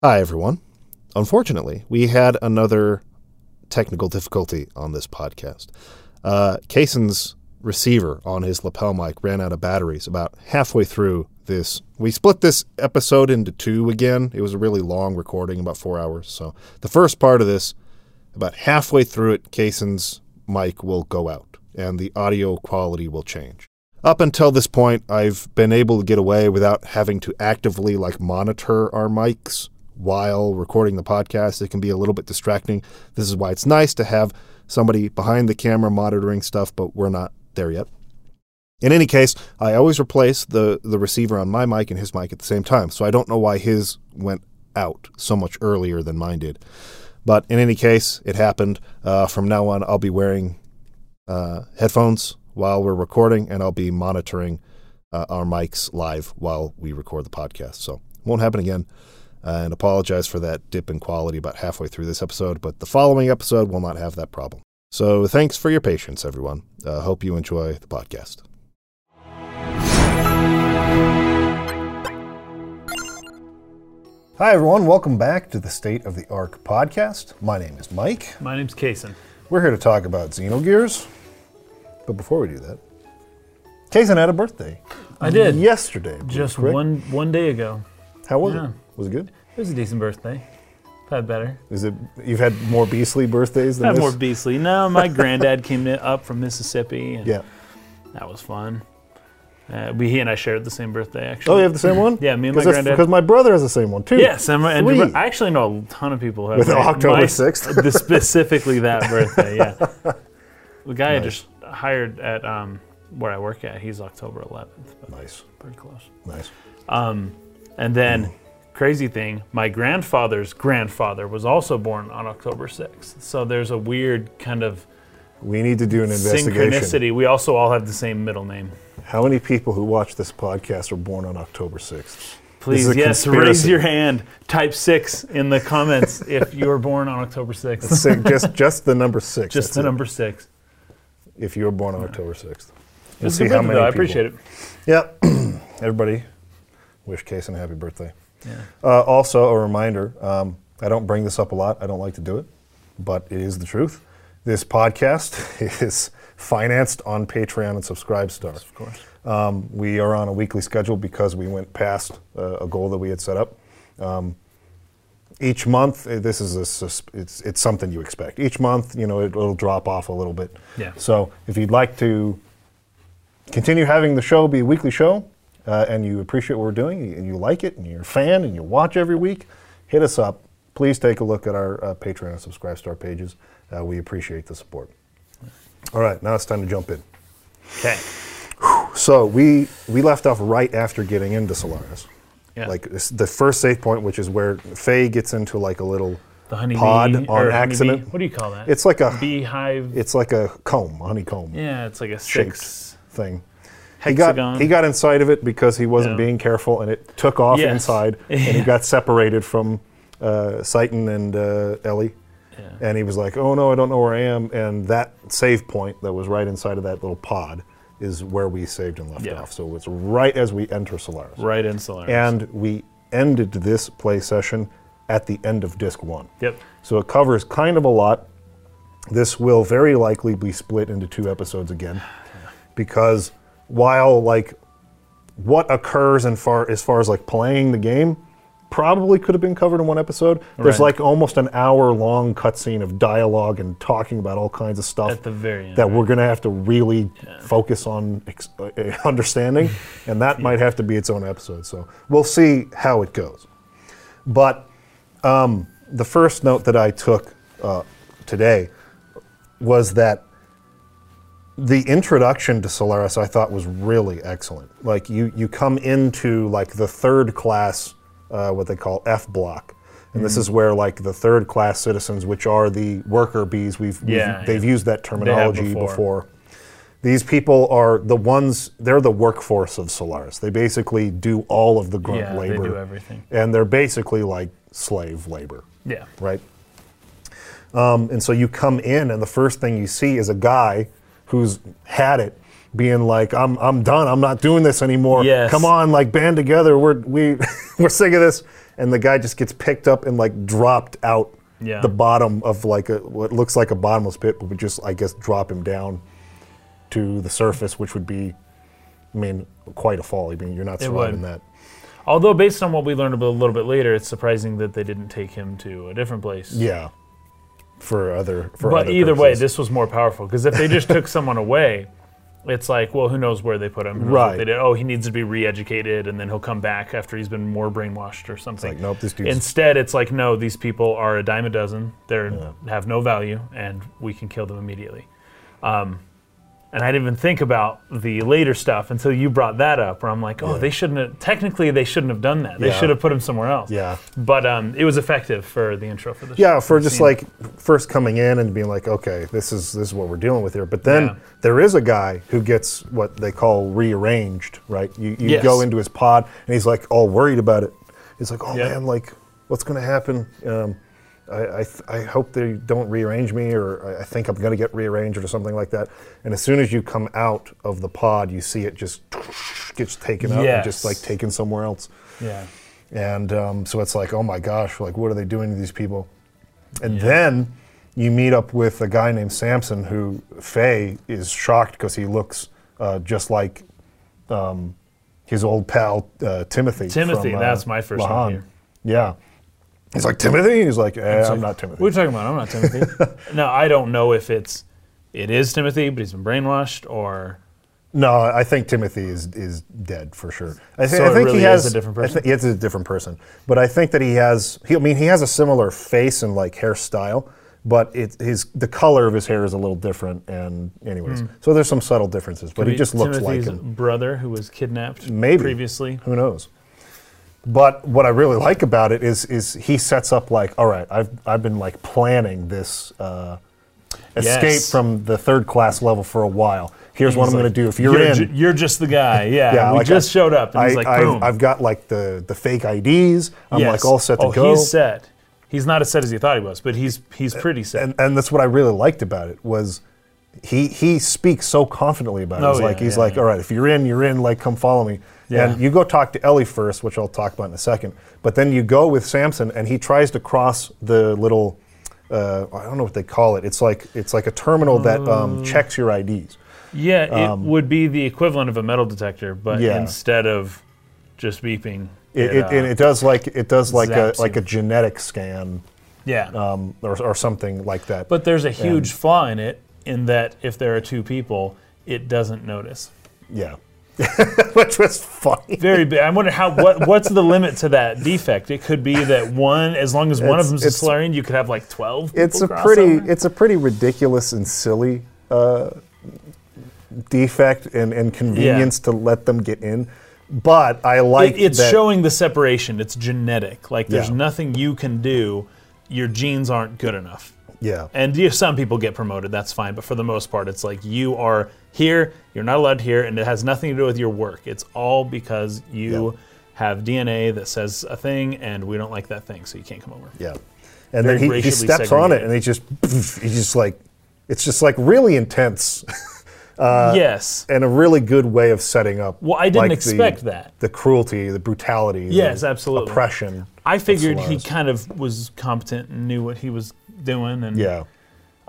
Hi, everyone. Unfortunately, we had another technical difficulty on this podcast. Uh, Kaysen's receiver on his lapel mic ran out of batteries about halfway through this. We split this episode into two again. It was a really long recording, about four hours. So the first part of this, about halfway through it, Kaysen's mic will go out and the audio quality will change. Up until this point, I've been able to get away without having to actively like monitor our mics while recording the podcast. It can be a little bit distracting. This is why it's nice to have somebody behind the camera monitoring stuff, but we're not there yet. In any case, I always replace the, the receiver on my mic and his mic at the same time, so I don't know why his went out so much earlier than mine did. But in any case, it happened. Uh, from now on, I'll be wearing uh, headphones while we're recording, and I'll be monitoring uh, our mics live while we record the podcast. So it won't happen again. Uh, and apologize for that dip in quality about halfway through this episode, but the following episode will not have that problem. So thanks for your patience, everyone. Uh, hope you enjoy the podcast. Hi, everyone. Welcome back to the State of the Arc podcast. My name is Mike. My name's Kaysen. We're here to talk about Xenogears. But before we do that, Kaysen had a birthday. I did. Yesterday. Just correct? one one day ago. How was yeah. it? Was it good? It was a decent birthday. I've had better. Is it? You've had more beastly birthdays than this. Had this? more beastly. No, my granddad came up from Mississippi, and Yeah. that was fun. Uh, we he and I shared the same birthday actually. Oh, you have the same one? Yeah, me and my granddad. Because my brother has the same one too. Yes, and, and Sweet. I actually know a ton of people who have With my- October 6th? specifically that birthday. Yeah, the guy I just hired at um, where I work at, he's October 11th. Nice. pretty close. Nice. Um, and then, crazy thing, my grandfather's grandfather was also born on October 6th. So there's a weird kind of We need to do an investigation. synchronicity. We also all have the same middle name. How many people who watch this podcast were born on October 6th? Please, yes, raise your hand. Type six in the comments if you were born on October 6th. Six, just, just the number six. Just the it, number six. If you were born on October 6th. We'll see how many though. I people- appreciate it. Yep. Everybody, wish Case a happy birthday. Yeah. Uh, also, a reminder um, I don't bring this up a lot. I don't like to do it, but it is the truth. This podcast is financed on Patreon and Subscribestar. Of course. Um, we are on a weekly schedule because we went past uh, a goal that we had set up. Um, each month, uh, this is a, it's, it's something you expect. Each month, you know, it, it'll drop off a little bit. Yeah. So if you'd like to continue having the show be a weekly show, uh, and you appreciate what we're doing, and you like it, and you're a fan, and you watch every week, hit us up. Please take a look at our uh, Patreon and Subscribe Star pages. Uh, we appreciate the support. All right, now it's time to jump in. Okay. So we we left off right after getting into Solaris. Yeah. Like the first safe point, which is where Fei gets into like a little the honeybee pod or on accident. What do you call that? It's like a beehive. it's like a comb, a honeycomb yeah, it's like a six thing. He got he got inside of it because he wasn't Yeah. being careful, and it took off Yes. inside, and he got separated from uh, and uh, Ellie. Yeah. And he was like, "Oh no, I don't know where I am." And that save point that was right inside of that little pod is where we saved and left Yeah. off. So it's right as we enter Solaris. right in Solaris. And we ended this play session at the end of disc one. yep. So it covers kind of a lot. This will very likely be split into two episodes again, because while like what occurs in far as far as like playing the game probably could have been covered in one episode. There's Right. like almost an hour long cutscene of dialogue and talking about all kinds of stuff At the very end. that we're going to have to really focus on ex- uh, understanding, and that might have to be its own episode. So we'll see how it goes. But um, the first note that I took uh, today was that the introduction to Solaris I thought was really excellent. Like you, you come into like the third class, uh, what they call F block. And this is where like the third class citizens, which are the worker bees, we've, we've- Yeah, they've yeah. used that terminology before. before. These people are the ones, they're the workforce of Solaris. They basically do all of the grunt yeah, labor. they do everything. And they're basically like slave labor, Yeah. right? Um, and so you come in, and the first thing you see is a guy who's had it, being like, "I'm, I'm done. I'm not doing this anymore. Yes. Come on, like band together. We're we we're sick of this." and the guy just gets picked up and like dropped out Yeah. the bottom of like a what looks like a bottomless pit, but we just I guess drop him down to the surface, which would be, I mean, quite a fall. I mean, you're not surviving that. Although, based on what we learned a little bit later, it's surprising that they didn't take him to a different place. Yeah, for other for but other either way, this was more powerful because if they just took someone away, it's like, well, who knows where they put him? Right. They did. Oh, he needs to be re-educated, and then he'll come back after he's been more brainwashed or something. like, nope, this dude's- Instead, it's like, no, these people are a dime a dozen. They have no value, and we can kill them immediately. Um, and I didn't even think about the later stuff until you brought that up, where I'm like, oh, they shouldn't have. Technically, they shouldn't have done that. They Yeah. should have put him somewhere else. Yeah. But um, it was effective for the intro for the show. Yeah, for just scene. like first coming in and being like, okay, this is this is what we're dealing with here. But then Yeah. there is a guy who gets what they call rearranged, right? You you Yes. go into his pod and he's like all worried about it. He's like, oh Yeah. man, like what's going to happen? Um, I, I, th- I hope they don't rearrange me, or I- think I'm going to get rearranged, or something like that. And as soon as you come out of the pod, you see it just gets taken out and just like taken somewhere else. yeah. And um, so it's like, oh my gosh, like what are they doing to these people? And then you meet up with a guy named Samson who Fei is shocked because he looks uh, just like um, his old pal uh, Timothy. Timothy, from, uh, that's my first Lahan. here. Yeah. He's like, Timothy? He's like, eh, I'm not Timothy. What are you talking about? I'm not Timothy. no, I don't know if it's it is Timothy, but he's been brainwashed, or No, I think Timothy is is dead for sure. I, thi- So I it think really he is has a different I person? thi- it's a different person, but I think that he has. He, I mean, he has a similar face and like hairstyle, but it, his the color of his hair is a little different. And anyways, so there's some subtle differences, but he just looks Timothy's like him. brother who was kidnapped Maybe. previously. Who knows? But what I really like about it is is he sets up like, all right, I've I've been like planning this uh, escape Yes. from the third class level for a while. Here's what I'm going to do. If you're, in, ju- you're just the guy. Yeah, we like just I- showed up, and he's I, like, I've, boom. I've got like the the fake IDs. I'm Yes. like all set to oh, go. he's set. He's not as set as he thought he was, but he's he's pretty set. and and that's what I really liked about it was he he speaks so confidently about it. Oh, He's like yeah, he's yeah, like, yeah. all right, if you're in, you're in. Like, come follow me. Yeah. And you go talk to Ellie first, which I'll talk about in a second. But then you go with Samson, and he tries to cross the little. Uh, I don't know what they call it. It's like it's like a terminal that um, checks your IDs. yeah, it would be the equivalent of a metal detector, but um, Yeah. instead of just beeping, It, it, uh, and it does like it does like a like you. a genetic scan yeah. um, or, or something like that. But there's a huge flaw in it in that if there are two people, it doesn't notice. Yeah. Which was funny. Very big. I wonder how what what's the limit to that defect? It could be that one, as long as one of It's- them's a it's- Solarian, you could have like twelve. It's a pretty over. it's a pretty ridiculous and silly uh, defect and, and convenience to let them get in. But I like It- it's that, showing the separation. It's genetic. Like there's Yeah. nothing you can do. Your genes aren't good enough. Yeah. And yeah, some people get promoted, that's fine. But for the most part, it's like you are here, you're not allowed here, and it has nothing to do with your work. It's all because you Yeah. have DNA that says a thing, and we don't like that thing, so you can't come over. Yeah. And Very then he, he steps on it and he just he just like it's just like really intense uh, yes. and a really good way of setting up. Well, I didn't like, the- expect that. The cruelty, the brutality, Yes, the absolutely. oppression. I figured he kind of was competent and knew what he was doing, and Yeah.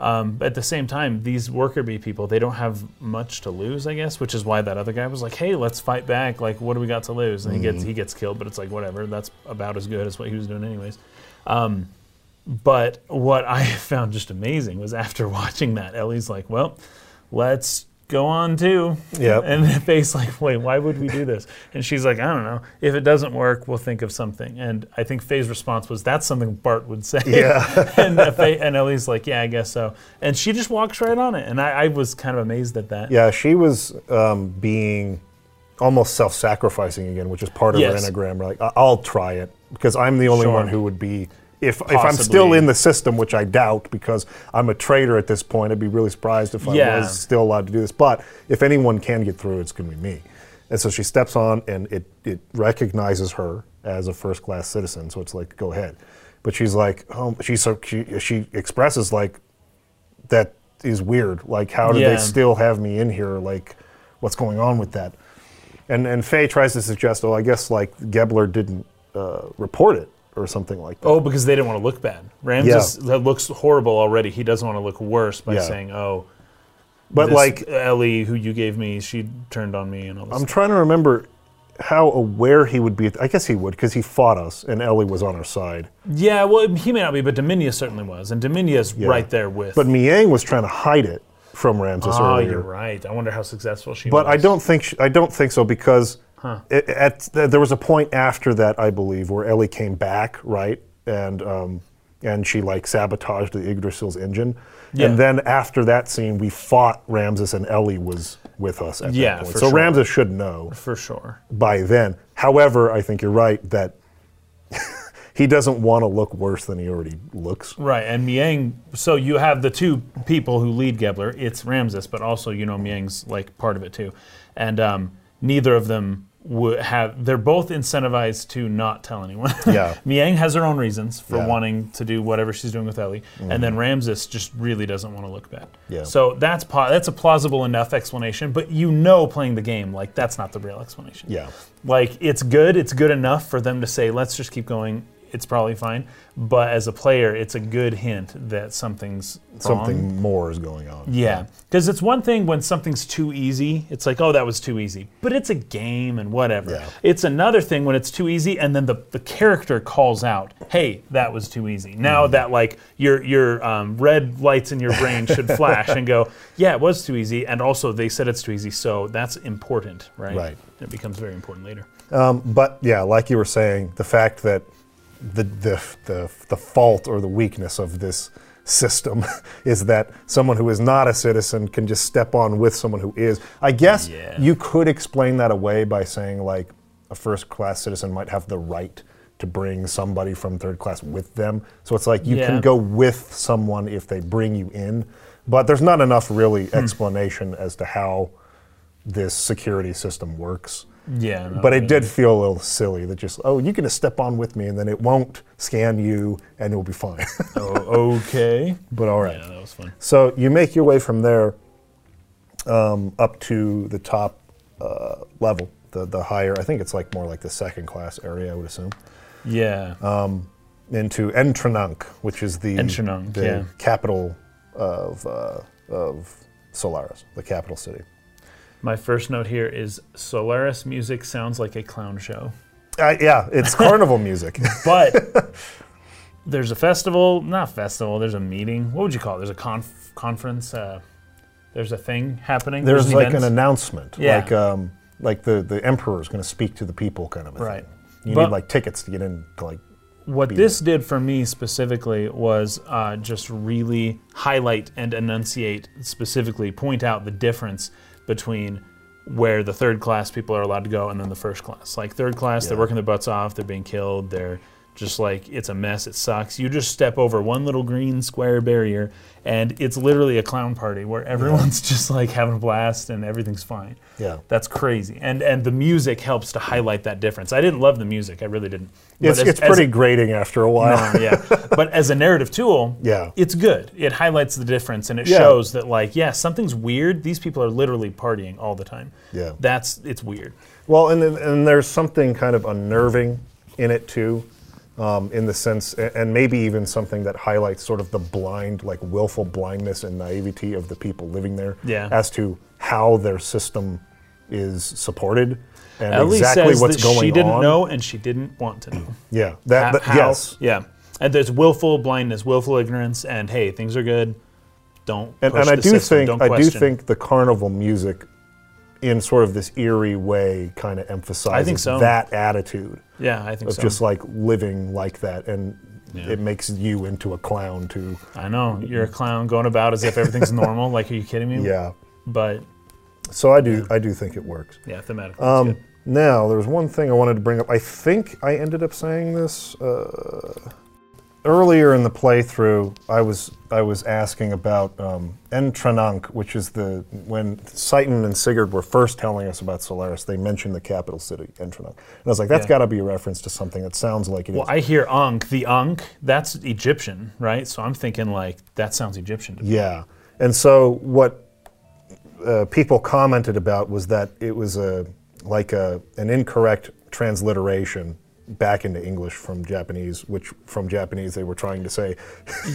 Um, at the same time, these worker bee people, they don't have much to lose, I guess, which is why that other guy was like, "Hey, let's fight back. Like, what do we got to lose?" And he Mm. gets he gets killed, but it's like whatever. That's about as good as what he was doing, anyways. Um, but what I found just amazing was after watching that, Ellie's like, "Well, let's go on too." Yeah. And Fei's like, "Wait, why would we do this?" And she's like, "I don't know. If it doesn't work, we'll think of something." And I think Fei's response was, "That's something Bart would say." Yeah. and, uh, Fei, and Ellie's like, "Yeah, I guess so." And she just walks right on it, and I, I was kind of amazed at that. Yeah, she was um, being almost self-sacrificing again, which is part of Yes. her enneagram. Like, "I- I'll try it because I'm the only Sure. one who would be. If, if I'm still in the system, which I doubt, because I'm a traitor at this point, I'd be really surprised if I Yeah. was still allowed to do this. But if anyone can get through, it's going to be me. And so she steps on, and it it recognizes her as a first-class citizen. So it's like, go ahead. But she's like, oh, she's so she, she expresses like that is weird. Like, how do Yeah. they still have me in here? Like, what's going on with that? And and Fei tries to suggest, oh, I guess like Gebler didn't uh, report it, or something like that. Oh, because they didn't want to look bad. Ramses that looks horrible already. He doesn't want to look worse by Yeah. saying, "Oh, but like, Ellie, who you gave me, she turned on me," and all this. I'm trying to remember how aware he would be. I guess he would because he fought us, and Ellie was on our side. yeah, well, he may not be, but Dominia certainly was, and Dominia's right there with. But Miang was trying to hide it from Ramses oh, earlier. you're right. I wonder how successful she But was. I don't think sh I don't think so because it, at there was a point after that I believe where Ellie came back right and um, and she like sabotaged the Yggdrasil's engine Yeah. and then after that scene we fought Ramses and Ellie was with us at Yeah, that point so sure. Ramses should know for sure. by then however I think you're right that he doesn't want to look worse than he already looks Right, and Miang. So you have the two people who lead Gebler. It's Ramses, but also you know Miang's like part of it too, and um, neither of them would have. They're both incentivized to not tell anyone. Yeah. Miang has her own reasons for Yeah. Mm-hmm. wanting to do whatever she's doing with Ellie, and then Ramses just really doesn't want to look bad. Yeah. So that's po- that's a plausible enough explanation, but you know, playing the game, like that's not the real explanation. yeah Like it's good, it's good enough for them to say, let's just keep going. It's probably fine. But as a player, it's a good hint that something's wrong. something more is going on Yeah, because it's one thing when something's too easy. It's like, oh, that was too easy. But it's a game and whatever. Yeah. It's another thing when it's too easy, and then the, the character calls out, "Hey, that was too easy." Now Mm-hmm. that like your your um, red lights in your brain should flash and go, "Yeah, it was too easy," and also they said it's too easy, so that's important, right? Right. It becomes very important later. But yeah, like you were saying, the fact that the the the, the fault or the weakness of this system is that someone who is not a citizen can just step on with someone who is. I guess Yeah. you could explain that away by saying like a first class citizen might have the right to bring somebody from third class with them. So it's like you Yeah. can go with someone if they bring you in. But there's not enough really Hmm. explanation as to how this security system works. Yeah. no, But it did feel a little silly that just, oh, you can just step on with me and then it won't scan you and it'll be fine. Oh, okay. but all right. Yeah, that was fun. So you make your way from there um, up to the top uh, level, the, the higher, I think it's like more like the second class area, I would assume, Yeah. Um, into Entrenunk, which is the, Entrenunk, the yeah. capital of, uh, of Solaris, the capital city. My first note here is Solaris music sounds like a clown show. Uh, yeah, it's carnival music. But there's a festival, not festival, there's a meeting. What would you call it? There's a conf- conference. Uh, there's a thing happening. There's an like an announcement, Yeah. like um, like the the emperor is going to speak to the people, kind of a Right. thing. You But- need like tickets to get in to like. What this did for me specifically was uh, just really highlight and enunciate, specifically point out the difference between where the third class people are allowed to go and then the first class. Like third class, they're working their butts off, they're being killed, they're just like it's a mess, it sucks. You just step over one little green square barrier and it's literally a clown party where everyone's just like having a blast and everything's fine. Yeah. That's crazy. And and the music helps to highlight that difference. I didn't love the music, I really didn't. But It's, as- it's as- pretty grating after a while. no, yeah. But as a narrative tool, Yeah. it's good. It highlights the difference and it Yeah. shows that like, yeah, something's weird. These people are literally partying all the time. Yeah. That's it's weird. Well, and and there's something kind of unnerving in it too, um, in the sense, and maybe even something that highlights sort of the blind, like willful blindness and naivety of the people living there, Yeah. as to how their system is supported and Ellie exactly says what's that going on. she didn't on. know and she didn't want to know. Yeah, that, that- yes, Yeah. And there's willful blindness, willful ignorance, and hey, things are good. Don't and, and I the do system. think I do think the carnival music, in sort of this eerie way, kind of emphasizes so. that attitude Yeah, I think so. of so. just like living like that, and Yeah. it makes you into a clown too. I know you're a clown going about as if everything's normal. Like, are you kidding me? Yeah. But So I do I do think it works. yeah, thematically, Um, now there's one thing I wanted to bring up. I think I ended up saying this uh, earlier in the playthrough. I was I was asking about um, Entranunk, which is the when Citan and Sigurd were first telling us about Solaris. They mentioned the capital city, Entranunk, and I was like, that's Yeah. got to be a reference to something that sounds like it is. Well, I hear Ankh. The Ankh, that's Egyptian, right? So I'm thinking like that sounds Egyptian to me. Yeah, and so what uh, people commented about was that it was a like a an incorrect transliteration back into English from Japanese, which from Japanese they were trying to say.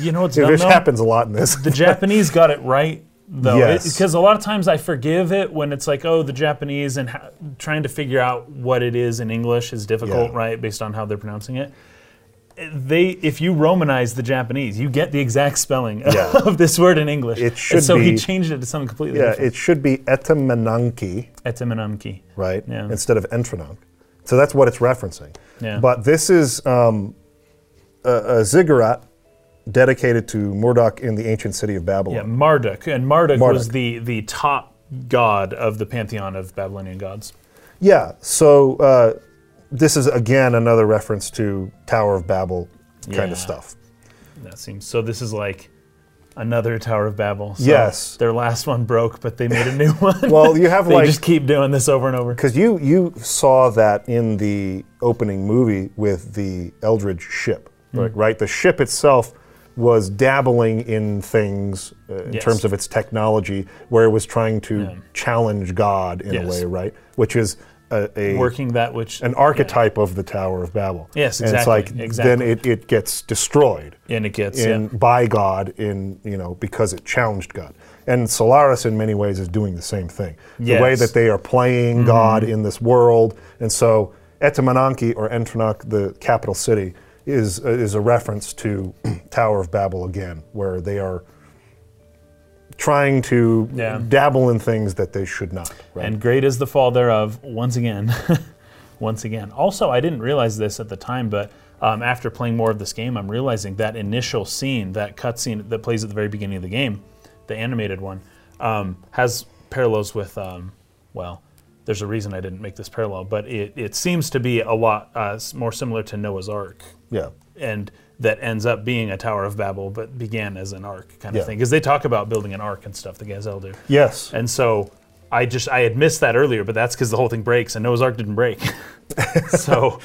You know what's Which though? happens a lot in this. The Japanese got it right though, Yes. because a lot of times I forgive it when it's like, oh, the Japanese and ha- trying to figure out what it is in English is difficult, Yeah. right, based on how they're pronouncing it. They, if you Romanize the Japanese, you get the exact spelling Yeah. of this word in English. It And should so he changed it to something completely yeah, different. it should be Etemenanki, Etemenanki. right? Yeah. Instead of entrononk. So that's what it's referencing. Yeah. But this is um, a, a ziggurat dedicated to Marduk in the ancient city of Yeah, Babylon. Marduk, and Marduk, was the the top god of the pantheon of Babylonian gods. Yeah. So uh, this is again another reference to Tower of Babel kind Yeah. of stuff. That seems so. This is like another Tower of Babel. So Yes. their last one broke, but they made a new one. Well, you have they like just keep doing this over and over. because you you saw that in the opening movie with the Eldridge ship, Hmm. right? Right. The ship itself was dabbling in things uh, in Yes. terms of its technology, where it was trying to Yeah. challenge God in Yes. a way, right? Which is a, a Working that which an archetype of the Tower of Babel. Yes, And it's exactly, like then it, it gets destroyed and it gets in yeah. by God in you know because it challenged God. And Solaris in many ways is doing the same thing. The way that they are playing God in this world, and so Etemenanki or Entronach, the capital city, is uh, is a reference to Tower of Babel again, where they are trying to Yeah. dabble in things that they should not. Right? and great is the fall thereof. Once again, once again. Also, I didn't realize this at the time, but um, after playing more of this game, I'm realizing that initial scene, that cutscene that plays at the very beginning of the game, the animated one, um, has parallels with. Um, well, there's a reason I didn't make this parallel, but it, it seems to be a lot uh, more similar to Noah's Ark yeah. and that ends up being a Tower of Babel, but began as an ark kind Yeah. of thing. Because they talk about building an ark and stuff, the Gazel do. Yes. And so I just I had missed that earlier, but that's because the whole thing breaks and Noah's Ark didn't break. so,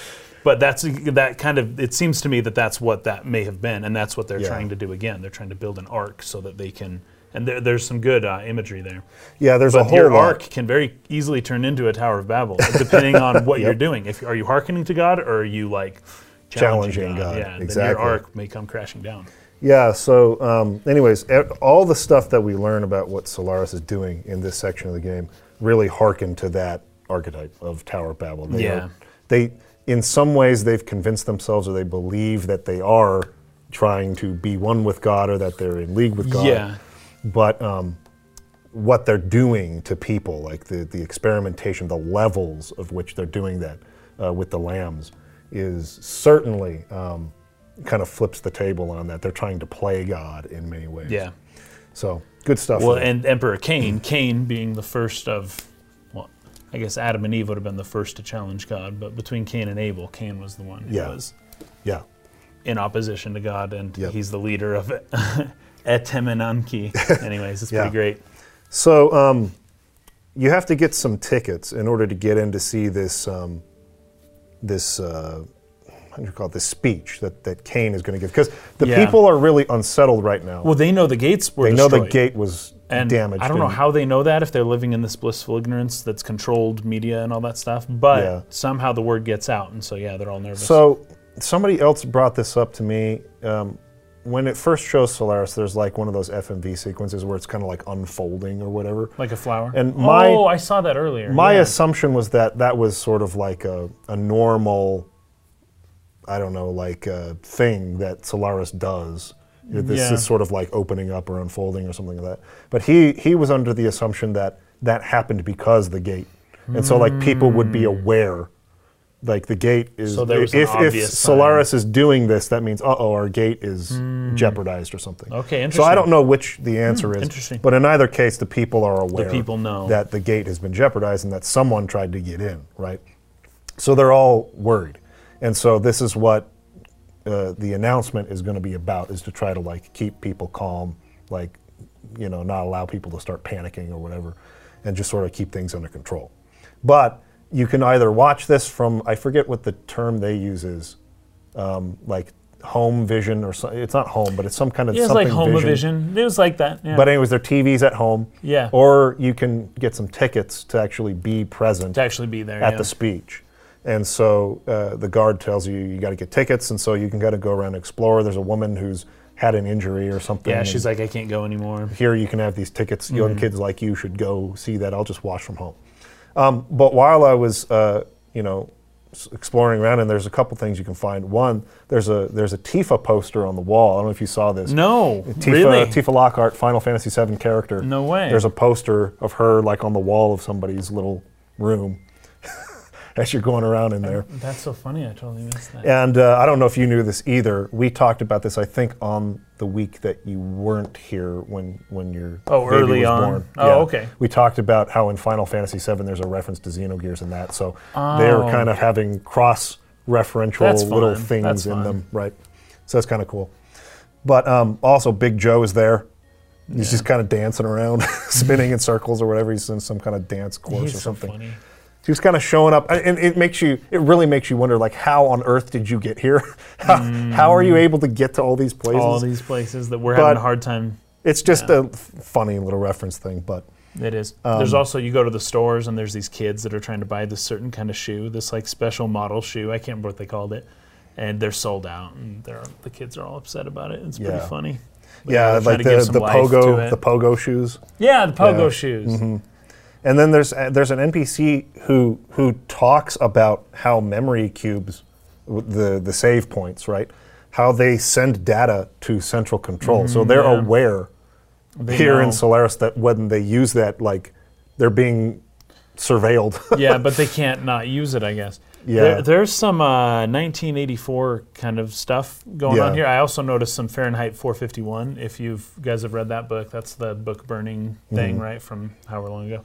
but that's that kind of it seems to me that that's what that may have been, and that's what they're Yeah. trying to do again. They're trying to build an ark so that they can. And there, there's some good uh, imagery there. Yeah. There's a whole your ark can very easily turn into a Tower of Babel, depending on what you're doing. If are you hearkening to God or are you like Challenging God, Yeah, then exactly. your ark may come crashing down. Yeah, so, um, anyways, all the stuff that we learn about what Solaris is doing in this section of the game really harken to that archetype of Tower of Babel. They Yeah. Are, they, in some ways, they've convinced themselves or they believe that they are trying to be one with God or that they're in league with God. Yeah. But um, what they're doing to people, like the, the experimentation, the levels of which they're doing that uh, with the lambs, is certainly um, kind of flips the table on that. They're trying to play God in many ways. Yeah. So good stuff. Well, and Emperor Cain, Cain being the first of, well, I guess Adam and Eve would have been the first to challenge God, but between Cain and Abel, Cain was the one who Yeah. was yeah, in opposition to God, and Yep. he's the leader of it. Etemenanki. Anyways, it's Yeah. pretty great. So um, you have to get some tickets in order to get in to see this um, this uh, how do you call it this speech that that Cain is going to give because the Yeah. people are really unsettled right now. Well, they know the gates were they know the gate was and damaged. I don't know how they know that if they're living in this blissful ignorance that's controlled media and all that stuff, but Yeah. somehow the word gets out, and so yeah, they're all nervous. So somebody else brought this up to me. Um, when it first shows Solaris, there's like one of those FMV sequences where it's kind of like unfolding or whatever. like a flower. And my- oh, I saw that earlier. My yeah. assumption was that that was sort of like a, a normal, I don't know, like a thing that Solaris does. This Yeah. is sort of like opening up or unfolding or something like that. But he, he was under the assumption that that happened because the gate. And so like people would be mm. aware. Like the gate is So there was if, if obvious sign. Solaris is doing this, that means uh oh, our gate is jeopardized or something. Hmm. Okay, So I don't know which the answer is. interesting. But in either case, the people are aware The people know. that the gate has been jeopardized and that someone tried to get in, right? So they're all worried. And so this is what uh, the announcement is going to be about is to try to like keep people calm, like you know, not allow people to start panicking or whatever and just sort of keep things under control. But you can either watch this from I forget what the term they use is um, like home vision or so, it's not home, but it's some kind of Yeah, it's something like home vision. vision. It was like that. Yeah. But anyways, their TVs at home. Yeah. Or you can get some tickets to actually be present to actually be there at yeah. the speech. And so uh, the guard tells you you got to get tickets, and so you can kind of go around and explore. There's a woman who's had an injury or something. Yeah, she's like, I can't go anymore. here you can have these tickets. Young kids like you should go see that. I'll just watch from home. Um, but while I was, uh, you know, exploring around, and there's a couple things you can find. One, there's a there's a Tifa poster on the wall. I don't know if you saw this. No, Tifa, really? Tifa Lockhart, Final Fantasy VII character. No way. There's a poster of her like on the wall of somebody's little room as you're going around in there. That's so funny. I totally missed that. And uh, I don't know if you knew this either. We talked about this, I think, on the week that you weren't here when when your Oh, baby early was on? born. Oh, okay. We talked about how in Final Fantasy VII there's a reference to Xenogears in that, so they're Oh. kind of having cross-referential little things That's in fun. them, right? So that's kind of cool. But um, also, Big Joe is there. He's just kind of dancing around, spinning in circles or whatever. He's in some kind of dance course He's or so something. funny. Was kind of showing up, and it makes you. It really makes you wonder, like, how on earth did you get here? how, how are you able to get to all these places? Mm. All these places that we're But- having a hard time. it's just a f- funny little reference thing, but It is. Um, there's also you go to the stores and there's these kids that are trying to buy this certain kind of shoe, this like special model shoe. I can't remember what they called it, and they're sold out, and they're the kids are all upset about it. It's pretty funny. But yeah, like the, the pogo the pogo shoes. yeah, the pogo Yeah. Mm-hmm. And then there's uh, there's an NPC who who talks about how memory cubes, the the save points, right? How they send data to central control, so they're Mm, yeah. aware They here in. Solaris that when they use that, like they're being surveilled. yeah, but they can't not use it, I guess. Yeah. There, there's some uh, 1984 kind of stuff going Yeah. on here. I also noticed some Fahrenheit 451. If you guys have read that book, that's the book burning thing, Mm-hmm. right, from however long ago.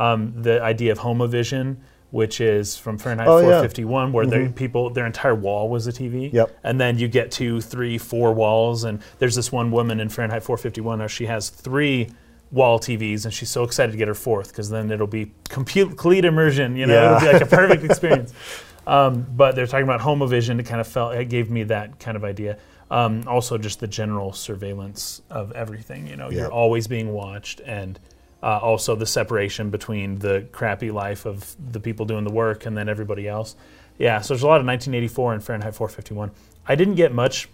Um, the idea of homovision, which is from Fahrenheit Oh, yeah. 451, where they people their entire wall was a TV. Yep. And then you get two, three, four walls, and there's this one woman in Fahrenheit 451. Now she has three wall TVs, and she's so excited to get her fourth because then it'll be complete, immersion. You know, Yeah. it'll be like a perfect experience. Um, but they're talking about homovision. It kind of felt it gave me that kind of idea. Um, also, just the general surveillance of everything. You know, Yeah. you're always being watched, and uh, also the separation between the crappy life of the people doing the work and then everybody else. Yeah, so there's a lot of 1984 and Fahrenheit 451. I didn't get much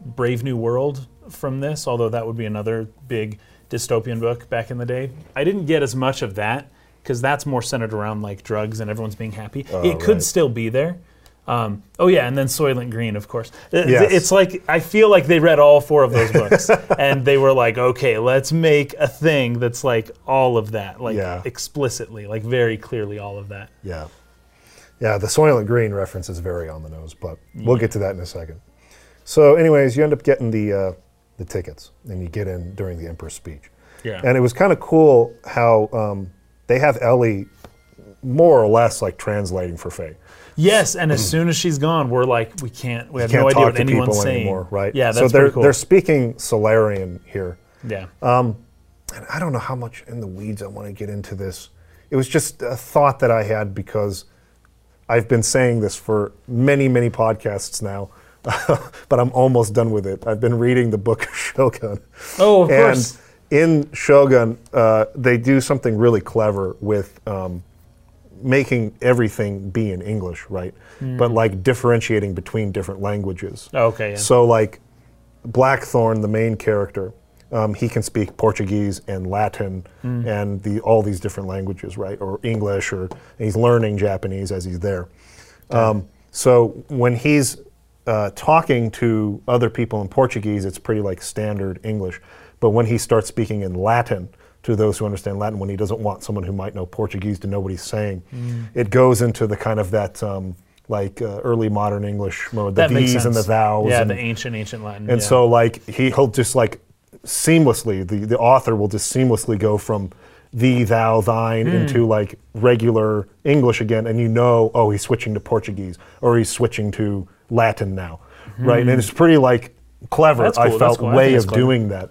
Brave New World from this, although that would be another big dystopian book back in the day. I didn't get as much of that because that's more centered around like drugs and everyone's being happy. it could right. still be there. Um, oh yeah, and then Soylent Green, of course. Uh, Yes. It's like I feel like they read all four of those books, and they were like, okay, let's make a thing that's like all of that, like Yeah. explicitly, like very clearly all of that. Yeah. Yeah, the Soylent Green reference is very on the nose, but we'll get to that in a second. So, anyways, you end up getting the uh, the tickets, and you get in during the Emperor's speech. Yeah. And it was kind of cool how um, they have Ellie more or less like translating for Fei. Yes, and as soon as she's gone, we're like, we can't. We have Can't no idea talk what to anyone's people saying anymore, right? Yeah, that's so they're pretty cool. they're speaking Solarian here. yeah. And I don't know how much in the weeds I want to get into this. It was just a thought that I had because I've been saying this for many, many podcasts now, but I'm almost done with it. I've been reading the book of Shogun. oh, of course. and course. in Shogun, uh, they do something really clever with um, making everything be in English, right? But like differentiating between different languages. Okay. Yeah. So, like Blackthorn, the main character, um, he can speak Portuguese and Latin and the all these different languages, right? Or English, or he's learning Japanese as he's there. Um, so when he's uh, talking to other people in Portuguese, it's pretty like standard English. But when he starts speaking in Latin to those who understand Latin, when he doesn't want someone who might know Portuguese to know what he's saying, it goes into the kind of that um, like uh, early modern English mode, the that these and the thous. Yeah, and, the ancient, ancient Latin. and yeah. so like he, he'll just like seamlessly the, the author will just seamlessly go from thee, thou, thine Hmm. into like regular English again, and you know, oh, he's switching to Portuguese or he's switching to Latin now, right? And it's pretty like clever. Hmm. That's I felt cool. Way of clever. doing that.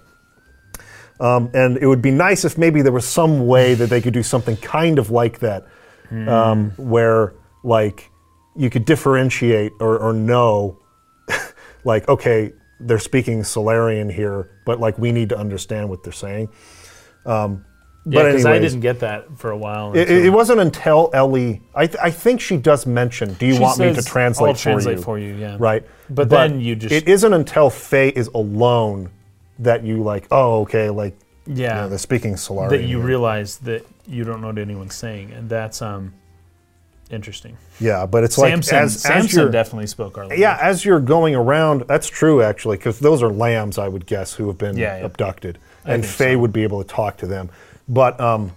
Um, and it would be nice if maybe there was some way that they could do something kind of like that, Hmm. um, where like you could differentiate or, or know, like okay, they're speaking Solarian here, but like we need to understand what they're saying. Um, Yeah, because I didn't get that for a while. It, it wasn't until Ellie. I, th- I think she does mention, "Do you She want me to translate, "I'll translate for for you?" you, yeah. Right. But then you just- It isn't until Fei is alone that you like. Oh, okay. Like, yeah, you know, they're speaking Solarian. that you here. realize that you don't know what anyone's saying, and that's um interesting. Yeah, but it's like Samson, as, as Samson you're definitely spoke our language. yeah as you're going around. That's true actually, because those are lambs, I would guess, who have been Yeah, yeah. abducted, and think Fei would be able to talk to them. But um,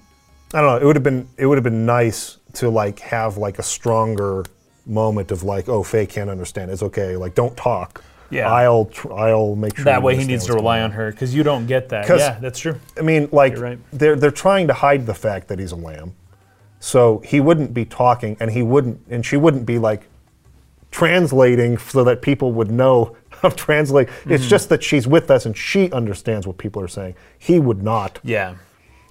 I don't know. It would have been it would have been nice to like have like a stronger moment of like, oh, Fei can't understand. It's okay. Like, don't talk. Yeah. I'll tr- I'll make sure. That way he needs to rely on her because you don't get that. Yeah, that's true. I mean, like right. they're they're trying to hide the fact that he's a lamb, so he wouldn't be talking, and he wouldn't, and she wouldn't be like translating so that people would know how to translate. Mm-hmm. It's just that she's with us and she understands what people are saying. He would not, Yeah,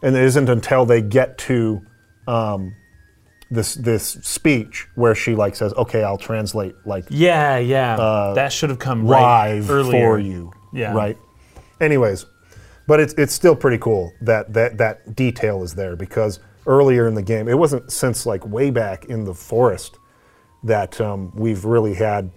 and it isn't until they get to um, this this speech where she like says, "Okay, I'll translate like yeah, yeah. that should have come right live earlier. for you. Yeah. Right. Anyways, but it's it's still pretty cool that that that detail is there because earlier in the game, it wasn't since like way back in the forest that um, we've really had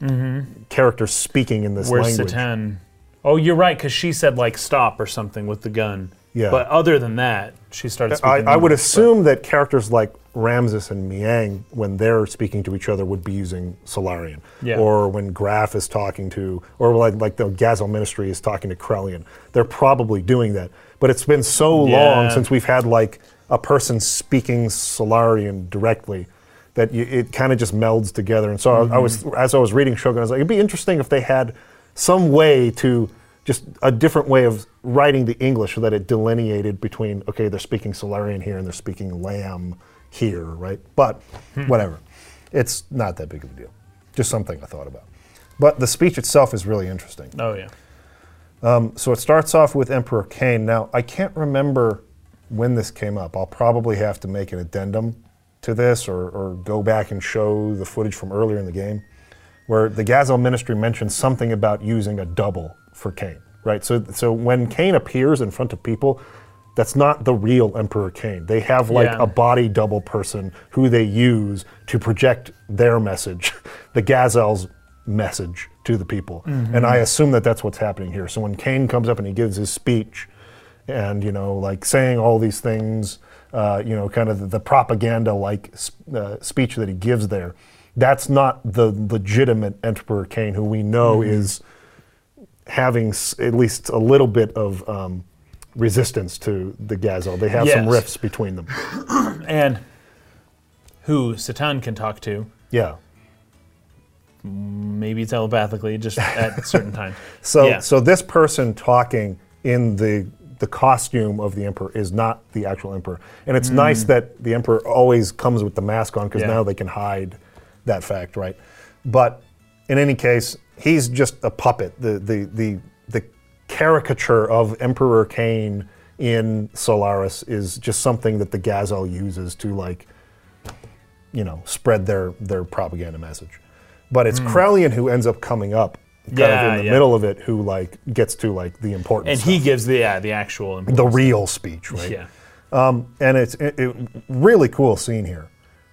characters speaking in this Mm-hmm. Where's language. Citan? Oh, you're right because she said like stop or something with the gun. Yeah. But other than that, she started I, speaking. I would assume that characters like Ramses and Miang, when they're speaking to each other, would be using Solarian. Yeah. Or when Graf is talking to, or like, like the Gazel Ministry is talking to Krelian. They're probably doing that. But it's been so long since we've had like a person speaking Solarian directly that you, it kind of just melds together. And so I, I was, Mm-hmm. as I was reading Shogun, I was like, it'd be interesting if they had some way to just a different way of writing the English so that it delineated between okay, they're speaking Solarian here and they're speaking Lamb here, right? But Hmm. whatever, it's not that big of a deal. Just something I thought about. But the speech itself is really interesting. Oh yeah. So it starts off with Emperor Cain. Now, I can't remember when this came up. I'll probably have to make an addendum to this or, or go back and show the footage from earlier in the game where the Gazel ministry mentions something about using a double for Cain, right? So, so when Cain appears in front of people, that's not the real Emperor Cain. They have like Yeah. a body double person who they use to project their message, the Gazel's message to the people. And I assume that that's what's happening here. So when Cain comes up and he gives his speech, and you know, like saying all these things, uh, you know, kind of the, the propaganda-like uh, speech that he gives there, that's not the legitimate Emperor Cain who we know is having s- at least a little bit of um, resistance to the Gazel. They have some rifts between them. And who Citan can talk to, Yeah. maybe telepathically, just at certain times. So, Yeah. so this person talking in the the costume of the emperor is not the actual emperor, and it's nice that the emperor always comes with the mask on because Mm. Yeah. now they can hide that fact, right? But in any case, he's just a puppet. The the the the caricature of Emperor Cain in Solaris is just something that the Gazel uses to like you know, spread their their propaganda message. But it's Krelian who ends up coming up kind of Hmm. In the yeah. middle of it who like gets to like the important And stuff. he gives the yeah the actual the real speech, right? yeah And it's it, it, really cool scene here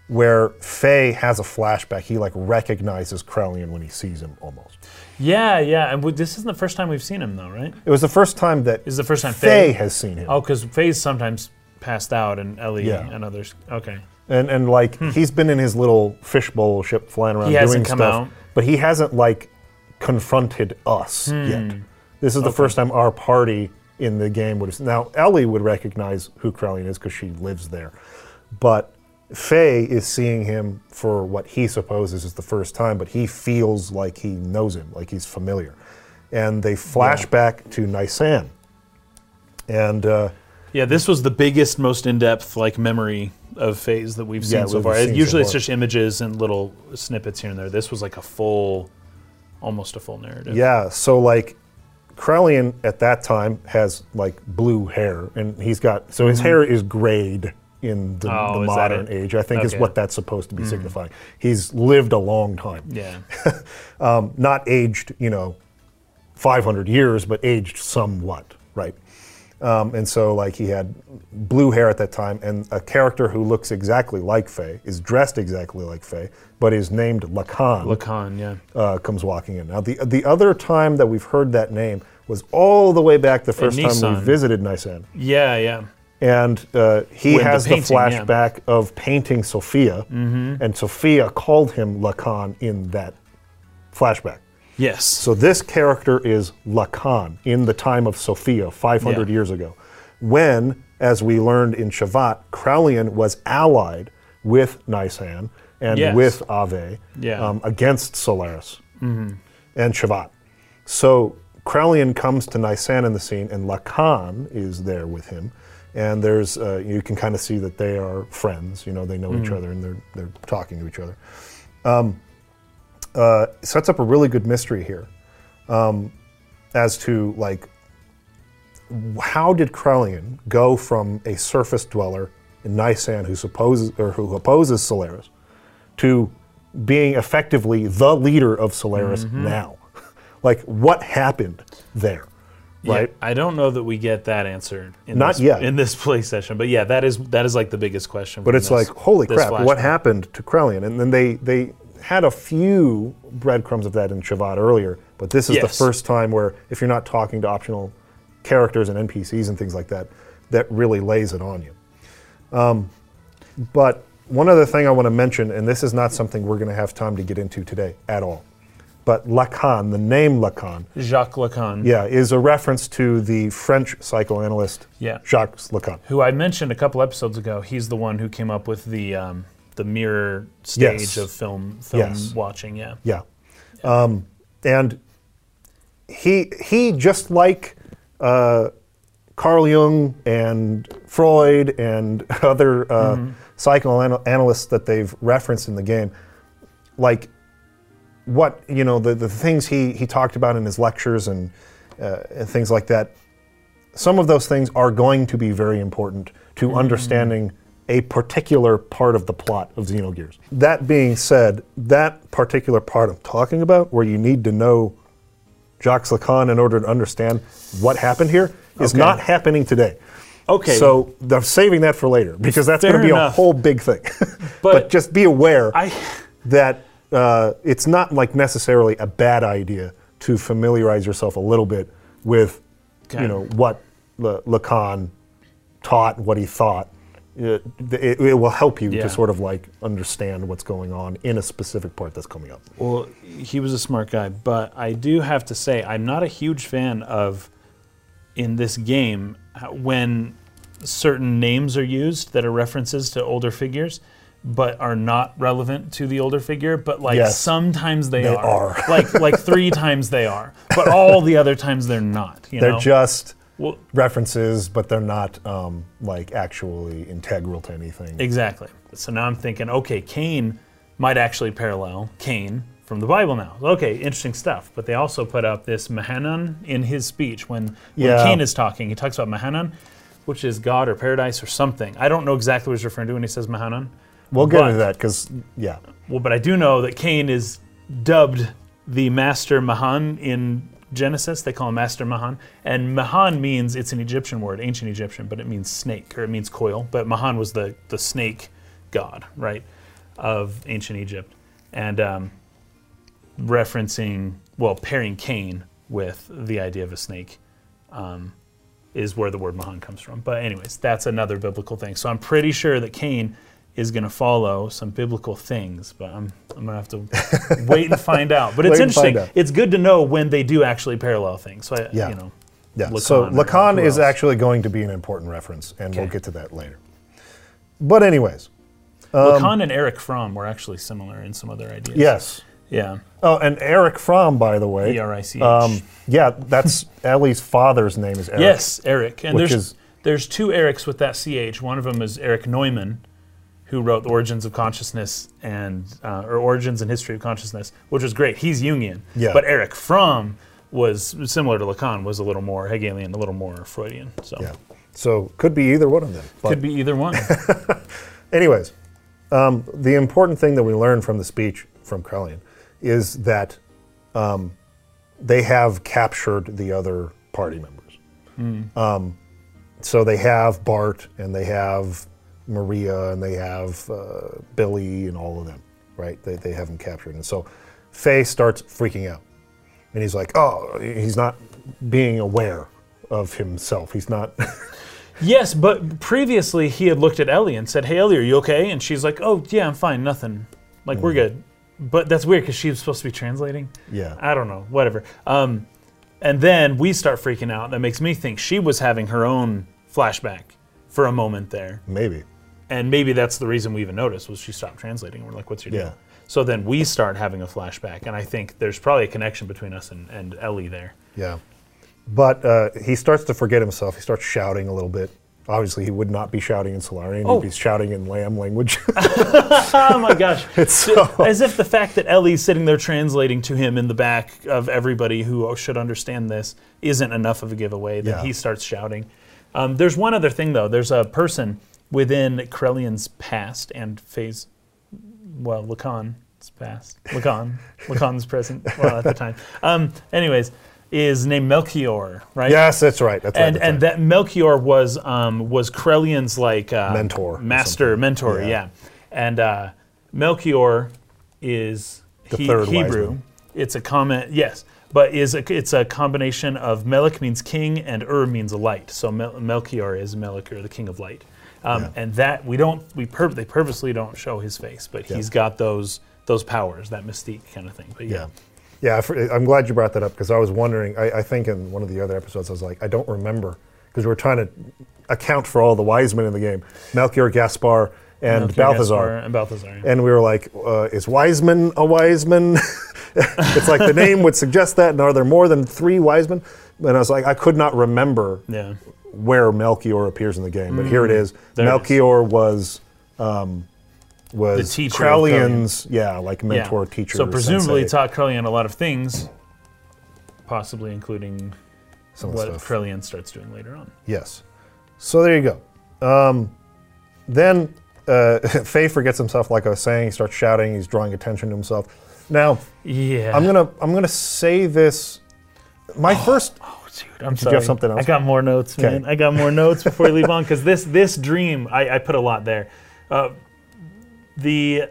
where Fei has a flashback. He like recognizes Krelian when he sees him almost. yeah yeah. And this isn't the first time we've seen him though, right? It was the first time that Is the first time Fei Fei? has seen him. Oh, because Fei's sometimes passed out, and Ellie Yeah. and others. Okay. And and like he's been in his little fishbowl ship flying around Hmm. He doing stuff, out. but he hasn't like confronted us Hmm. yet. This is the first time our party in the game would have. Now Ellie would recognize who Krelian is because she lives there, but Fei is seeing him for what he supposes is the first time, but he feels like he knows him, like he's familiar, and they flash back to Nisan, and. Uh, Yeah, this was the biggest, most in-depth like memory of Fei's that we've seen Yeah, so we've far. seen so Usually it's far. just images and little snippets here and there. This was like a full, almost a full narrative. Yeah, so like Krelian at that time has like blue hair, and he's got so his hair is grayed in the. Oh, the modern age. I think is Okay. Mm. what that's supposed to be signifying. He's lived a long time, Yeah. um, not aged, you know, 500 years, but aged somewhat, right? Um, and so, like, he had blue hair at that time, and a character who looks exactly like Fei, is dressed exactly like Fei, but is named Lacan, Lacan, yeah. uh, comes walking in. Now, the, the other time that we've heard that name was all the way back the first time we visited Nisan. Yeah, yeah. And uh, he has the, painting, yeah. Mm-hmm. flashback of painting Sophia, and Sophia called him Lacan in that flashback. Yes. So this character is Lacan in the time of Sophia, 500 Yeah. years ago, when, as we learned in Shevat, Krelian was allied with Nisan and Yes. with Ave Yeah. um, against Solaris and Shevat. So Krelian comes to Nisan in the scene, and Lacan is there with him. And there's, uh, you can kind of see that they are friends. You know, they know each other and they're, they're talking to each other Um, uh, sets up a really good mystery here um, as to like how did Krelian go from a surface dweller in Nisan who supposes or who opposes Solaris to being effectively the leader of Solaris now? like what happened there? Yeah, I don't know that we get that answer in Not this, yet. in this play session, but yeah, that is that is like the biggest question. But it's this- like, holy crap, what happened to Krelian? And then they, they had a few breadcrumbs of that in Shevat earlier, but this is the first time where, if you're not talking to optional characters and NPCs and things like that, that really lays it on you. Um, but one other thing I want to mention, and this is not something we're going to have time to get into today at all, but Lacan, the name Lacan, Jacques Lacan, yeah, is a reference to the French psychoanalyst Yeah. Jacques Lacan. who I mentioned a couple episodes ago. He's the one who came up with the um, the mirror stage Yes. of film film Yes. watching. Yeah. Yeah. Um, and he he just like uh, Carl Jung and Freud and other uh, psychoanalysts that they've referenced in the game, like what you know the, the things he he talked about in his lectures and uh, and things like that. Some of those things are going to be very important to understanding a particular part of the plot of Xenogears. That being said, that particular part I'm talking about, where you need to know Jacques Lacan in order to understand what happened here, is Okay. not happening today. Okay. So they're saving that for later because that's going to be a whole big thing. but, But just be aware I that uh, it's not like necessarily a bad idea to familiarize yourself a little bit with, Okay. you know, what Le- Lacan taught, what he thought. It, it, it will help you Yeah. to sort of like understand what's going on in a specific part that's coming up. Well, he was a smart guy, but I do have to say I'm not a huge fan of in this game when certain names are used that are references to older figures but are not relevant to the older figure but like Yes. sometimes they, They are, are. like like 3 times they are but all the other times they're not you They're know just well, references, but they're not um, like actually integral to anything. Exactly. So now I'm thinking, okay, Cain might actually parallel Cain from the Bible now. Okay, interesting stuff. But they also put up this Mahanan in his speech when, when Yeah. Cain is talking. He talks about Mahanan, which is God or paradise or something. I don't know exactly what he's referring to when he says Mahanan. We'll get but- into that because, yeah. Well, but I do know that Cain is dubbed the Master Mahan in Genesis. They call him Master Mahan. And Mahan means, it's an Egyptian word, ancient Egyptian, but it means snake or it means coil. But Mahan was the, the snake god, right, of ancient Egypt. And um, referencing, well, pairing Cain with the idea of a snake um, is where the word Mahan comes from. But, anyways, that's another biblical thing. So I'm pretty sure that Cain is going to follow some biblical things, but I'm, I'm going to have to wait and find out. But it's interesting. It's good to know when they do actually parallel things. So, I, Yeah. you know, Yeah. so Lacan or Lacan is actually going to be an important reference, and we'll get to that later. But, anyways, Lacan and Erich Fromm were actually similar in some other ideas. yes. Yeah. Oh, and Erich Fromm, by the way. E R I C H. Um, yeah, that's Ellie's father's name is Eric. Yes, Eric. And there's is- there's two Erics with that CH. One of them is Erich Neumann, who wrote The Origins of Consciousness and uh, or Origins and History of Consciousness, which was great. He's Jungian. Yeah. But Erich Fromm was similar to Lacan, was a little more Hegelian, a little more Freudian. So Yeah. So could be either one of them. Could be either one. anyways, um, the important thing that we learned from the speech from Krelian is that um, they have captured the other party members. Um, so they have Bart and they have Maria and they have uh, Billy and all of them, right? They, they have him captured. And so Fei starts freaking out. And he's like, oh, he's not being aware of himself. He's not. Yes, but previously he had looked at Ellie and said, "Hey, Ellie, are you okay?" And she's like, "Oh, yeah, I'm fine. Nothing. Like we're good." But that's weird because she was supposed to be translating. yeah. I don't know. Whatever. Um, and then we start freaking out. That makes me think she was having her own flashback for a moment there, Maybe. And maybe that's the reason we even noticed was she stopped translating. We're like, "What's your deal?" Yeah. So then we start having a flashback, and I think there's probably a connection between us and, and Ellie there. Yeah. But uh, he starts to forget himself. He starts shouting a little bit. Obviously, he would not be shouting in Solarian. Oh. He'd be shouting in lamb language. Oh my gosh. it's so. As if the fact that Ellie's sitting there translating to him in the back of everybody who should understand this isn't enough of a giveaway that Yeah. he starts shouting. Um, there's one other thing, though. There's a person within Krelian's past and phase, well, Lacan's past. Lacan. Lacan's present, well, at the time. Um, anyways, is named Melchior, right? Yes, that's right. That's right. and that's and right. that Melchior was um, was Krelian's like uh, Mentor master, mentor, Yeah. yeah. And uh, Melchior is The he- third wise Hebrew. It's a comment, yes, but is a, it's a combination of Melech means king and Ur means light. So Mel- Melchior is Melchior, the king of light. Um, Yeah. And that we don't we pur- they purposely don't show his face, but Yeah. he's got those those powers, that mystique kind of thing. But yeah, Yeah. Yeah, I'm glad you brought that up because I was wondering. I, I think in one of the other episodes, I was like, I don't remember because we were trying to account for all the wise men in the game Melchior, Gaspar, and Melchior, Balthazar. Gaspar, and Balthazar. yeah. And we were like, uh, is Wiseman a Wiseman? it's like the name would suggest that. And are there more than three Wisemen? And I was like, I could not remember yeah. Where Melchior appears in the game, but here it is. Mm. There it is. Melchior was um, was The teacher of yeah, like mentor, teacher. So presumably sensei, taught Krelian a lot of things, possibly including some of the what stuff. Krelian starts doing later on. Yes. So there you go. Um, then uh, Fei forgets himself, like I was saying. He starts shouting. He's drawing attention to himself. Now Yeah. I'm gonna I'm gonna say this. My first. Dude, I'm sorry. have something else? I got more notes, Okay. man. I got more notes before we leave on because this this dream, I, I put a lot there. Uh, the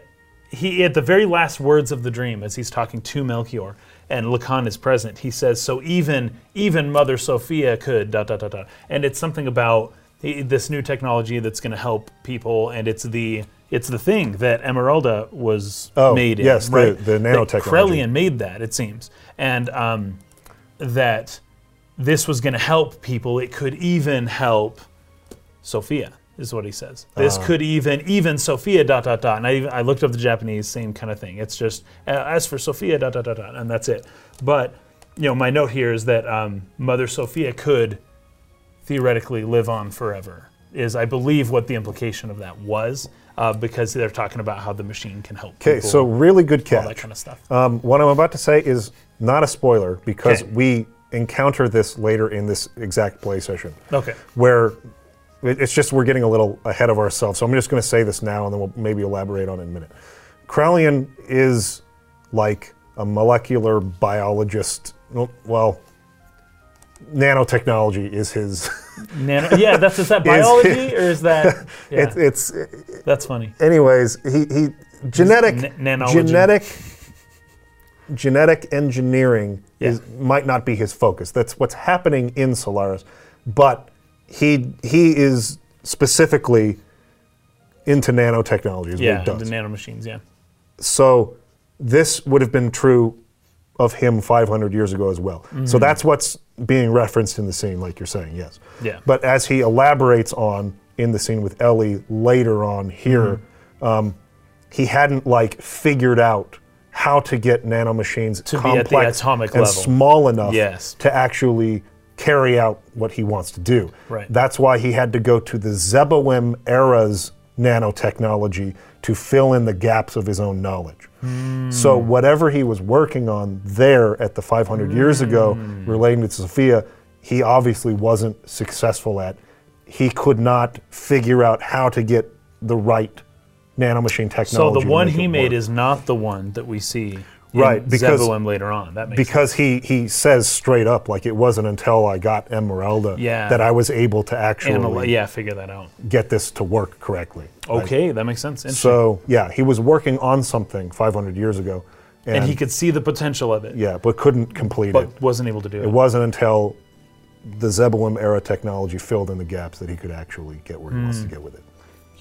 he at the very last words of the dream, as he's talking to Melchior, and Lacan is present. He says, "So even even Mother Sophia could dot dot dot dot," and it's something about this new technology that's going to help people, and it's the it's the thing that Emeralda was Oh, made in. yes, the- right? the That nanotechnology. Krelian made that, it seems, and um, that this was going to help people. It could even help Sophia, is what he says. This Ah. could even even Sophia dot dot dot. And I, even- I looked up the Japanese, same kind of thing. It's just uh, as for Sophia dot dot dot dot, and that's it. But you know, my note here is that um, Mother Sophia could theoretically live on forever. Is I believe what the implication of that was, uh, because they're talking about how the machine can help. Okay, so really good catch. all that kind of stuff. Um, what I'm about to say is not a spoiler because Okay. we encounter this later in this exact play session. Okay. where it's just we're getting a little ahead of ourselves. So I'm just going to say this now, and then we'll maybe elaborate on it in a minute. Krelian is like a molecular biologist. Well, nanotechnology is his. Nano, yeah, that's is that biology or is that? Yeah, it's, it's that's funny. anyways. He he genetic N- genetic genetic engineering Yeah. is might not be his focus. That's what's happening in Solaris, but he he is specifically into nanotechnology. Yeah, the does. nano machines. Yeah, so this would have been true of him 500 years ago as well. Mm-hmm. So that's what's being referenced in the scene, like you're saying. Yes. Yeah. But as he elaborates on in the scene with Ellie later on here, Mm-hmm. um, he hadn't like figured out how to get nanomachines To be at the complex atomic and level. small enough Yes. to actually carry out what he wants to do. Right. That's why he had to go to the Zeboim era's nanotechnology to fill in the gaps of his own knowledge. Hmm. So whatever he was working on there at the 500 hmm. years ago relating to Sophia, he obviously wasn't successful at. He could not figure out how to get the right nanomachine technology. So the one he made work. is not the one that we see in Right, because- Zeboim later on. That makes because he he says straight up like it wasn't until I got Emeralda Yeah. that I was able to actually Animal, yeah, figure that out. get this to work correctly. Okay, that makes sense. So yeah, he was working on something 500 years ago, and, and he could see the potential of it, yeah, but couldn't complete it. but wasn't able to do it. It wasn't until the Zeboim era technology filled in the gaps that he could actually get where he wants Hmm. to get with it,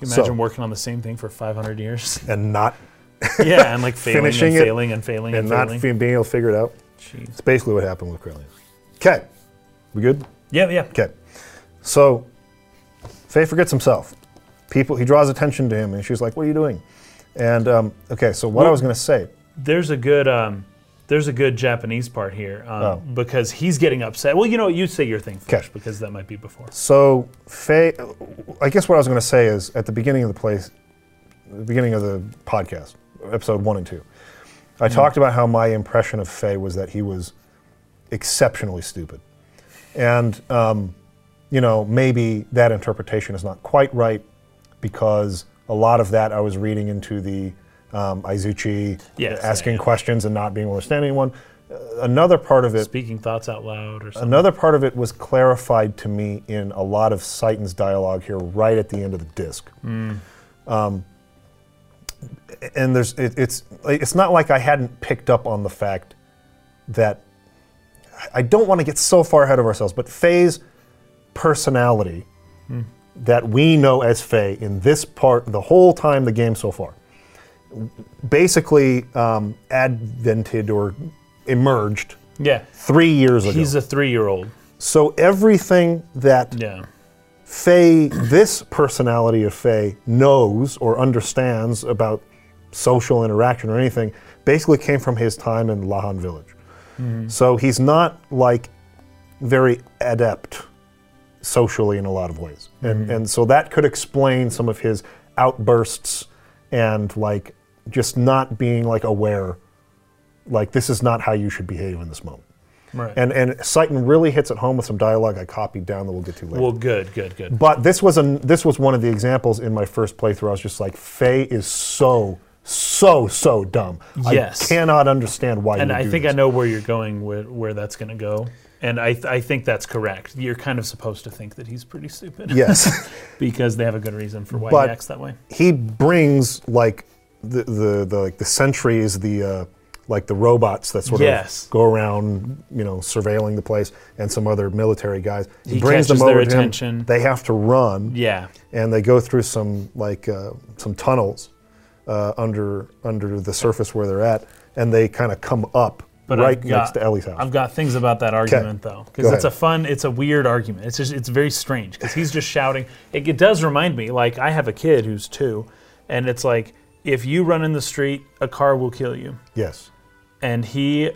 Can you imagine so- working on the same thing for 500 years? and not yeah, and like failing Finishing and it failing and failing and, and not failing. being able to figure it out. Jeez. It's basically what happened with Krelian. Okay, we good? Yeah, yeah. Okay. So Fei forgets himself. People, he draws attention to him, and she's like, "What are you doing?" And um, okay, so what I was going to say, There's a good um, there's a good Japanese part here um, Oh. because he's getting upset. Well, you know what? You say your thing first 'Kay. because that might be before. so Fei, I guess what I was going to say is at the beginning of the place, the beginning of the podcast, episode one and two, I talked about how my impression of Fei was that he was exceptionally stupid, and um, you know maybe that interpretation is not quite right because a lot of that I was reading into the um, Aizuchi Yes, asking yeah, yeah. questions and not being able to understand anyone. Uh, another part of it Speaking thoughts out loud or something. Another part of it was clarified to me in a lot of Citan's dialogue here, right at the end of the disc. Um, and there's it, it's it's not like I hadn't picked up on the fact that I don't want to get so far ahead of ourselves, but Fei's personality that we know as Fei in this part, the whole time the game so far, basically um, advented or emerged yeah, three years ago. he's a three year old. So everything that Yeah. Fei, this personality of Fei, knows or understands about social interaction or anything, basically came from his time in Lahan Village. So he's not like very adept socially in a lot of ways, and and so that could explain some of his outbursts and like just not being like aware, like this is not how you should behave in this moment. Right. And and Citan really hits it home with some dialogue I copied down that we'll get to later. well, good, good, good. but this was a this was one of the examples in my first playthrough. I was just like, Fei is so so so dumb. Yes. I cannot understand why. and I do think this. I know where you're going, where, where that's going to go. And I, th- I think that's correct. You're kind of supposed to think that he's pretty stupid. Yes, because they have a good reason for why But- he acts that way. he brings like the the, the like the sentries, the uh, like the robots that sort Yes. of go around, you know, surveilling the place, and some other military guys. He catches their over to him. attention. They have to run. Yeah. and they go through some like uh, some tunnels uh, under under the surface where they're at, and they kind of come up But right I've got, next to Ellie's house. I've got things about that argument though, Go because it's a ahead. fun, it's a weird argument. It's just, it's very strange because he's just shouting. It, it does remind me, like I have a kid who's two, and it's like if you run in the street, a car will kill you, yes, and he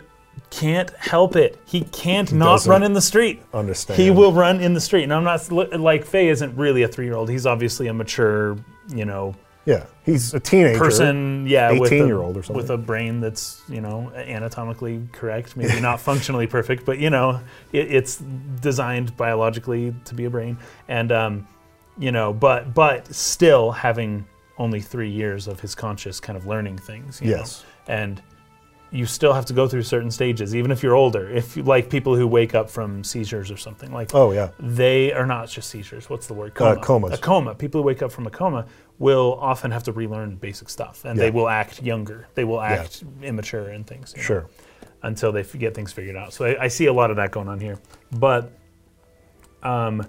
can't help it. He can't not doesn't run in the street. understand. He will run in the street. And I'm not like Fei isn't really a three year old. He's obviously a mature, you know, Yeah, he's a teenager. person. Yeah, with a- 18-year-old or something. with a brain that's you know anatomically correct, maybe not functionally perfect, but you know it, it's designed biologically to be a brain, and um, you know, but but still having only three years of his conscious kind of learning things. You Yes. know? and you still have to go through certain stages, even if you're older. If you, like people who wake up from seizures or something, like Oh yeah, they are not just seizures. What's the word? Uh, Coma. comas. A coma. People who wake up from a coma will often have to relearn basic stuff, and they will act younger. They will act immature and things. you know, sure. until they get things figured out. So I, I see a lot of that going on here. But um,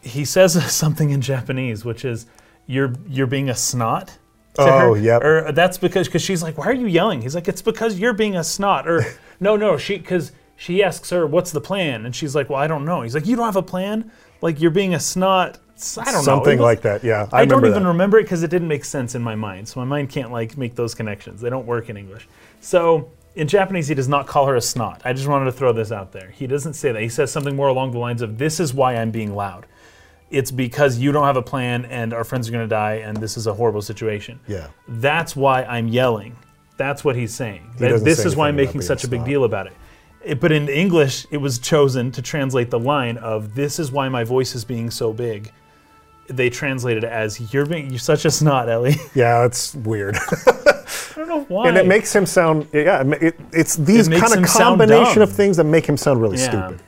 he says something in Japanese, which is "you're you're being a snot." To Oh, her. yep. Or that's because because she's like, "Why are you yelling?" He's like, "It's because you're being a snot." Or no, no, she because she asks her, "What's the plan?" And she's like, "Well, I don't know." He's like, "You don't have a plan? Like you're being a snot." I don't know. Something was- like that. Yeah, I, I, don't even that. remember it because it didn't make sense in my mind. So my mind can't like make those connections. They don't work in English. So in Japanese, he does not call her a snot. I just wanted to throw this out there. He doesn't say that. He says something more along the lines of, "This is why I'm being loud. It's because you don't have a plan, and our friends are going to die, and this is a horrible situation. Yeah. That's why I'm yelling. That's what he's saying. That this say is why I'm making such a big snot. deal about it. It- But in English, it was chosen to translate the line of "This is why my voice is being so big." They translated it as "You're being you're such a snot, Ellie." Yeah, it's weird. I don't know why. and it makes him sound yeah. it it's these makes kind of combination of things that make him sound really Yeah. stupid.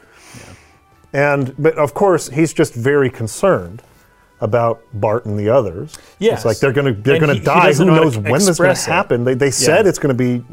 And but of course he's just very concerned about Bart and the others. Yes. it's like they're gonna they're And gonna he- he die. Who know knows when this is gonna happen? They they said Yeah. it's gonna be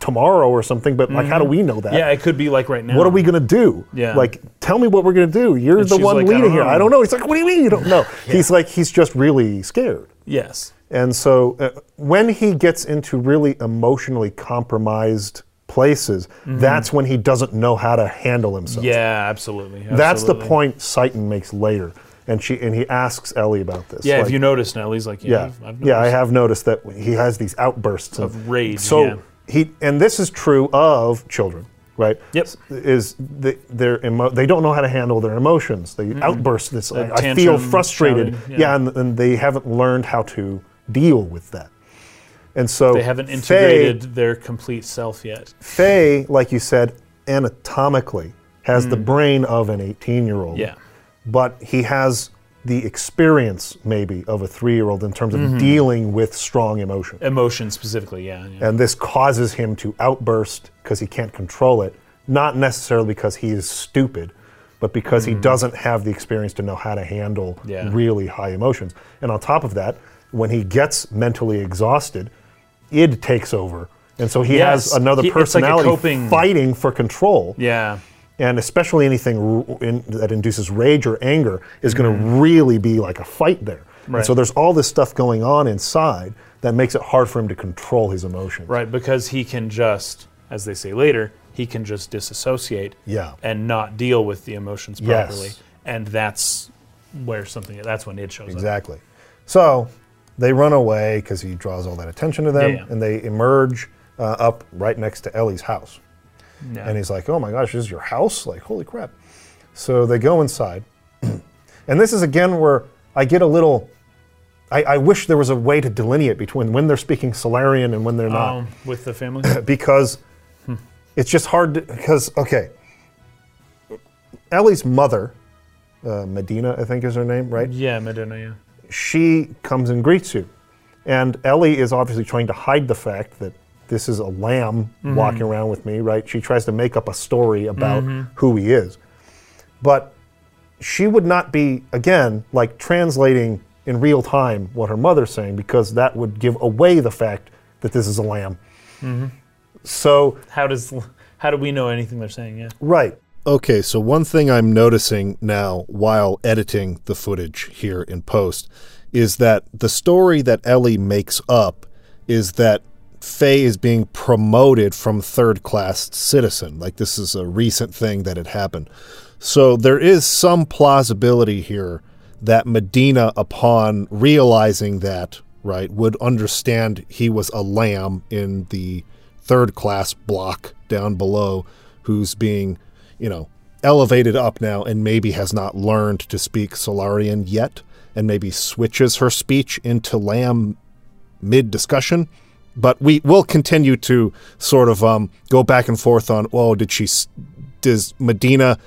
tomorrow or something, but like how do we know that? yeah, it could be like right now. What are we gonna do? Yeah. Like, tell me what we're gonna do. You're And the one like, I leading don't here. I don't know. He's like, what do you mean you don't know? He's like, he's just really scared. Yes. And so uh, when he gets into really emotionally compromised places, that's when he doesn't know how to handle himself. Mm-hmm. Yeah, absolutely. That's the point Citan makes later. And she and he asks Ellie about this. Yeah, like, if you notice, Ellie's like, yeah, yeah, I've, I've yeah, I have noticed that he has these outbursts Of rage, So yeah. he and this is true of children, right? Yep. Is they, their emo- they don't know how to handle their emotions. They outburst this. I, I feel frustrated. shouting, yeah, yeah. and, and they haven't learned how to deal with that. And so They haven't Fei- integrated their complete self yet. Fei, like you said, anatomically has the brain of an 18-year-old. Mm. Yeah. But he has the experience maybe of a three-year-old in terms of Mm-hmm. dealing with strong emotion. Emotion specifically, yeah. yeah. And this causes him to outburst because he can't control it, not necessarily because he is stupid, but because he doesn't have the experience to know how to handle Mm-hmm. Yeah. really high emotions. And on top of that, when he gets mentally exhausted, id takes over. And so he Yes. has another He- it's like personality fighting for control. yeah. And especially anything r- in, that induces rage or anger is going to Mm-hmm. really be like a fight there. And Right. so there's all this stuff going on inside that makes it hard for him to control his emotions. Right, because he can just, as they say later, he can just disassociate Yeah. and not deal with the emotions Yes. properly. And that's where something, that's when it shows up. Exactly. So they run away because he draws all that attention to them, Yeah, yeah. and they emerge uh, up right next to Ellie's house. Yeah. And he's like, "Oh my gosh, this is your house? Like, holy crap!" So they go inside, and this is again where I get a little. I, I wish there was a way to delineate between when they're speaking Solarian and when they're not, Um, with the family? because it's just hard. To, because okay, Ellie's mother, uh, Medina, I think is her name, right? yeah, Medina, yeah. She comes and greets you. And Ellie is obviously trying to hide the fact that this is a lamb Mm-hmm. walking around with me, right? She tries to make up a story about who he is. But she would not be, again, like translating in real time what her mother's saying because that would give away the fact that this is a lamb. Mm-hmm. So, How does, how do we know anything they're saying? Yeah. right. Okay, so one thing I'm noticing now while editing the footage here in post is that the story that Ellie makes up is that Fei is being promoted from third class citizen. Like this is a recent thing that had happened. So there is some plausibility here that Medina, upon realizing that, right, would understand he was a lamb in the third class block down below who's being, you know, elevated up now and maybe has not learned to speak Solarian yet and maybe switches her speech into lamb mid discussion. But we will continue to sort of um, go back and forth on, oh, did she, does Medina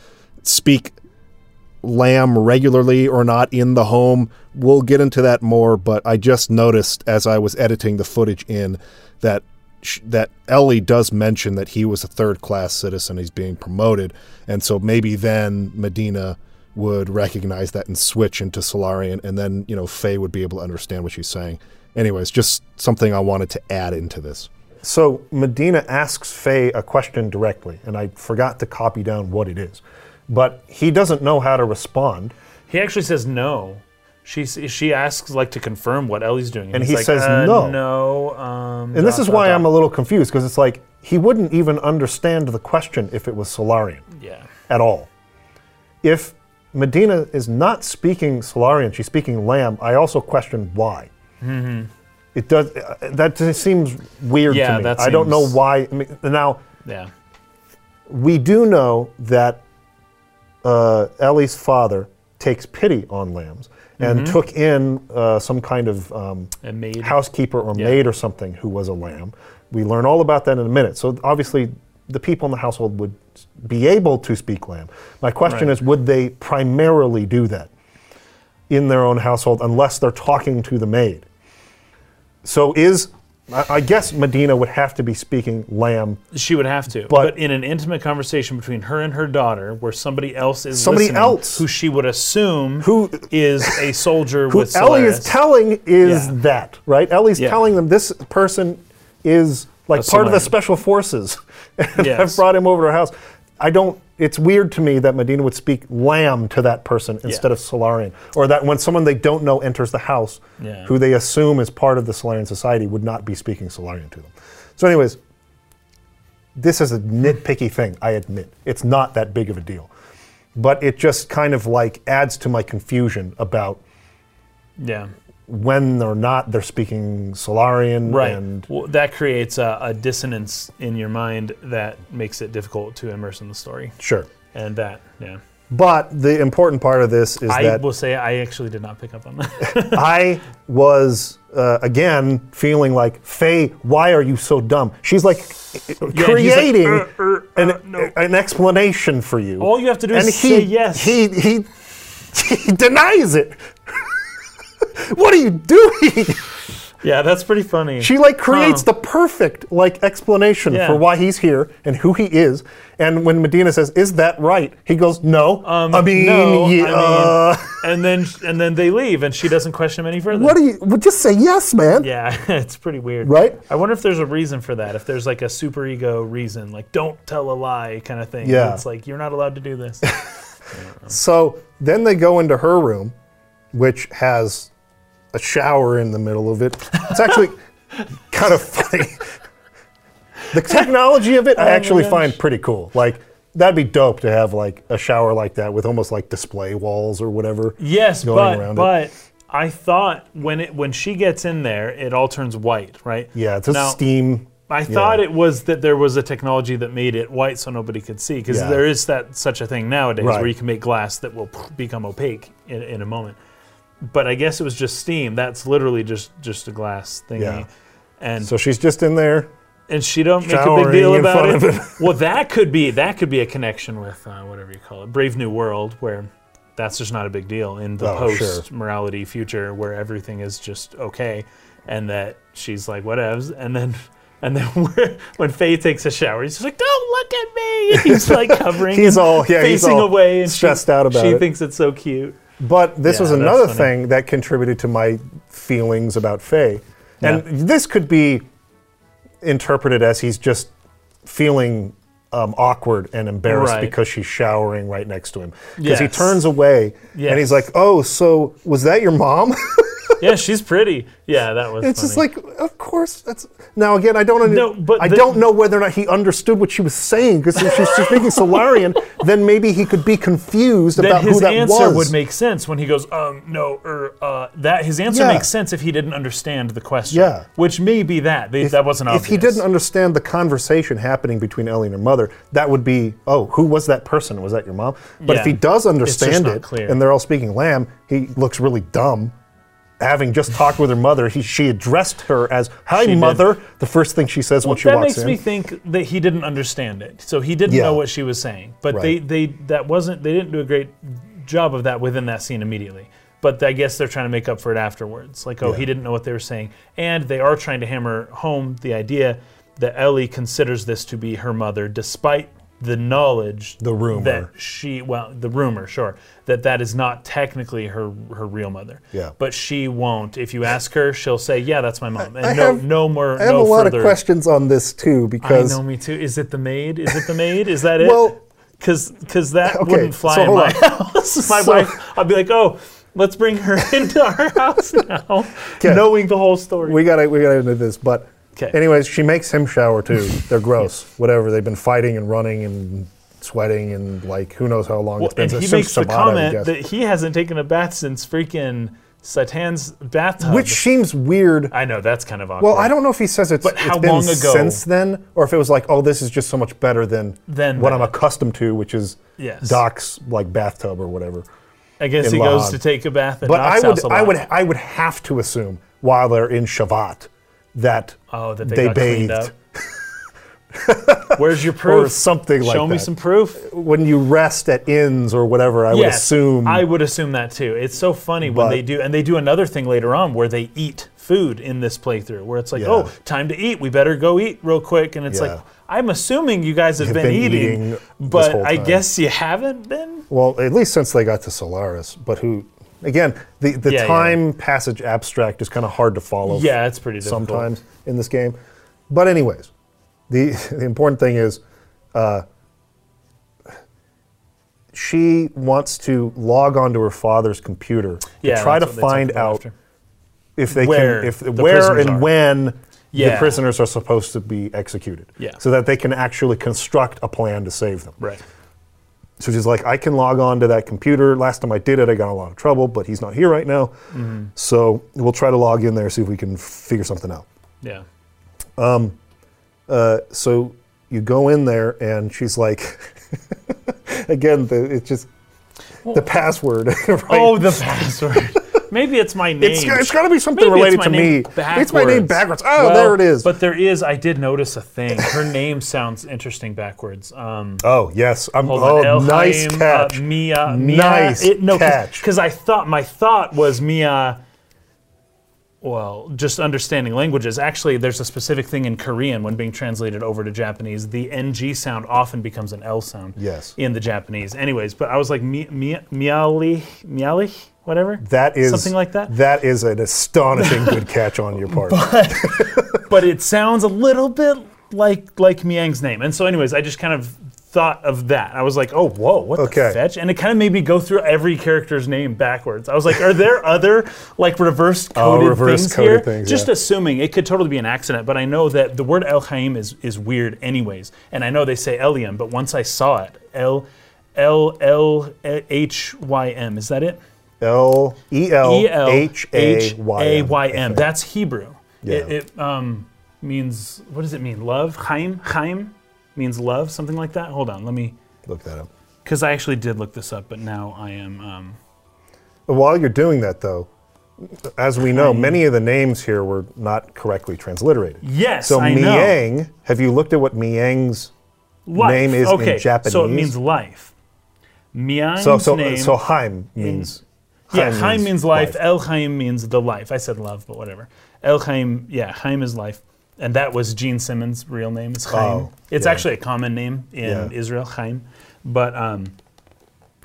speak lamb regularly or not in the home? We'll get into that more, but I just noticed as I was editing the footage in that sh- that Ellie does mention that he was a third class citizen. He's being promoted, and so maybe then Medina would recognize that and switch into Solarian, and then you know Fei would be able to understand what she's saying. Anyways, just something I wanted to add into this. So Medina asks Fei a question directly, and I forgot to copy down what it is. But he doesn't know how to respond. He actually says no. She she asks like to confirm what Ellie's doing, And he's he like, says uh, no. No. Um, And this is why. I'm a little confused because it's like he wouldn't even understand the question if it was Solarian yeah. at all. If Medina is not speaking Solarian, she's speaking Lamb, I also question why. It does uh, that seems weird Mm-hmm. Yeah, to me. that I don't know why. I mean, now Yeah. we do know that uh, Ellie's father takes pity on lambs and Mm-hmm. took in uh, some kind of um, housekeeper or Yeah. maid or something who was a lamb. We learn all about that in a minute. So obviously, the people in the household would be able to speak lamb. My question Right. is, would they primarily do that in their own household unless they're talking to the maid? So is I, I guess Medina would have to be speaking lamb. She would have to. But- But, in an intimate conversation between her and her daughter, where somebody else is Somebody else. who she would assume Who- is a soldier Who with Ellie is telling is Yeah. that, right? Ellie's Yeah. telling them this person is like A part of the special forces. and I've brought him over to our house. I don't. It's weird to me that Medina would speak lamb to that person instead of Solarian, or that when someone they don't know enters the house, Yeah. who they assume is part of the Solarian society, would not be speaking Solarian to them. So, anyways, this is a nitpicky thing. I admit it's not that big of a deal, but it just kind of like adds to my confusion about yeah. When or not they're speaking Solarian Right. and well, that creates a, a dissonance in your mind that makes it difficult to immerse in the story. sure. And that, yeah. But the important part of this is I that will say I actually did not pick up on that. I was uh, again feeling like Fei, why are you so dumb? She's like like, creating "Uh, uh, uh, an, no." an explanation for you. All you have to do is and say yes. He he he denies it. What are you doing? yeah, that's pretty funny. She like creates Huh. the perfect like explanation Yeah. for why he's here and who he is. And when Medina says, "Is that right?" He goes, "No." Um, I mean, no, yeah, I mean- and then and then they leave, and she doesn't question him any further. what do you? Well, just say yes, man. Yeah, it's pretty weird. Right? I wonder if there's a reason for that. If there's like a super ego reason, like don't tell a lie kind of thing. Yeah. It's like you're not allowed to do this. So then they go into her room, which has a shower in the middle of it. It's actually kind of funny. The technology of it, I Oh actually gosh. find pretty cool. Like that'd be dope to have like a shower like that with almost like display walls or whatever. yes, Going but around it. I thought when it when she gets in there, it all turns white, right? Yeah, it's a Now, steam. I thought it was that there was a technology that made it white so nobody could see because Yeah. there is that such a thing nowadays Right. where you can make glass that will become opaque in, in a moment. But I guess it was just steam. That's literally just just a glass thingy. Yeah. And So she's just in there. and she don't make a big deal about it. it. well, that could be that could be a connection with uh, whatever you call it, Brave New World, where that's just not a big deal in the Oh, post morality future where everything is just okay, and that she's like whatevs, and then. And then when Fei takes a shower, he's just like, "Don't look at me!" And he's like covering, He's all- yeah, he's facing all away, and she- stressed out about She it. She thinks it's so cute. But this Yeah, was another thing that contributed to my feelings about Fei. And Yeah. this could be interpreted as he's just feeling um, awkward and embarrassed Right. because she's showering right next to him. Because he turns away and he's like, oh, so was that your mom? Yeah, she's pretty. Yeah, that was. it's just like, of course, that's. Now, again, I don't, under, No, but I the- don't know whether or not he understood what she was saying because if she's speaking Solarian, then maybe he could be confused about who that was. his answer would make sense when he goes, um, no, or uh, that. His answer Yeah. makes sense if he didn't understand the question. Yeah. which may be that They, that wasn't obvious. If he didn't understand the conversation happening between Ellie and her mother, that would be, oh, who was that person? Was that your mom? But if he does understand it, clear. and they're all speaking lamb, he looks really dumb. Having just talked with her mother, he, she addressed her as "Hi, She did. mother." The first thing she says when she walks in. that makes me think that he didn't understand it, so he didn't Yeah. know what she was saying. But Right. they, they that wasn't they didn't do a great job of that within that scene immediately. But I guess they're trying to make up for it afterwards. Like, oh, he didn't know what they were saying, and they are trying to hammer home the idea that Ellie considers this to be her mother, despite the knowledge, The rumor. that she well, the rumor, sure, that that is not technically her her real mother. Yeah. But she won't. If you ask her, she'll say, "Yeah, that's my mom," and I no, have- no more. I have no a lot further. of questions on this too I because know, me too. Is it the maid? Is it the maid? Is that it? Well- because because that Okay, wouldn't fly so in my on. house. my So- wife, I'd be like, oh, let's bring her into our house now, knowing the whole story. we gotta we gotta into this. But 'Kay. anyways, she makes him shower too. They're gross. Whatever. They've been fighting and running and sweating and like who knows how long Well, it's been. and he since makes the comment that he hasn't taken a bath since freaking Citan's bathtub. which seems weird. I know that's kind of awkward. Well, I don't know if he says it's, But it's how long ago? since then, or if it was like, oh, this is just so much better than Than what I'm accustomed to, which is Yes. Doc's like bathtub or whatever. I guess he goes to take a bath at But Doc's I would, I would, I would have to assume while they're in Shevat that Oh, that they, they bathed. Where's your proof? or something like that. Show me some proof. when you rest at inns or whatever, I would Yes, assume. I would assume that too. It's so funny when they do, and they do another thing later on where they eat food in this playthrough, where it's like, oh, Yeah. oh, time to eat. We better go eat real quick. And it's Yeah. like, I'm assuming you guys have Have been, been eating, eating this but whole I time. guess you haven't been. Well, at least since they got to Solaris, but who? Again, the, the Yeah, yeah. time passage abstract is kind of hard to follow. Yeah, it's pretty difficult. sometimes in this game. But anyways, the the important thing is, uh, she wants to log onto her father's computer to Yeah, try to what they find out after. if they Where can, if the where and are. when the prisoners are supposed to be executed. Yeah. So that they can actually construct a plan to save them. Right. So she's like, I can log on to that computer. Last time I did it, I got in a lot of trouble, but he's not here right now. Mm-hmm. So we'll try to log in there, see if we can figure something out. Yeah. Um, Uh, so you go in there, and she's like, again, the, it's just the password. right? Oh, the password. Maybe it's my name. it's, it's got to be something Maybe related to me. name It's my name backwards. backwards. Oh, Well, there it is. But there is. I did notice a thing. Her name sounds interesting backwards. Um, oh, yes. I'm, oh, nice Elhaym, catch. Uh, Mia. Mia. Nice it, no, catch. Because I thought my thought was Mia. Well, just understanding languages. Actually, there's a specific thing in Korean when being translated over to Japanese. The ng sound often becomes an l sound. Yes. In the Japanese. Anyways, but I was like mi, mi, miali, miali, whatever. that is something like that. That is an astonishing good catch on your part. but it sounds a little bit like like Miang's name. And so, anyways, I just kind of thought of that. I was like, oh, whoa, what Okay. the fetch? And it kind of made me go through every character's name backwards. I was like, are there other like reverse coded Oh, reverse things coded here? things, just yeah. assuming it could totally be an accident, but I know that the word El Haim is is weird anyways. And I know they say Eliam, but once I saw it, L L L H Y M. Is that it? L E L H A Y A M. Y M. That's Hebrew. Yeah. It, it um, means what does it mean? Love. Chaim. Chaim means love. Something like that. Hold on. Let me. Look that up. Because I actually did look this up, but now I am. Um, while you're doing that, though, as we know, many of the names here were not correctly transliterated. yes, So I know. Miang, have you looked at what Miang's Life. name is in Japanese? So it means life. Miang's so so name. so Haim means yeah, Chaim means life. El Chaim means the life. I said love, but whatever. El Chaim, yeah, Chaim is life. And that was Gene Simmons' real name is Chaim. Oh, it's yeah. actually a common name in Yeah. Israel, Chaim. But um,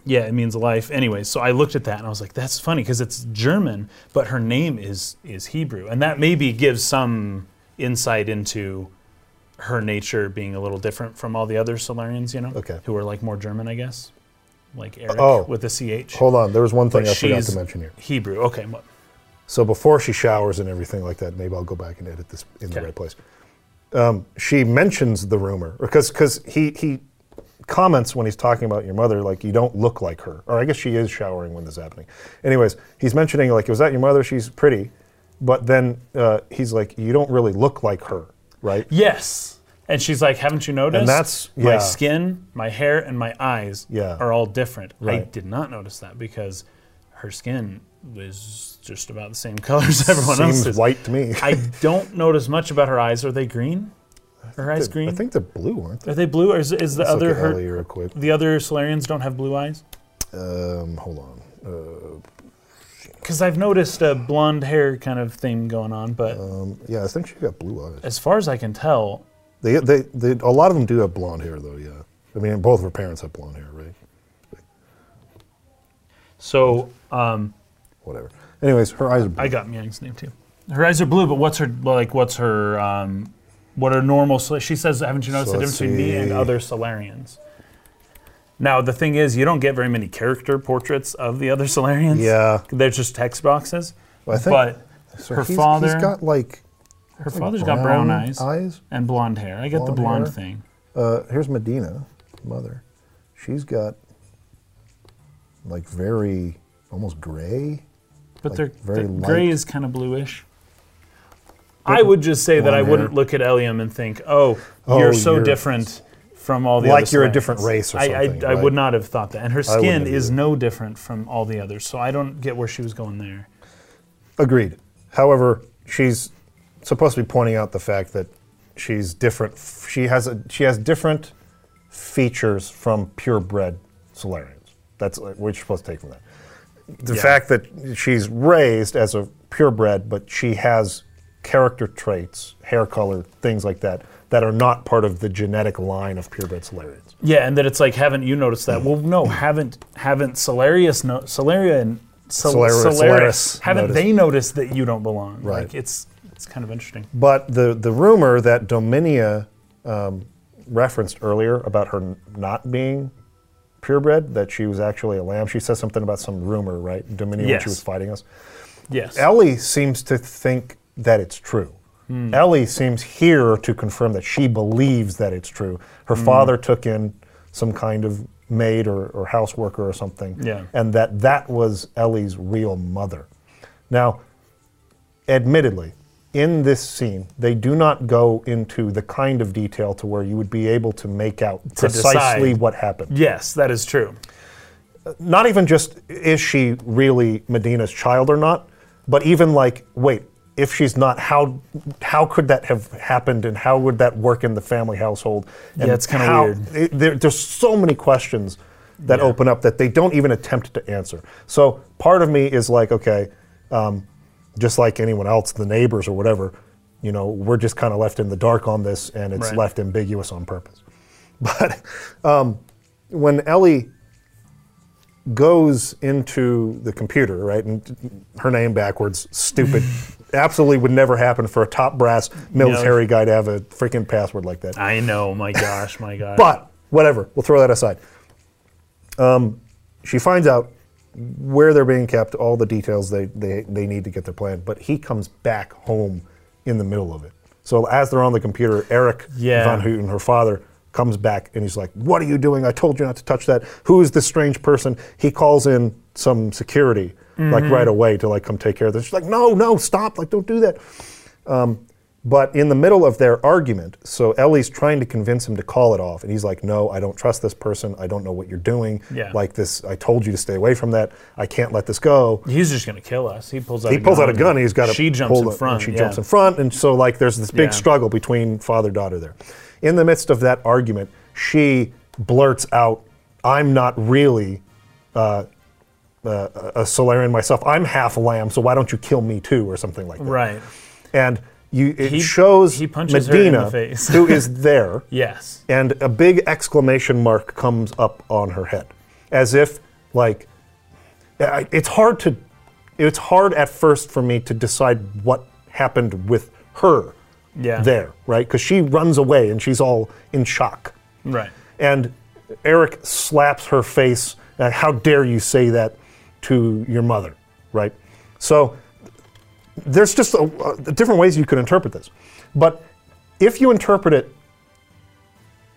yeah, it means life. Anyway, so I looked at that and I was like, that's funny because it's German, but her name is is Hebrew, and that maybe gives some insight into her nature being a little different from all the other Solarians, you know, Okay. who are like more German, I guess, like Eric Oh. with a ch. Hold on, there was one thing But I forgot to mention here. Hebrew. Okay. What? So before she showers and everything like that, maybe I'll go back and edit this in the Okay. right place. Um, she mentions the rumor because because he he comments when he's talking about your mother like you don't look like her, or I guess she is showering when this is happening. Anyways, he's mentioning like was that your mother? She's pretty, but then uh, he's like you don't really look like her, right? Yes. And she's like, "Haven't you noticed? that's- my yeah. skin, my hair, and my eyes Yeah. are all different." I Right. did not notice that because her skin was just about the same color as everyone else. Seems else's. white to me. I don't notice much about her eyes. Are they green? Her eyes green? I think they're blue, aren't they? Are they blue? Or is, is the Let's other look at her, Ellie real quick. the other Solarians don't have blue eyes? Um, hold on. Uh, Because I've noticed a blonde hair kind of thing going on, but um, yeah, I think she got blue eyes. as far as I can tell, They, they, they, a lot of them do have blonde hair, though. Yeah, I mean, both of her parents have blonde hair, right? so um, Whatever. Anyways, her eyes are blue. I got Miang's name too. Her eyes are blue, but what's her like? What's her? Um, what are normal? She says, "Haven't you noticed So the let's difference between me and see. other Solarians?" Now the thing is, you don't get very many character portraits of the other Solarians. Yeah. they're just text boxes. Well, I think- but So her he's, father, He's got like her father's got brown eyes, Eyes. and blonde hair. I get the Blonde blonde hair. thing. Uh, here's Medina, mother. She's got like very almost gray. But Like, they're, the gray is kind of bluish. I would just say that I blonde wouldn't look at Eliam and think, "Oh, Oh, you're so you're- different from all the others. Like you're a different race or I, something, I, I right. would not have thought that. And her skin is either. no different from all the others, so I don't get where she was going there. Agreed. However, she's supposed to be pointing out the fact that she's different. She has a, she has different features from purebred Solarians. That's uh, what you're supposed to take from that. The Yeah. fact that she's raised as a purebred, but she has character traits, hair color, things like that, that are not part of the genetic line of purebred Solarians. Yeah, and that it's like, haven't you noticed that? Well, no, haven't haven't Solarius no Solaria and Sol- Solar- Solaris, Solaris haven't noticed. they noticed that you don't belong? Right. Like it's it's kind of interesting. But the, the rumor that Dominia um, referenced earlier about her not being purebred, that she was actually a lamb, she says something about some rumor, right? Dominia when she was fighting us. Yes. Ellie seems to think that it's true. Hmm. Ellie seems here to confirm that she believes that it's true. Her Hmm. father took in some kind of maid or, or house worker or something, Yeah. and that that was Ellie's real mother. Now, admittedly, in this scene, they do not go into the kind of detail to where you would be able to make out precisely decide. what happened yes, that is true. not even just is she really Medina's child or not, but even like, wait, if she's not, how how could that have happened, and how would that work in the family household? And Yeah, it's kinda weird. it- there, there's so many questions that Yeah. open up that they don't even attempt to answer. So part of me is like, okay, um, just like anyone else, the neighbors or whatever, you know, we're just kind of left in the dark on this, and it's Right. left ambiguous on purpose. But um, when Ellie goes into the computer, right? And her name backwards, stupid. Absolutely would never happen for a top brass military guy to have a freaking password like that. I know. My gosh. My gosh. But whatever, we'll throw that aside. Um, she finds out where they're being kept, all the details they, they, they need to get their plan. But he comes back home in the middle of it. So as they're on the computer, Eric Yeah. Von Houten, her father, comes back and he's like, What are you doing? I told you not to touch that. Who is this strange person? He calls in some security like right away to like come take care of this. She's like, No, no, stop, like don't do that. Um, but in the middle of their argument, so Ellie's trying to convince him to call it off, and he's like, "No, I don't trust this person. I don't know what you're doing. Yeah. Like this, I told you to stay away from that. I can't let this go." he's just gonna kill us. He pulls out. He a pulls gun. out a gun. and He's got to. She jumps in front. She yeah. jumps in front, and so like there's this big Yeah. struggle between father daughter there. In the midst of that argument, she blurts out, "I'm not really." Uh, uh, a Solarian myself. I'm half a lamb, so why don't you kill me too, or something like that Right. and you it He- shows he punches her in Medina who is there Yes. and a big exclamation mark comes up on her head as if like it's hard to it's hard at first for me to decide what happened with her Yeah. there right because she runs away and she's all in shock Right. and Eric slaps her face. uh, How dare you say that to your mother, right? So there's just a, uh, different ways you could interpret this. But if you interpret it,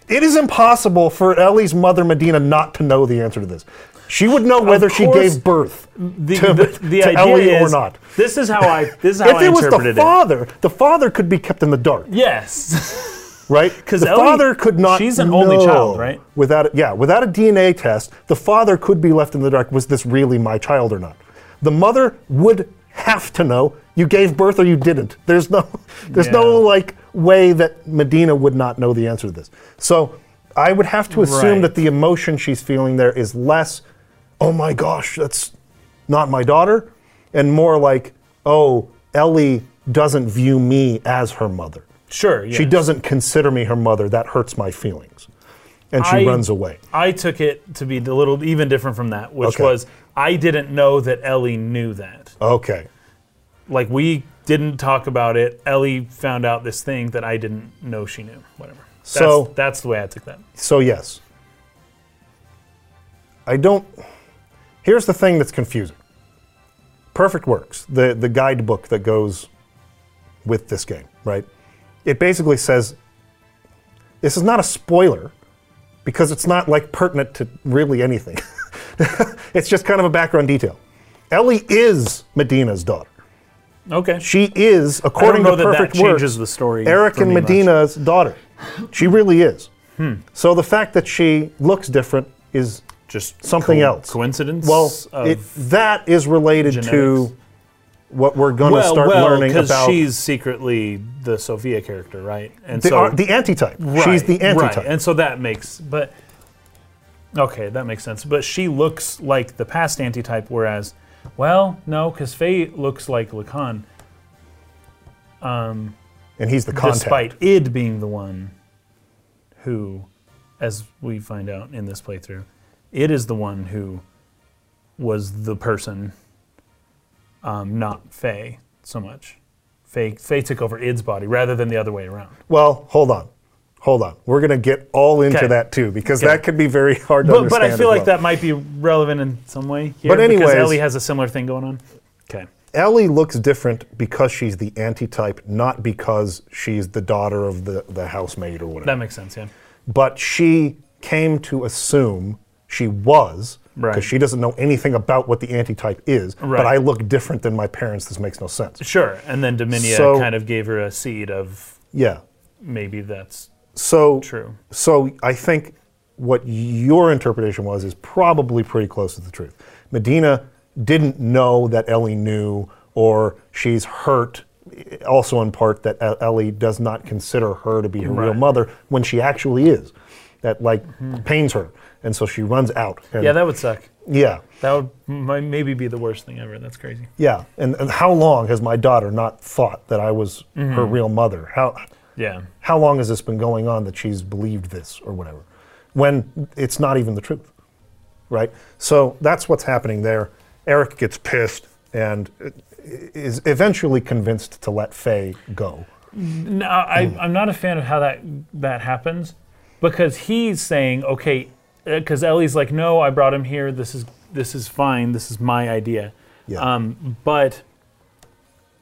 it is impossible for Ellie's mother, Medina, not to know the answer to this. She would know whether she gave birth The, to, the, the to idea Ellie is, or not. This is how I. This is how If I it was the interpreted it. father, the father could be kept in the dark. Yes. right, because the Ellie- father could not. she's an only child, right? Without a, yeah, without a DNA test, the father could be left in the dark. Was this really my child or not? The mother would have to know you gave birth or you didn't. There's no, there's no like way that Medina would not know the answer to this. So I would have to assume Right. that the emotion she's feeling there is less, oh my gosh, that's not my daughter, and more like, oh, Ellie doesn't view me as her mother. sure. Yes. She doesn't consider me her mother. That hurts my feelings. And she I- runs away. I took it to be a little even different from that, which Okay. was I didn't know that Ellie knew that. Okay. Like we didn't talk about it. Ellie found out this thing that I didn't know she knew. Whatever. That's, So- that's the way I took that. So, yes. I don't. Here's the thing that's confusing Perfect Works, the, the guidebook that goes with this game, right? It basically says this is not a spoiler because it's not like pertinent to really anything. it's just kind of a background detail. Ellie is Medina's daughter. Okay. She is, according to that Perfect that changes the story. Eric and me much. Medina's daughter. She really is. Hmm. So the fact that she looks different is Just something co- else. Coincidence. well, it, that is related genetics. to what we're going to well, start well, learning about she's secretly the Sophia character, right? And the, so the antitype. She's the Right, antitype. Right. And so that makes, but okay, that makes sense. But she looks like the past antitype, whereas Well, no, because Fei looks like Lacan, and he's the contact. despite id being the one who, as we find out in this playthrough, it is the one who was the person, um, not Fei so much. Fei, Fei took over id's body rather than the other way around. Well, hold on. Hold on. We're going to get all into Okay. that too, because Okay. that could be very hard to But, understand. but I feel as like that might be relevant in some way here But because Ellie has a similar thing going on. Okay. Ellie looks different because she's the antitype, not because she's the daughter of the, the housemaid or whatever. That makes sense, yeah. but she came to assume she was because Right. she doesn't know anything about what the antitype is. Right. But I look different than my parents. This makes no sense. Sure. And then Dominia So- kind of gave her a seed of Yeah. maybe that's So true. So I think what your interpretation was is probably pretty close to the truth. Medina didn't know that Ellie knew, or she's hurt. Also, in part, that Ellie does not consider her to be her real mother when she actually is. That like pains her, and so she runs out. Yeah, that would suck. yeah, That would maybe be the worst thing ever. That's crazy. yeah. And, and how long has my daughter not thought that I was Mm-hmm. her real mother? How Yeah. how long has this been going on that she's believed this or whatever when it's not even the truth right so that's what's happening there eric gets pissed and is eventually convinced to let Fei go No, I, I'm not a fan of how that that happens because he's saying, okay, because Ellie's like, no, I brought him here. This is this is fine. This is my idea. Yeah. Um, but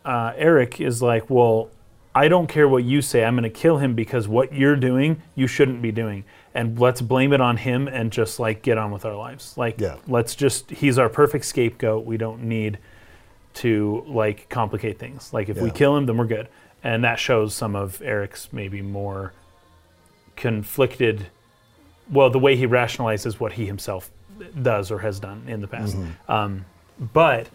uh, Eric is like, well, I don't care what you say. I'm going to kill him because what you're doing, you shouldn't be doing. And let's blame it on him and just like get on with our lives. Like, Yeah. let's just, he's our perfect scapegoat. We don't need to like complicate things. Like, if we kill him, then we're good. And that shows some of Eric's maybe more conflicted, well, the way he rationalizes what he himself does or has done in the past. Um, but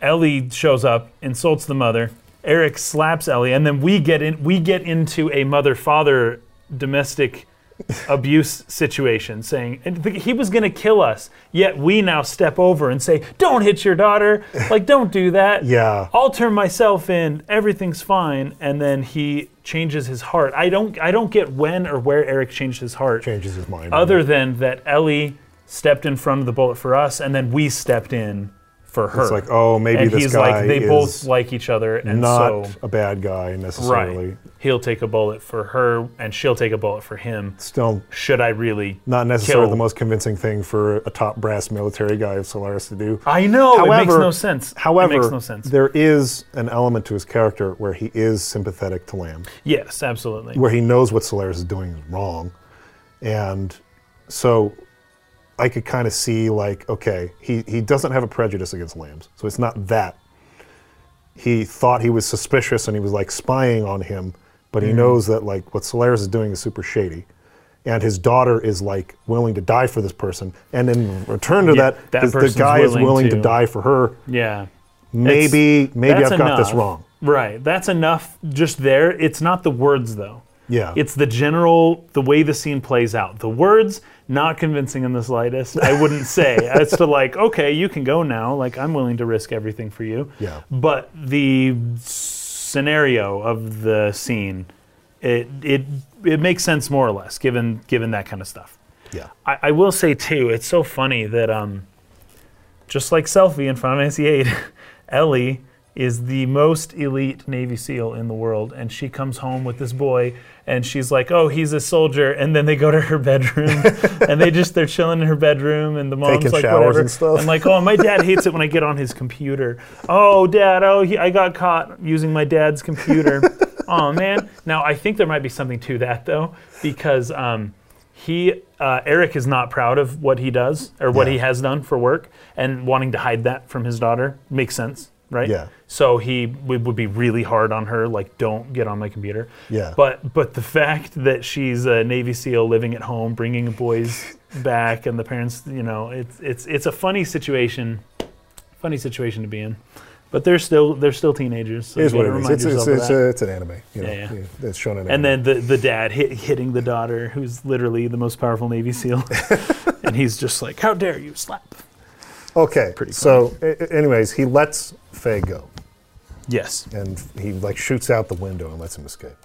Ellie shows up, insults the mother. Eric slaps Ellie, and then we get in. We get into a mother-father domestic abuse situation, saying th- he was going to kill us. Yet we now step over and say, "Don't hit your daughter! Like, don't do that." Yeah. I'll turn myself in. Everything's fine. And then he changes his heart. I don't. I don't get when or where Eric changed his heart changes his mind other than that Ellie stepped in front of the bullet for us, and then we stepped in for her. it's like oh maybe and this he's guy like, they both like each other, and not so a bad guy necessarily right, he'll take a bullet for her, and she'll take a bullet for him. still Should I really? not necessarily kill- the most convincing thing for a top brass military guy of solaris to do I know it makes no sense. However, it makes no sense. there is an element to his character where he is sympathetic to Lamb, yes, absolutely. where he knows what Solaris is doing is wrong. And so I could kind of see, like, okay, he, he doesn't have a prejudice against Lambs. So it's not that. He thought he was suspicious and he was like spying on him, but he mm. knows that, like, what Solaris is doing is super shady. And his daughter is like willing to die for this person, and in return to Yeah, that, that the- the guy is willing willing to to- die for her Yeah. maybe maybe That's I've got this wrong. Right. That's enough just there. It's not the words though. Yeah. It's the general the way the scene plays out. The words not convincing in the slightest. I wouldn't say. as to like, okay, you can go now. Like I'm willing to risk everything for you. Yeah. But the scenario of the scene it it it makes sense more or less given given that kind of stuff. Yeah. I, I will say too, it's so funny that um, just like Selphie in Final Fantasy VIII, Ellie is the most elite Navy SEAL in the world, and she comes home with this boy, and she's like, "Oh, he's a soldier," and then they go to her bedroom, and they just they're chilling in her bedroom, and the mom's Taking like, showers "Whatever," and stuff. and like, "Oh, my dad hates it when I get on his computer." Oh, dad, oh, he, I got caught using my dad's computer. oh man. Now I think there might be something to that though, because um, he uh, Eric is not proud of what he does or what Yeah. he has done for work, and wanting to hide that from his daughter makes sense, right? Yeah. So he w- would be really hard on her, like, don't get on my computer. Yeah. But but the fact that she's a Navy SEAL living at home, bringing boys back, and the parents, you know, it's it's it's a funny situation, funny situation to be in. But they're still they're still teenagers. So Here's you what it is. It's, it's, of it's, uh, it's an anime. You know, Yeah, yeah. it's shown in And then the, the dad hit, hitting the daughter, who's literally the most powerful Navy SEAL. and he's just like, How dare you slap? Okay. Pretty so, a- a- anyways, he lets Fei go, Yes. and he like shoots out the window and lets him escape.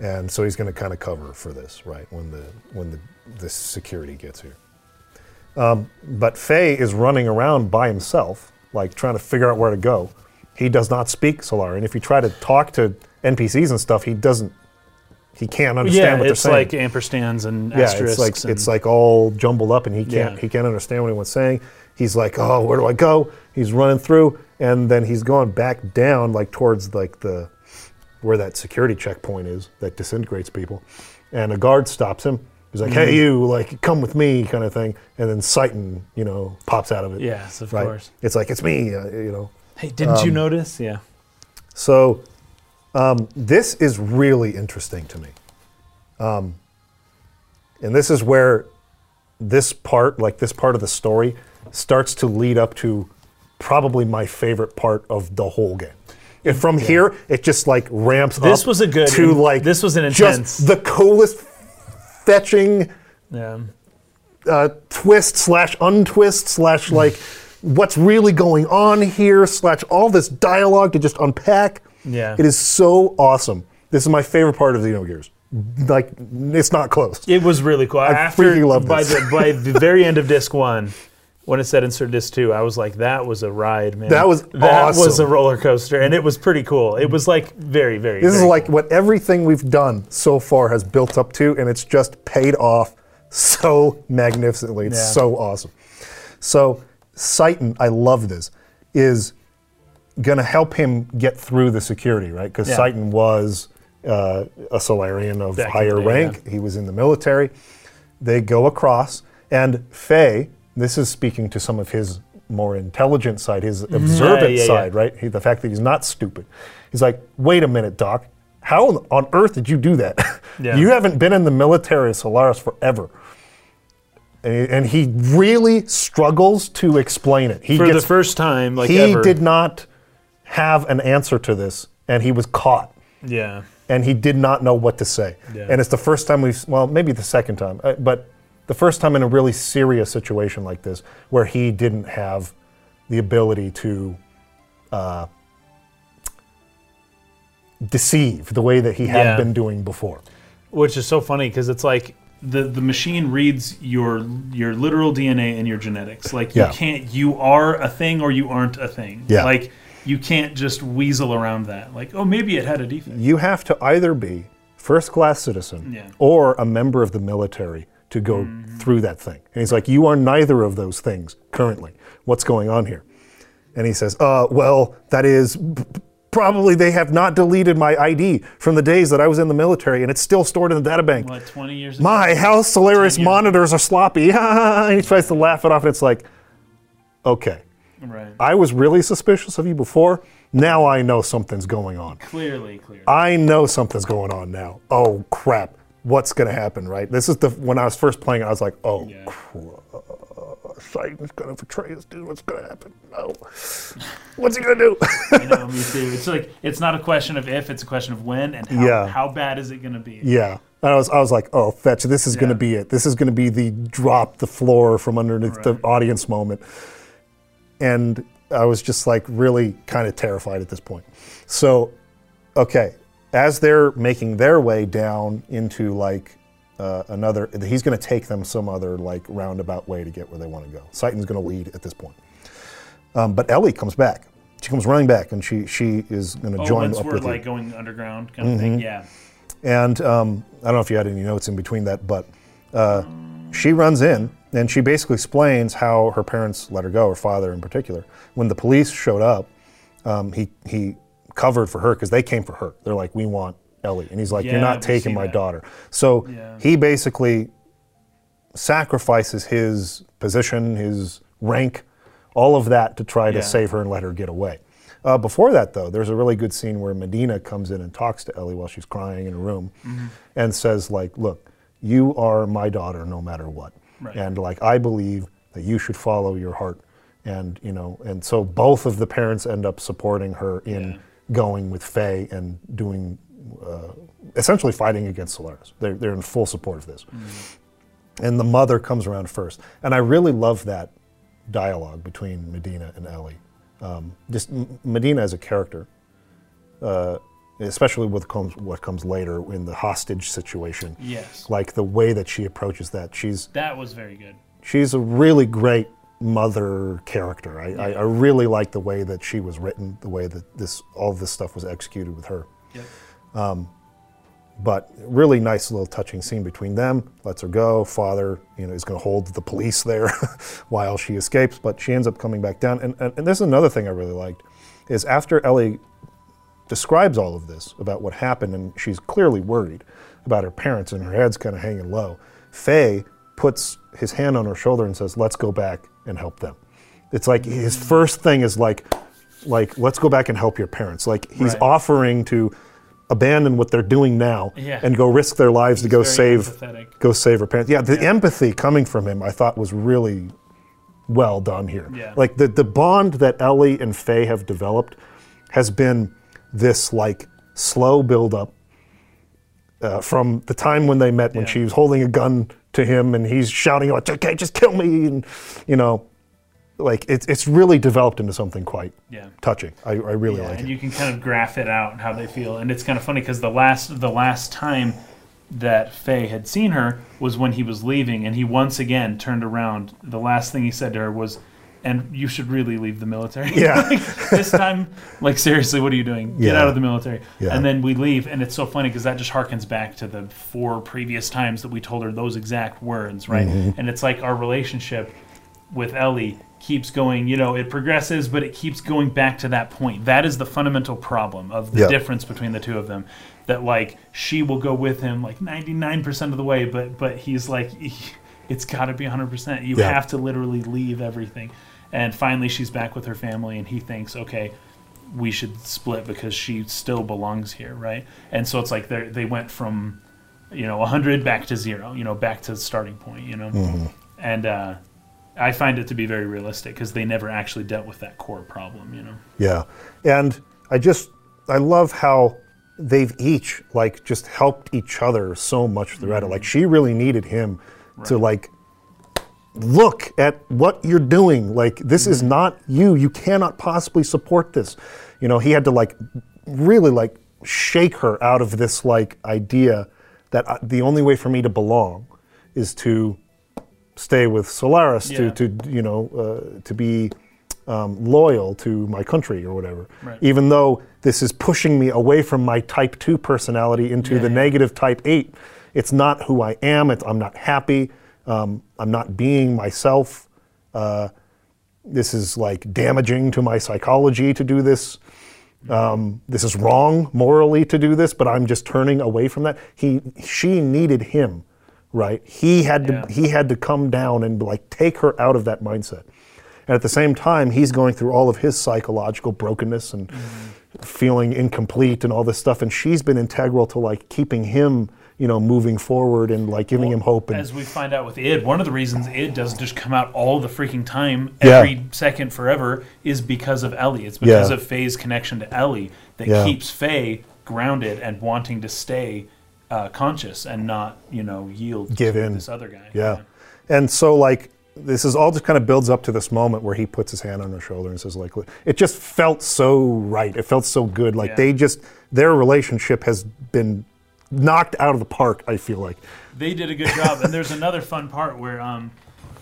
And so he's going to kind of cover for this, right? When the when the the security gets here. Um, but Fei is running around by himself, like trying to figure out where to go. He does not speak Solari, and if you try to talk to NPCs and stuff, he doesn't. He can't understand Yeah, what they're it's saying. like ampersands and Yeah, asterisks. it's like it's like all jumbled up, and he can't Yeah. he can't understand what anyone's saying. He's like, oh, where do I go? He's running through, and then he's going back down, like towards like the where that security checkpoint is that disintegrates people, and a guard stops him. He's like, Mm-hmm. hey, you, like, come with me, kind of thing. And then Citan, you know, pops out of it. Yes, of right? course. It's like it's me, uh, you know. Hey, didn't Um, you notice? Yeah. So um, this is really interesting to me. Um, and this is where this part, like this part of the story, starts to lead up to probably my favorite part of the whole game. And from here, it just like ramps This up was a good- to like this was an just intense- the coolest fetching Yeah. uh, twist slash untwist slash like what's really going on here slash all this dialogue to just unpack. Yeah. It is so awesome. This is my favorite part of Xenogears. Like it's not close. It was really cool. After freaking love by this. the by the very end of disc one, when it said insert disc two, I was like, that was a ride, man. That was that was a roller coaster, and it was pretty cool. It was like very very. This is like cool. what everything we've done so far has built up to, and it's just paid off so magnificently. It's Yeah. so awesome. So, Citan, I love this, is going to help him get through the security, right? Because Yeah. Citan was uh, a Solarian of higher rank. He was in the military. They go across, and Fei, this is speaking to some of his more intelligent side, his observant Mm-hmm. yeah, yeah. side, right? He, the fact that he's not stupid. He's like, wait a minute, Doc. How on earth did you do that? Yeah. you haven't been in the military of Solaris forever. And, and he really struggles to explain it. He for gets, the first time, like he ever. did not have an answer to this, and he was caught Yeah. and he did not know what to say. Yeah. And it's the first time we've, well, maybe the second time, uh, but the first time in a really serious situation like this where he didn't have the ability to uh, deceive the way that he had Yeah. been doing before. Which is so funny because it's like the the machine reads your your literal DNA and your genetics. Like you Yeah. can't you are a thing or you aren't a thing. Yeah. Like you can't just weasel around that. Like oh maybe it had a defect. You have to either be first class citizen Yeah. or a member of the military to go through that thing. And he's like, You are neither of those things currently. What's going on here? And he says, uh, Well, that is p- probably they have not deleted my ID from the days that I was in the military and it's still stored in the databank. What twenty years? ago? My house Solaris monitors are sloppy. and he tries to laugh it off, and it's like, Okay, Right. I was really suspicious of you before. Now I know something's going on. clearly, clearly. I know something's going on now. Oh crap! What's gonna happen? Right? This is the when I was first playing. it, I was like, oh, Yeah. crap. Citan's gonna betray us, dude. What's gonna happen? No. What's he gonna do? I know, me too. It's like it's not a question of if, it's a question of when and how, Yeah. how bad is it going to be? yeah. And I was, I was like, oh, fetch! This is gonna be it. This is gonna be the drop the floor from underneath the audience moment. And I was just like really kind of terrified at this point. So, okay, as they're making their way down into like uh, another, he's going to take them some other like roundabout way to get where they want to go. Citan's going to lead at this point. Um, but Ellie comes back. She comes running back, and she she is going to Oh, join once up we're with like you. Mm-hmm. going underground kind of thing. Yeah. And um, I don't know if you had any notes in between that, but uh, she runs in and she basically explains how her parents let her go, her father in particular. When the police showed up, um, he he covered for her because they came for her. They're like, "We want Ellie," and he's like, "You're not taking my that. daughter." So Yeah. he basically sacrifices his position, his rank, all of that to try to Yeah. save her and let her get away. Uh, before that, though, there's a really good scene where Medina comes in and talks to Ellie while she's crying in a room, Mm-hmm. and says, "Like, look, you are my daughter, no matter what, Right. and like I believe that you should follow your heart." And you know, and so both of the parents end up supporting her in Yeah. Going with Fei and doing, uh, essentially fighting against Solaris. They're they're in full support of this Mm-hmm. and the mother comes around first. And I really love that dialogue between Medina and Ellie. Um, just M- Medina as a character, uh, especially with comes, what comes later in the hostage situation. Yes. Like the way that she approaches that, she's That was very good. she's a really great mother character. I, I, I really like the way that she was written, the way that this all this stuff was executed with her. Yep. Um, But really nice little touching scene between them. Lets her go. Father, you know, is going to hold the police there while she escapes, but she ends up coming back down. And, and, and this is another thing I really liked, is after Ellie describes all of this about what happened, and she's clearly worried about her parents, and her head's kind of hanging low. Fei puts his hand on her shoulder and says, "Let's go back and help them." It's like his first thing is like, like let's go back and help your parents. Like he's Right. offering to abandon what they're doing now Yeah. and go risk their lives to go save empathetic. go save her parents. Yeah, the Yeah. empathy coming from him, I thought was really well done here. Yeah. Like the the bond that Ellie and Fei have developed has been this like slow build up uh, from the time when they met when Yeah. she was holding a gun to him and he's shouting out, "Okay, just kill me," and you know, like it's it's really developed into something quite Yeah. touching. I, I really Yeah, like and it. you can kind of graph it out how they feel, and it's kind of funny because the last the last time that Fei had seen her was when he was leaving, and he once again turned around. The last thing he said to her was, "And you should really leave the military." Yeah. Like, this time, like seriously, what are you doing? Get Yeah. out of the military. Yeah. And then we leave, and it's so funny because that just harkens back to the four previous times that we told her those exact words, right? Mm-hmm. And it's like our relationship with Ellie keeps going, you know, it progresses, but it keeps going back to that point. That is the fundamental problem of the Yeah. difference between the two of them. That like she will go with him like 99% of the way, but but he's like it's got to be 100%. You Yeah. have to literally leave everything. And finally she's back with her family and he thinks, "Okay, we should split because she still belongs here, right?" And so it's like they they went from you know 100 back to 0, you know, back to the starting point, you know. Mm-hmm. And uh I find it to be very realistic because they never actually dealt with that core problem, you know. Yeah, and I just I love how they've each like just helped each other so much throughout it. Like she really needed him to like look at what you're doing. Like this is not you. You cannot possibly support this. You know, he had to like really like shake her out of this like idea that uh, the only way for me to belong is to stay with Solaris Yeah. to, to you know uh, to be um, loyal to my country or whatever. Right. Even though this is pushing me away from my Type Two personality into Yeah, the yeah. negative Type Eight. It's not who I am. It's, I'm not happy. Um, I'm not being myself. Uh, this is like damaging to my psychology to do this. Um, this is wrong morally to do this, but I'm just turning away from that. He, she needed him, right? He had to, Yeah. he had to come down and like take her out of that mindset. And at the same time, he's going through all of his psychological brokenness and feeling incomplete and all this stuff. And she's been integral to like keeping him, you know, moving forward and like giving him hope. And As we find out with id, one of the reasons id doesn't just come out all the freaking time, Yeah. every second, forever, is because of Ellie. It's because Yeah. of Fei's connection to Ellie that Yeah. keeps Fei grounded and wanting to stay uh, conscious and not, you know, yield Give to in. this other guy. Yeah. And so like this is all just kind of builds up to this moment where he puts his hand on her shoulder and says like it just felt so right. It felt so good. Like Yeah. they just their relationship has been knocked out of the park, I feel like. they did a good job. and there's another fun part where um,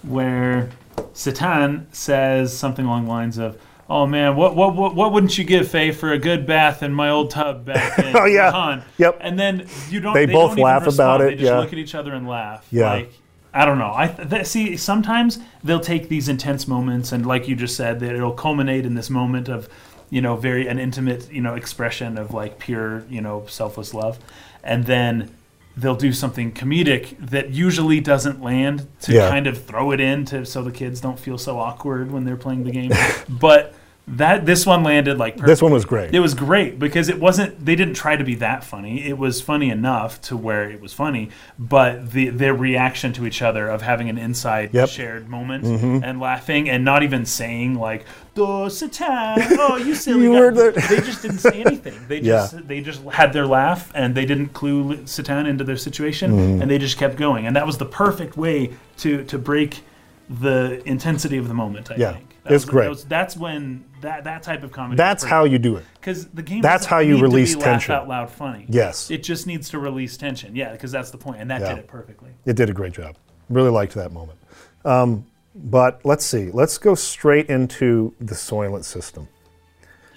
where Citan says something along the lines of, "Oh man, what what what, what wouldn't you give Fei for a good bath in my old tub back in Oh, yeah. Lahan?" Yep. And then you don't. They They, both don't laugh about it, They just yeah. look at each other and laugh. Yeah. Like, I don't know. I th- th- see. Sometimes they'll take these intense moments, and like you just said, that it'll culminate in this moment of, you know, very an intimate, you know, expression of like pure, you know, selfless love, and then they'll do something comedic that usually doesn't land to Yeah. kind of throw it in to so the kids don't feel so awkward when they're playing the game. but that this one landed like perfect. This one was great. It was great because it wasn't. They didn't try to be that funny. It was funny enough to where it was funny, but the their reaction to each other of having an inside Yep. shared moment and laughing and not even saying like "the Citan," oh you silly You They just didn't say anything. They Yeah. just they just had their laugh and they didn't clue Citan into their situation Mm-hmm. and they just kept going. And that was the perfect way to to break the intensity of the moment. I Yeah, think it's was- great. was- that's when that that type of comedy. That's how you do it. because the game. that's how you need to release be tension. Laugh out loud funny. Yes. it just needs to release tension. Yeah, because that's the point, and that Yeah. did it perfectly. It did a great job. Really liked that moment. Um, but let's see. Let's go straight into the Soylent system.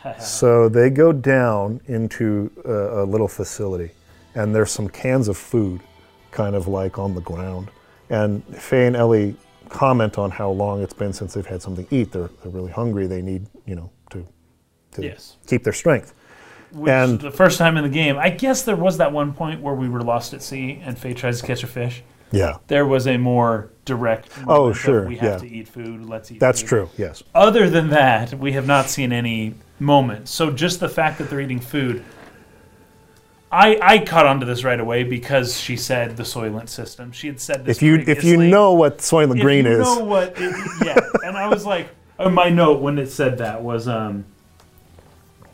so they go down into a, a little facility, and there's some cans of food, kind of like on the ground. And Fei and Ellie comment on how long it's been since they've had something to eat. They're, they're really hungry. They need, you know, to, to Yes. keep their strength. Which, And- the first time in the game, I guess there was that one point where we were lost at sea and Fei tries to catch a fish. Yeah, There was a more direct. Oh, sure, We have yeah. to eat food. Let's eat. that's food. true. Yes. Other than that, we have not seen any moments. So just the fact that they're eating food, I I caught onto this right away because she said the Soylent system. She had said this. If you if you know what Soylent if Green you is, know what, it, yeah. And I was like, oh, my note when it said that was um.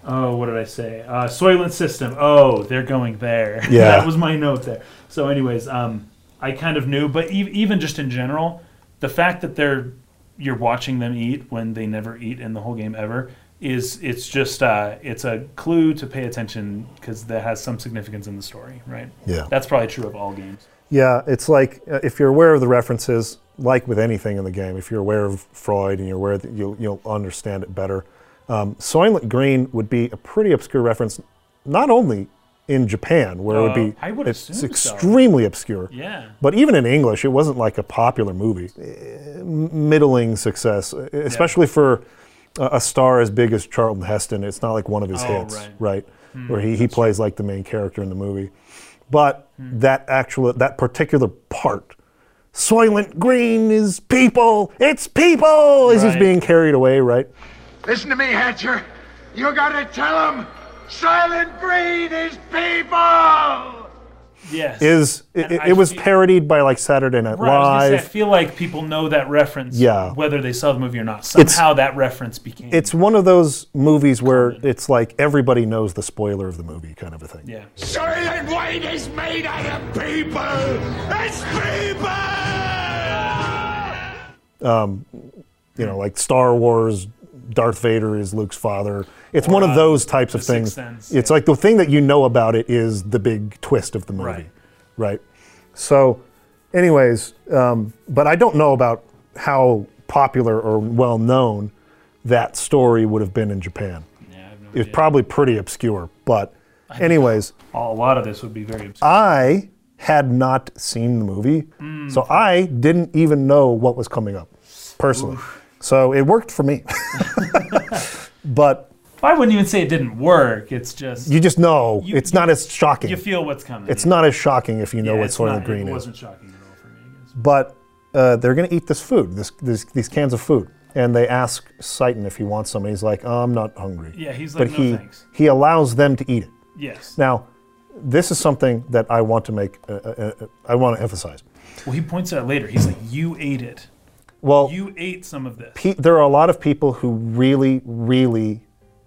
Oh, what did I say? Uh, Soylent system. Oh, they're going there. Yeah. that was my note there. So, anyways, um, I kind of knew, but e- even just in general, the fact that they're you're watching them eat when they never eat in the whole game ever is it's just uh, it's a clue to pay attention because that has some significance in the story, right? Yeah. That's probably true of all games. Yeah, it's like uh, if you're aware of the references, like with anything in the game, if you're aware of Freud and you're aware that you'll, you'll understand it better. Um, Soylent Green would be a pretty obscure reference, not only in Japan, where it would Uh, be I would it's assume so. extremely obscure, Yeah. but even in English, it wasn't like a popular movie. Middling success, especially for a, a star as big as Charlton Heston. It's not like one of his Oh, hits, right. right? Where he, he plays like the main character in the movie. But Hmm. that actual that particular part, Soylent Green is people. It's people. As he's Right. being carried away, right? Listen to me, Hatcher. You gotta tell him Soylent Green is people! Yes. Is it, it, it was feel- parodied by like Saturday Night Right, I, say, I feel like people know that reference, Yeah. whether they saw the movie or not. It's- Somehow that reference became. It's one of those movies where it's like everybody knows the spoiler of the movie, kind of a thing. yeah. Soylent Green is made out of people! It's people! Um, you know, like Star Wars, Darth Vader is Luke's father. It's one of uh, those types of things. Sense, it's yeah. like the thing that you know about it is the big twist of the movie, Right. right? So, anyways, um, but I don't know about how popular or well known that story would have been in Japan. Yeah, no It's probably pretty obscure, but anyways, a lot of this would be very obscure. I had not seen the movie, Mm. so I didn't even know what was coming up, personally. So it worked for me. but I wouldn't even say it didn't work. It's just you just know You- it's you- not as shocking. you feel what's coming. it's not as shocking if you know Yeah, what it's Soylent not- Green It is. wasn't shocking at all for me. I guess. But uh, they're going to eat this food, this, this, these cans of food. And they ask Citan if he wants some. And he's like, oh, I'm not hungry. Yeah, he's but like, no he, thanks. he allows them to eat it. Yes. Now, this is something that I want to make, uh, uh, uh, I want to emphasize. Well, he points out later. He's like, you ate it. Well, You ate some of this. pe- there are a lot of people who really, really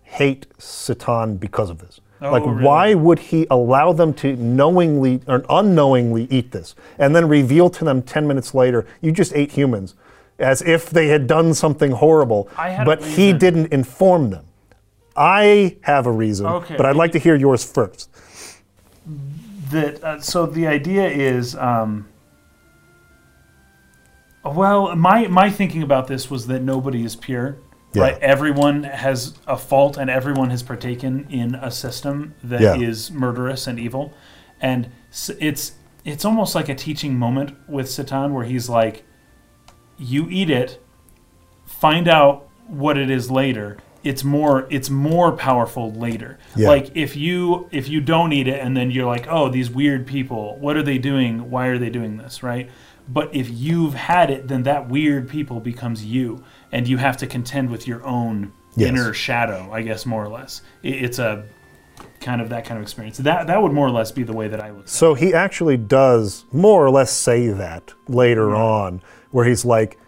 hate Citan because of this. Oh, like, really? why would he allow them to knowingly or unknowingly eat this and then reveal to them 10 minutes later, you just ate humans, as if they had done something horrible, I had a but he didn't inform them? I have a reason, Okay. but I'd like to hear yours first. that uh, so the idea is um, well my my thinking about this was that nobody is pure Yeah. right everyone has a fault and everyone has partaken in a system that is Yeah. murderous and evil. And it's it's almost like a teaching moment with Citan where he's like you eat it find out what it is later. It's more it's more powerful later. Yeah. like if you if you don't eat it and then you're like oh these weird people what are they doing? Why are they doing this? Right? But if you've had it then that weird people becomes you and you have to contend with your own Yes. inner shadow i guess more or less it's a kind of that kind of experience that that would more or less be the way that i look. So he actually does more or less say that later on, where he's like,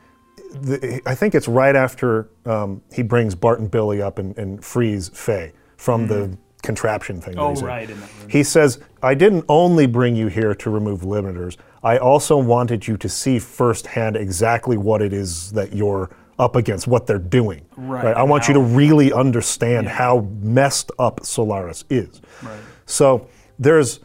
the, I think it's right after um, he brings Bart and Billy up and, and frees Fei from the contraption thing. Oh, right, in that room. He says, I didn't only bring you here to remove limiters, I also wanted you to see firsthand exactly what it is that you're up against, what they're doing. Right, I want you to really understand Yeah. how messed up Solaris is. Right. So there's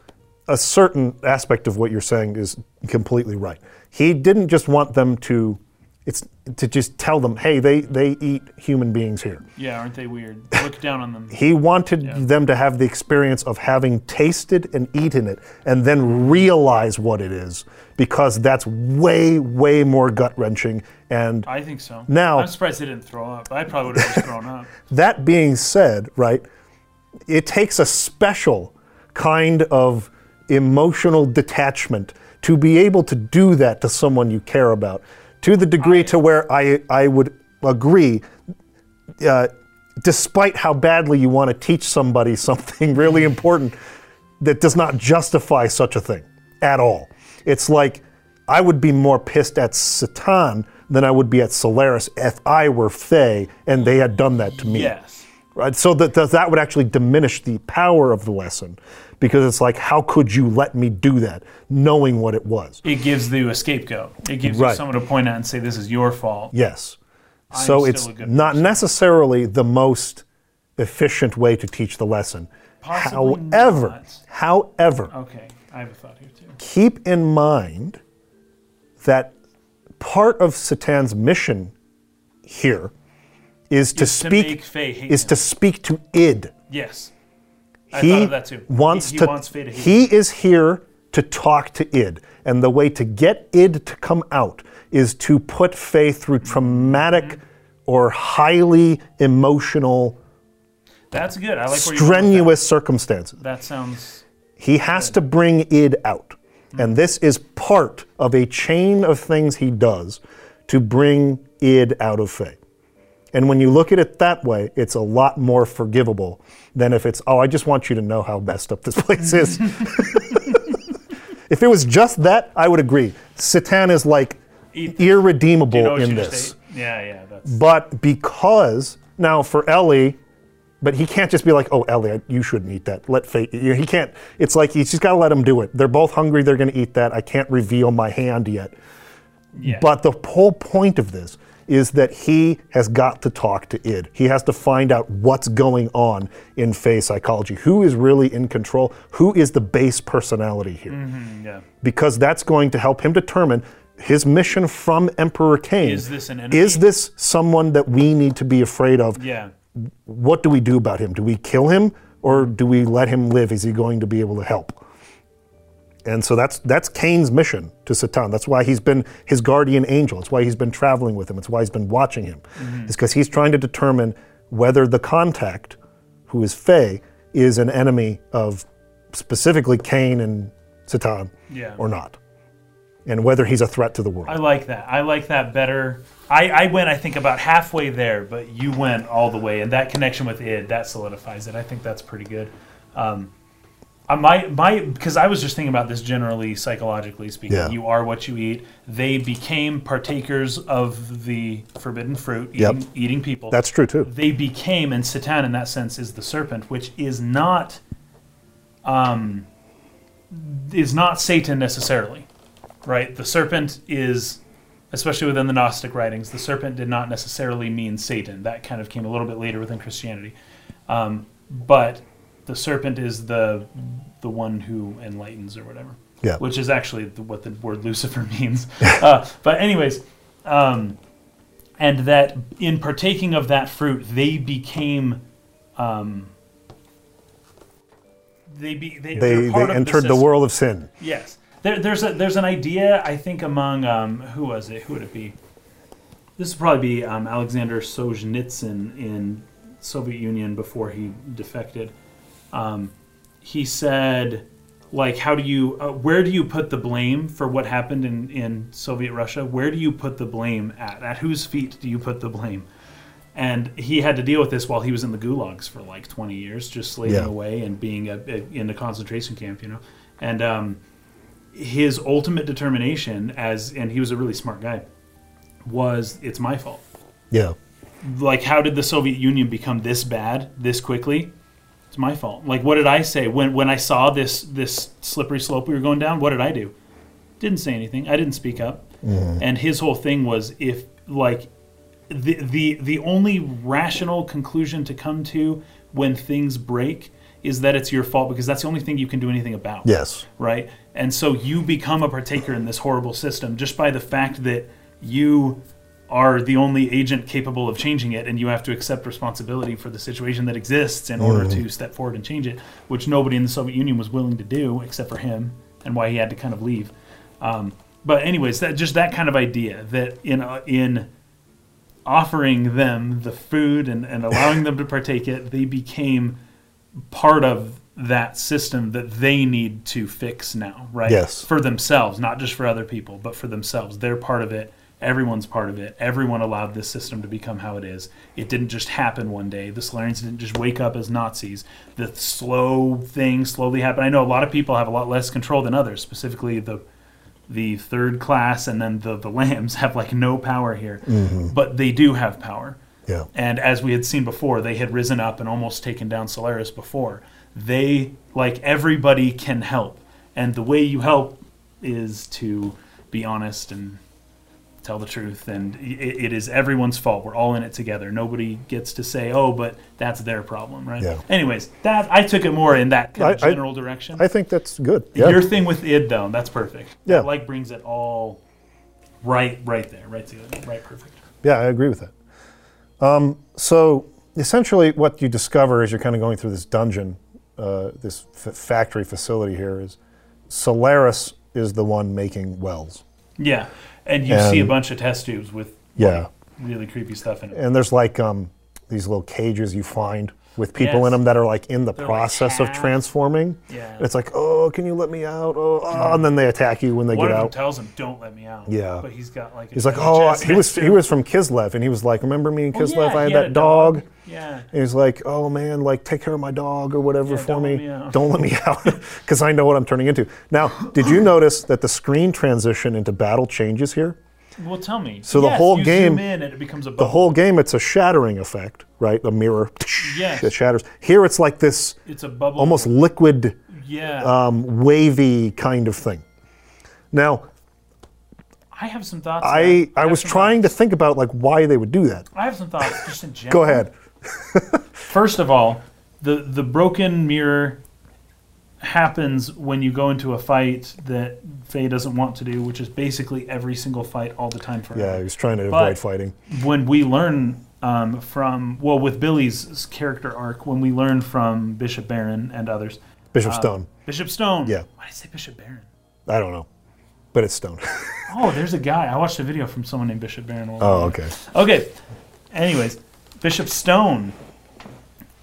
a certain aspect of what you're saying is completely right. He didn't just want them to it's to just tell them, hey, they, they eat human beings here. Yeah, aren't they weird? Look down on them. He wanted Yeah. them to have the experience of having tasted and eaten it and then realize what it is because that's way, way more gut wrenching. And I think so. Now- I'm surprised they didn't throw up. I probably would have just thrown up. that being said, right, it takes a special kind of emotional detachment to be able to do that to someone you care about to the degree to where I, I would agree uh, despite how badly you want to teach somebody something really important that does not justify such a thing at all. It's like I would be more pissed at Citan than I would be at Solaris if I were Fei and they had done that to me. Yes. Right? So that, that that would actually diminish the power of the lesson because it's like, how could you let me do that knowing what it was? It gives you a scapegoat. It gives Right. you someone to point at and say, this is your fault. Yes. I am So it's not person. necessarily the most efficient way to teach the lesson. Possibly however, not. however, Okay, I have a thought here too. keep in mind that part of Citan's mission here is to to speak hate is him. to speak to id. Yes. I he thought of that too. wants he, he to wants Fei to he him. is here to talk to id and the way to get id to come out is to put Fei through traumatic Mm-hmm. or highly emotional That's good. I like where you're going with strenuous circumstances That. that sounds. he has to bring id out and this is part of a chain of things he does to bring id out of Fei. And when you look at it that way, it's a lot more forgivable than if it's, oh, I just want you to know how messed up this place is. if it was just that, I would agree. Citan is like irredeemable in this. Yeah, yeah. That's. But because, now for Ellie, but he can't just be like, oh, Ellie, I- you shouldn't eat that. Let fate, you know, he can't, it's like he's just got to let him do it. They're both hungry, they're going to eat that. I can't reveal my hand yet. Yeah. But the whole point of this is that he has got to talk to id. He has to find out what's going on in Fei psychology. Who is really in control? Who is the base personality here? Mm-hmm, yeah. Because that's going to help him determine his mission from Emperor Cain. Is this an enemy? Is this someone that we need to be afraid of? Yeah. What do we do about him? Do we kill him or do we let him live? Is he going to be able to help? And so that's that's Cain's mission to Citan. That's why he's been his guardian angel. It's why he's been traveling with him. It's why he's been watching him. Mm-hmm. It's because he's trying to determine whether the contact, who is Fei, is an enemy of specifically Cain and Citan Yeah. or not. And whether he's a threat to the world. I like that. I like that better. I, I went, I think, about halfway there, but you went all the way, and that connection with id that solidifies it. I think that's pretty good. Um, uh, my my because I was just thinking about this generally psychologically speaking. Yeah. You are what you eat. They became partakers of the forbidden fruit, Yep. eating, eating people. That's true too. they became, and Citan in that sense is the serpent, which is not, um, is not Satan necessarily, right? The serpent is, especially within the Gnostic writings, the serpent did not necessarily mean Satan. That kind of came a little bit later within Christianity, um, but the serpent is the the one who enlightens or whatever. Yeah. Which is actually the, what the word Lucifer means. uh, but anyways, um, and that in partaking of that fruit, they became. Um, they be they, They, they entered the, system. world of sin. Yes, there, there's a there's an idea I think among um, who was it? Who would it be? This would probably be um, Alexander Solzhenitsyn in Soviet Union before he defected. Um, he said, like, how do you, uh, where do you put the blame for what happened in, in Soviet Russia? Where do you put the blame at? At whose feet do you put the blame? And he had to deal with this while he was in the gulags for like 20 years, just slaving Yeah. away and being a, a, in a concentration camp, you know. And um, his ultimate determination, as and he was a really smart guy, was it's my fault. Yeah. Like, how did the Soviet Union become this bad this quickly? It's my fault. Like, what did I say when when I saw this this slippery slope we were going down? What did I do? Didn't say anything. I didn't speak up. Mm-hmm. And his whole thing was if like the the the only rational conclusion to come to when things break is that it's your fault because that's the only thing you can do anything about Yes. right? And so you become a partaker in this horrible system just by the fact that you are the only agent capable of changing it, and you have to accept responsibility for the situation that exists in order to step forward and change it, which nobody in the Soviet Union was willing to do except for him, and why he had to kind of leave. Um, but anyways, that just that kind of idea that in uh, in offering them the food and, and allowing them to partake it, they became part of that system that they need to fix now, right? Yes. For themselves, not just for other people, but for themselves. They're part of it. Everyone's part of it. Everyone allowed this system to become how it is. It didn't just happen one day. The Solarians didn't just wake up as Nazis. The slow thing slowly happened. I know a lot of people have a lot less control than others, specifically the the third class and then the, the lambs have like no power here. Mm-hmm. But they do have power. Yeah. And as we had seen before, they had risen up and almost taken down Solaris before. They, like everybody, can help. And the way you help is to be honest and tell the truth. And it, it is everyone's fault. We're all in it together. Nobody gets to say, oh, but that's their problem, right? Yeah. Anyways, that I took it more in that kind of I- I- general direction. I think that's good. Yeah. Your thing with id, though, that's perfect. Yeah. That, like brings it all right, right there, right together, right, perfect. Yeah, I agree with that. Um, so essentially, what you discover as you're kind of going through this dungeon, uh, this f- factory facility here, is Solaris is the one making wells. Yeah, and you see a bunch of test tubes with Yeah, really creepy stuff in it. and there's like um, these little cages you find with people Yes. in them that are like in the like process of transforming. Yeah. It's like, oh, can you let me out? Oh, oh," and then they attack you when they One get of them out. tells him, "Don't let me out." Yeah. but he's got like. He's like, oh, he was next to he was from Kislev, and he was like, remember me in Oh, Kislev? yeah, I had that a dog. Yeah. And he's like, "Oh man, like take care of my dog or whatever Yeah, for don't me. let me out." Don't let me out because I know what I'm turning into." Now, did you notice that the screen transition into battle changes here? Well, tell me. So the whole you game- Zoom in and it becomes a The whole game, it's a shattering effect, right? A mirror Yes. that shatters. Here, it's like this It's a bubble. almost liquid, Yeah. um, wavy kind of thing. Now, I have some thoughts. I man. I have was trying thoughts. to think about like why they would do that. I have some thoughts just in general. Go ahead. First of all, the the broken mirror happens when you go into a fight that Fei doesn't want to do, which is basically every single fight all the time forever. Yeah, he was trying to But- avoid fighting. When we learn um, from well, with Billy's character arc, when we learn from Bishop Barron and others, Bishop uh, Stone. Bishop Stone. Yeah. Why did I say Bishop Barron? I don't know, but it's Stone. Oh, there's a guy. I watched a video from someone named Bishop Barron. oh, okay. Okay. Anyways, Bishop Stone,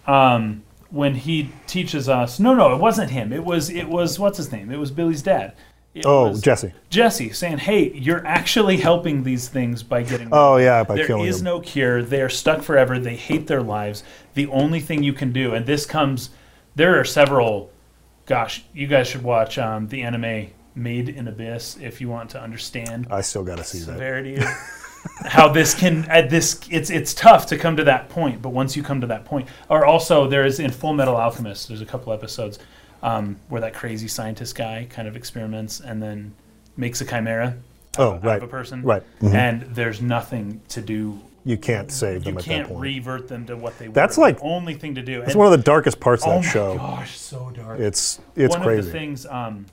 um, when he teaches us, no, no, it wasn't him. It was, it was, what's his name? It was Billy's dad. It Oh, Jesse. Jesse saying, "Hey, you're actually helping these things by getting. Oh yeah, by There killing is him. no cure. They are stuck forever. They hate their lives. The only thing you can do, and this comes, there are several. Gosh, you guys should watch um, the anime Made in Abyss if you want to understand I still got to see that. severity how this can at this it's it's tough to come to that point but once you come to that point or also there is in full metal alchemist there's a couple episodes um, where that crazy scientist guy kind of experiments and then makes a chimera Oh, of right. a person Right. Mhm. and there's nothing to do You can't save you them at that can't point. revert them to what they were That's The like- only thing to do it's one of the darkest parts of oh that my show. gosh so dark It's it's one crazy. of the things um,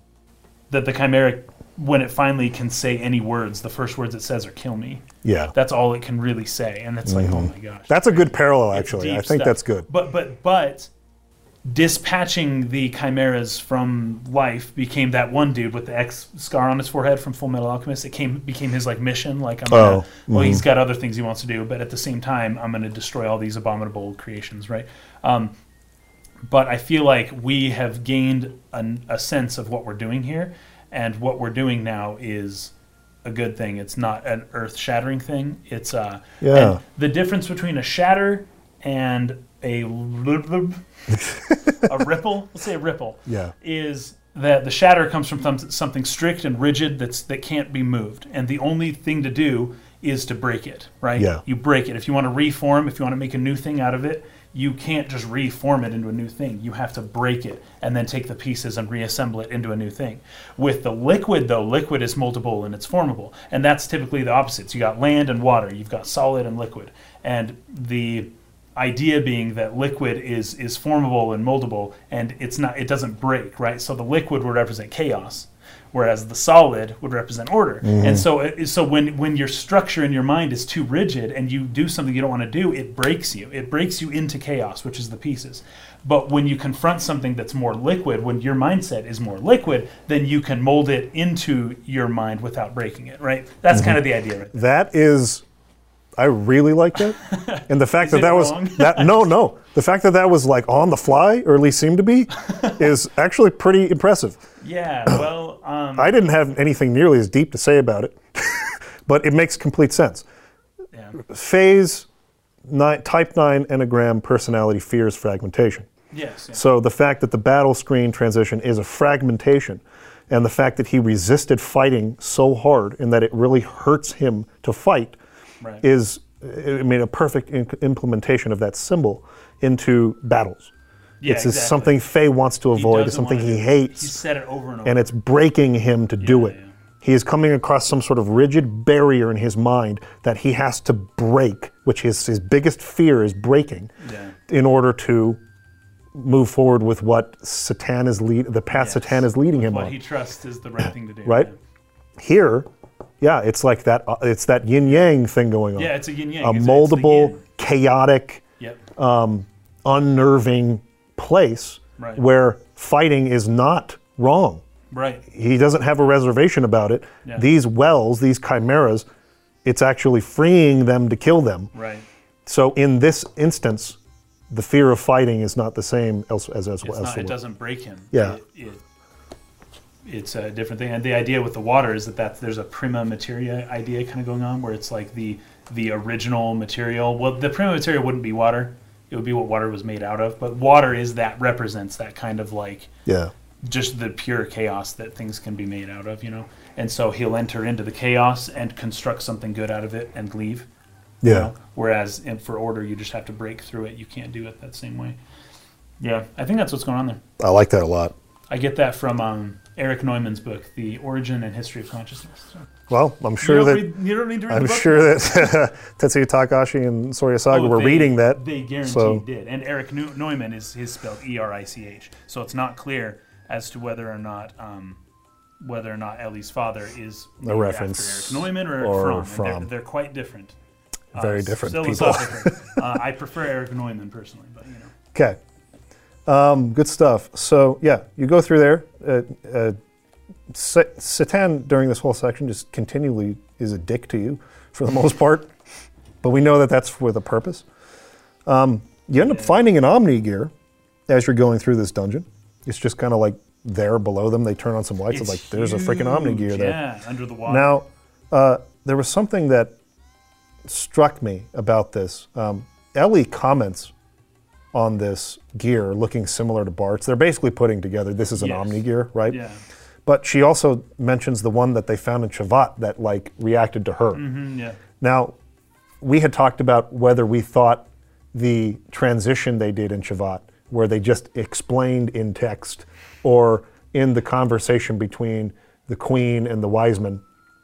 that the chimera when it finally can say any words the first words it says are kill me yeah, that's all it can really say and it's like oh my gosh Mm-hmm. that's a good parallel. Actually, I think stuff. that's good. but but but dispatching the chimeras from life became that one dude with the X scar on his forehead from Full Metal Alchemist. It came became his like mission. Like I'm gonna, Oh, well, he's got other things he wants to do, but at the same time, I'm going to destroy all these abominable creations, right? Um, but I feel like we have gained an, a sense of what we're doing here, and what we're doing now is a good thing. It's not an earth-shattering thing. It's uh, Yeah. the difference between a shatter and a a ripple. Let's say a ripple. Yeah. Is that the shatter comes from something strict and rigid that's that can't be moved, and the only thing to do is to break it, right? Yeah. You break it. If you want to reform, if you want to make a new thing out of it, you can't just reform it into a new thing. You have to break it and then take the pieces and reassemble it into a new thing. With the liquid, though, liquid is moldable and it's formable. And that's typically the opposites. You got land and water, you've got solid and liquid. And the idea being that liquid is is formable and moldable and it's not it doesn't break right so the liquid would represent chaos whereas the solid would represent order. And mm-hmm. so so when when your structure in your mind is too rigid and you do something you don't want to do it breaks you. It breaks you into chaos which is the pieces. But when you confront something that's more liquid when your mindset is more liquid then you can mold it into your mind without breaking it right? That's mm-hmm. kind of the idea right That is, I really like that, and the fact that it that was wrong? that no no the fact that that was like on the fly or at least seemed to be, is actually pretty impressive. yeah well um, I didn't have anything nearly as deep to say about it, but it makes complete sense. yeah. Phase nine, type nine enneagram personality fears fragmentation. yes yeah. So the fact that the battle screen transition is a fragmentation, and the fact that he resisted fighting so hard and that it really hurts him to fight, Right. is I mean a perfect implementation of that symbol into battles. Yeah, it's exactly. something Fei wants to avoid. It's something he hates He said it over and over. and it's breaking him to do it. yeah. He is coming across some sort of rigid barrier in his mind that he has to break, which is his biggest fear is breaking, Yeah. in order to move forward with what Citan is lead, the path Yes. Citan is leading him what on. he trusts is the right thing to do. Right? Here, yeah, it's like that. uh, It's that yin yang thing going on. Yeah, it's a yin yang. a It's- moldable, chaotic, Yep. unnerving place Right. where fighting is not wrong. right. he doesn't have a reservation about it. Yeah. These wells, these chimeras, it's actually freeing them to kill them. Right. So in this instance, the fear of fighting is not the same as as, It's as not, it doesn't break him. Yeah. It, it, it's a different thing. And the idea with the water is that that's, there's a prima materia idea kind of going on where it's like the the original material. Well, the prima materia wouldn't be water. It would be what water was made out of. But water is that represents that kind of like Yeah. just the pure chaos that things can be made out of, you know. And so he'll enter into the chaos and construct something good out of it and leave. you Yeah. know? Whereas in, for order, you just have to break through it. You can't do it that same way. Yeah, I think that's what's going on there. I like that a lot. I get that from um, Erich Neumann's book, The Origin and History of Consciousness. So Well, I'm sure that read, you don't need to read I'm the book. sure that Tetsuya Takahashi and Soraya Saga Oh, were they- reading that. They guaranteed so- did. And Erich Neu- Neumann is his spelled E R I C H. So it's not clear as to whether or not um, whether or not Ellie's father is after reference Erich Neumann or, or. They're, they're quite different. Uh, Very different people. philosophically. uh, I prefer Erich Neumann personally, but you know. Okay. Um, good stuff. So yeah, you go through there. Uh, uh, Citan during this whole section just continually is a dick to you for the most part, but we know that that's with a purpose. Um, you end up finding an Omni gear as you're going through this dungeon. It's just kind of like there below them. They turn on some lights. It's, like there's a freaking Omni gear huge, there. Yeah, under the water. Now, uh, there was something that struck me about this. Um, Ellie comments on this gear looking similar to Bart's. They're basically putting together this is an Yes. Omni gear, right? yeah. But she also mentions the one that they found in Shevat that like reacted to her. Mm, yeah. Now, we had talked about whether we thought the transition they did in Shevat, where they just explained in text, or in the conversation between the Queen and the wise men,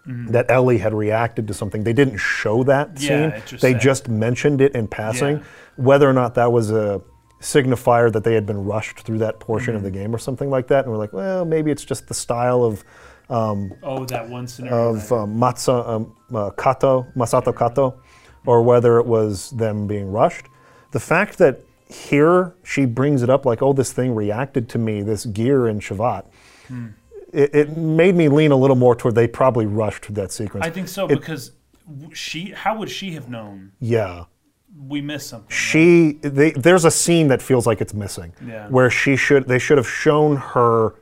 that Ellie had reacted to something. They didn't show that Mm-hmm. Yeah, scene. they just mentioned it in passing. Yeah. Whether or not that was a signifier that they had been rushed through that portion of Mm-hmm. the game or something like that, and we're like, well, maybe it's just the style of Oh, that one scenario. of right. um, Matsa, um, uh, Kato, Masato Kato, or whether it was them being rushed. The fact that here she brings it up like, oh, this thing reacted to me, this gear in Shevat, Hmm. It, it made me lean a little more toward they probably rushed that sequence. I think so because she. How would she have known yeah. we missed something? right? She, they, there's a scene that feels like it's missing, Yeah. where she should, they should have shown her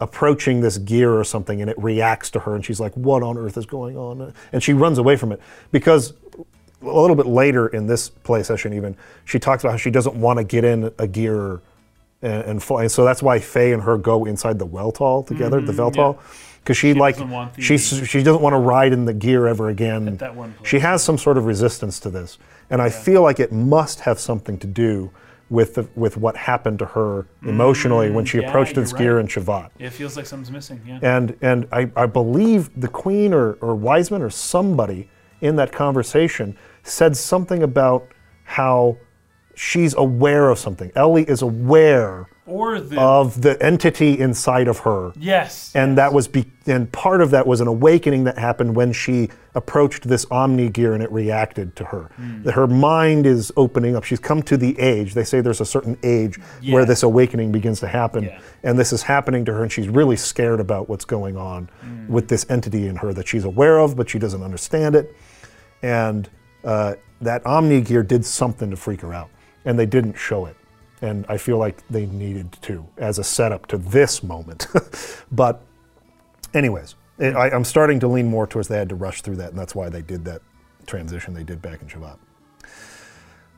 approaching this gear or something, and it reacts to her, and she's like, "What on earth is going on?" And she runs away from it because a little bit later in this play session, even she talks about how she doesn't want to get in a gear and, and fly. And so that's why Fei and her go inside the Weltall together, the Veltall, because she, like doesn't she she doesn't want to ride in the gear ever again. that one she has some sort of resistance to this, and I feel like it must have something to do with the, with what happened to her emotionally when she Mm, yeah, approached this gear right. in Shevat. It feels like something's missing. Yeah. And and I, I believe the Queen or, or Wiseman or somebody in that conversation said something about how she's aware of something. Ellie is aware the of the entity inside of her. yes. And that was be, and part of that was an awakening that happened when she approached this Omni gear and it reacted to her. That Her mind is opening up. She's come to the age. They say there's a certain age where this awakening begins to happen. Yeah. And this is happening to her and she's really scared about what's going on Hmm. with this entity in her that she's aware of, but she doesn't understand it. And uh, that Omni gear did something to freak her out. And they didn't show it. And I feel like they needed to as a setup to this moment. but, anyways, it, I, I'm starting to lean more towards they had to rush through that, and that's why they did that transition they did back in Shevat.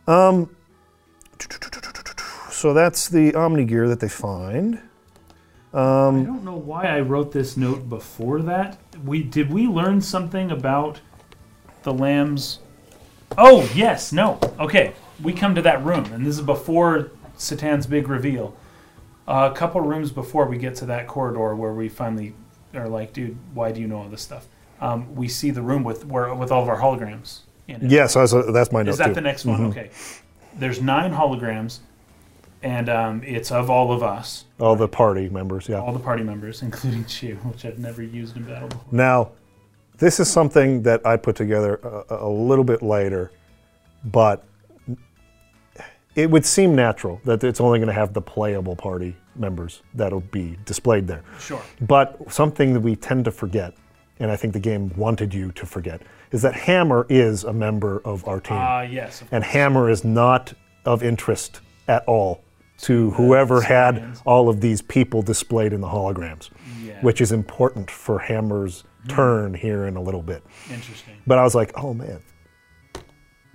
Um, so that's the Omni gear that they find. I don't know why I wrote this note before that. We did we learn something about the lambs? Oh yes, no. Okay, we come to that room, and this is before Citan's big reveal. Uh, a couple rooms before we get to that corridor where we finally are like, dude, why do you know all this stuff? Um, we see the room with where with all of our holograms in it. Yes, that's, that's my note Is that too. the next one? Okay. There's nine holograms, and um, it's of all of us, All the party members, yeah. all the party members, including Chew, which I've never used in battle before. Now, this is something that I put together a, a little bit later, but it would seem natural that it's only going to have the playable party members that'll be displayed there. Sure. But something that we tend to forget, and I think the game wanted you to forget, is that Hammer is a member of our team. Ah, yes. Of and Hammer is not of interest at all to whoever had all of these people displayed in the holograms, Yeah. which is important for Hammer's turn here in a little bit. Interesting. But I was like, oh man,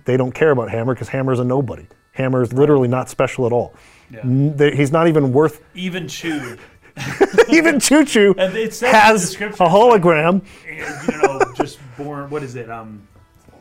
they don't care about Hammer because Hammer's a nobody. Hammer is literally not special at all. Yeah. N- He's not even worth. Even Chew. even Choo Choo And it says in the has a hologram. you know, just born. What is it? Um,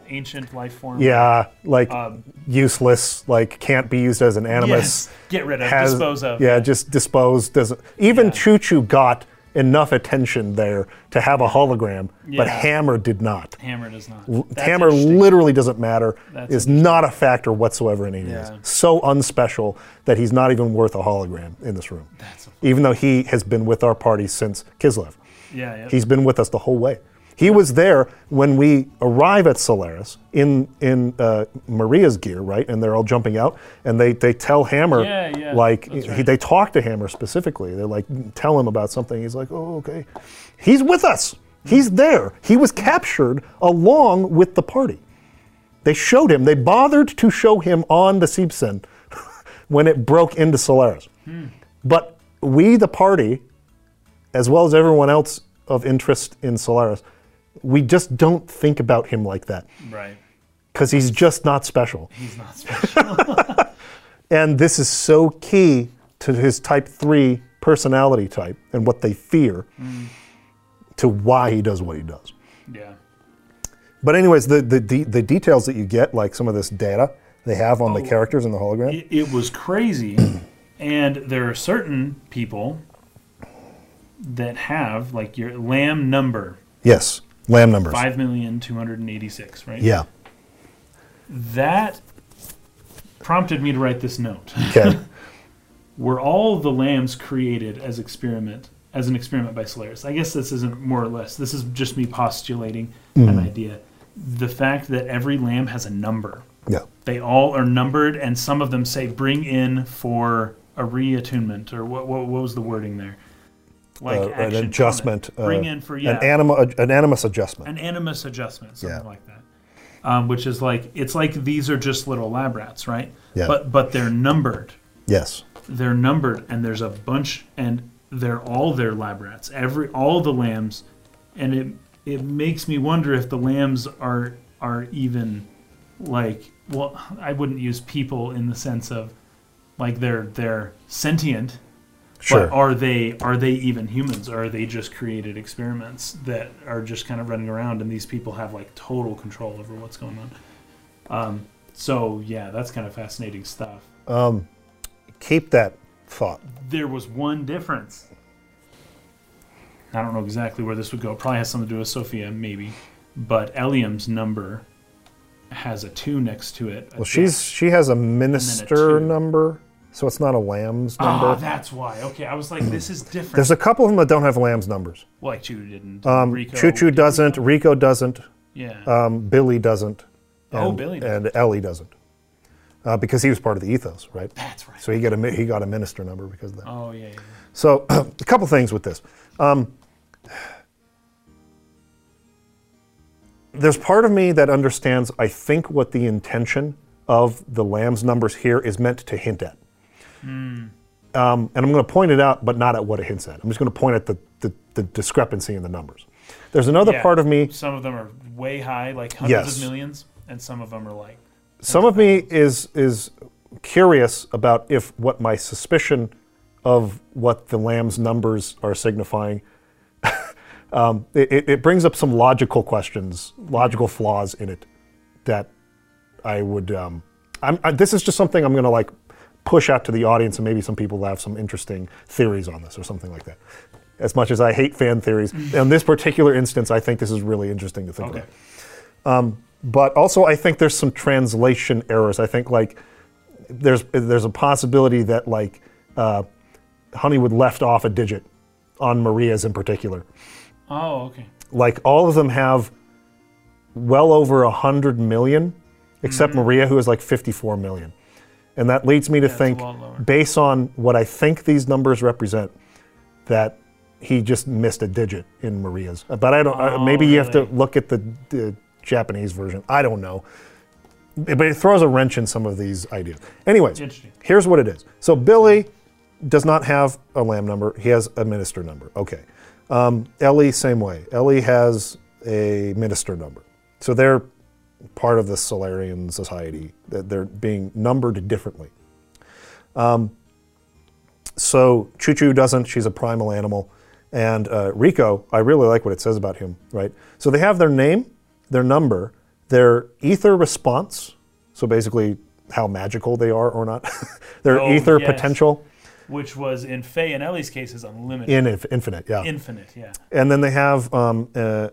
ancient life form. Yeah, like Um, useless, like can't be used as an animus. Yes. Get rid of. has- dispose of. Yeah, just dispose. Doesn't even Yeah. Choo Choo got enough attention there to have a hologram, but Hammer did not. Hammer does not. Hammer literally doesn't matter. That's is not a factor whatsoever in any of this. So unspecial that he's not even worth a hologram in this room. That's Even though he has been with our party since Kislev. yeah. yeah. He's been with us the whole way. He was there when we arrive at Solaris in in uh, Maria's gear, right? And they're all jumping out, and they, they tell Hammer, Yeah, yeah, like that's he, they talk to Hammer specifically. They're like, tell him about something. He's like, oh, okay. He's with us. He's there. He was captured along with the party. They showed him. They bothered to show him on the Seibzehn when it broke into Solaris. But we, the party, as well as everyone else of interest in Solaris, we just don't think about him like that right. because he's just not special. He's not special. And this is so key to his type 3 personality type and what they fear mm. to why he does what he does. yeah. But, anyways, the, the, the, the details that you get, like some of this data they have on the oh, characters in the hologram, It, it was crazy, and there are certain people that have like your lamb number yes, lamb numbers. five million two hundred and eighty six, right? Yeah. That prompted me to write this note. Okay. Were all the lambs created as experiment as an experiment by Solaris? I guess this isn't more or less. This is just me postulating an mm-hmm. idea. The fact that every lamb has a number. yeah. They all are numbered, and some of them say "bring in for a reattunement," or what? What, what was the wording there? Like Uh, an adjustment. comment. Bring uh, in for yeah, An, anima, an animus adjustment. an animus adjustment, something Yeah. like that. Um, which is like it's like these are just little lab rats, right? Yeah. But but they're numbered. yes. They're numbered, and there's a bunch, and they're all their lab rats. Every all the lambs, and it it makes me wonder if the lambs are are even like well, I wouldn't use people in the sense of like they're they're sentient, Sure. But are they are they even humans? Or are they just created experiments that are just kind of running around, and these people have like total control over what's going on? Um, so yeah, that's kind of fascinating stuff. Um, Keep that thought. There was one difference. I don't know exactly where this would go. It probably has something to do with Sophia, maybe. But Elhaym's number has a two next to it. Well, she's she has a minister two. number, so it's not a lamb's Ah, number. that's why. Okay, I was like, this is different. There's a couple of them that don't have lamb's numbers. like Choo didn't. Um, Rico, Choo Choo did doesn't. Rico? Doesn't. Yeah. Um, Billy doesn't. Oh, and- Billy doesn't. and Ellie doesn't, uh, because he was part of the ethos, right? that's right. So he got a he got a minister number because of that. oh yeah. yeah, yeah. So a couple things with this. Um, there's part of me that understands. I think what the intention of the lamb's numbers here is meant to hint at. Um, and I'm going to point it out, but not at what it hints at. I'm just going to point at the, the, the discrepancy in the numbers. There's another Yeah, part of me. Some of them are way high, like hundreds Yes. of millions, and some of them are like. Some of me is is curious about if what my suspicion of what the lamb's numbers are signifying. um, it, it- brings up some logical questions, logical flaws in it that I would. Um, I'm, I, this is just something I'm going to like push out to the audience, and maybe some people have some interesting theories on this or something like that. As much as I hate fan theories, mm. in this particular instance, I think this is really interesting to think Okay. about um, but also I think there's some translation errors. I think like there's there's a possibility that like uh, Honeywood left off a digit on Maria's in particular. Oh, okay. Like all of them have well over a hundred million, except mm. Maria, who has like 54 million, and that leads me to a think, based on what I think these numbers represent, that he just missed a digit in Maria's. But I don't. Oh, maybe you have to look at the, the Japanese version. I don't know. But it throws a wrench in some of these ideas. Anyways, here's what it is. So Billy does not have a lamb number. He has a minister number. Okay. Um, Ellie, same way. Ellie has a minister number. So they're part of the Solarian society. That They're being numbered differently. So Choo Choo doesn't. She's a primal animal. And uh, Rico, I really like what it says about him, right? So they have their name, their number, their ether response. So basically, how magical they are or not. their Oh, ether yes. potential Which was in Fei and Ellie's case is unlimited, in inf- infinite, yeah. infinite. Yeah. and then they have, um, uh,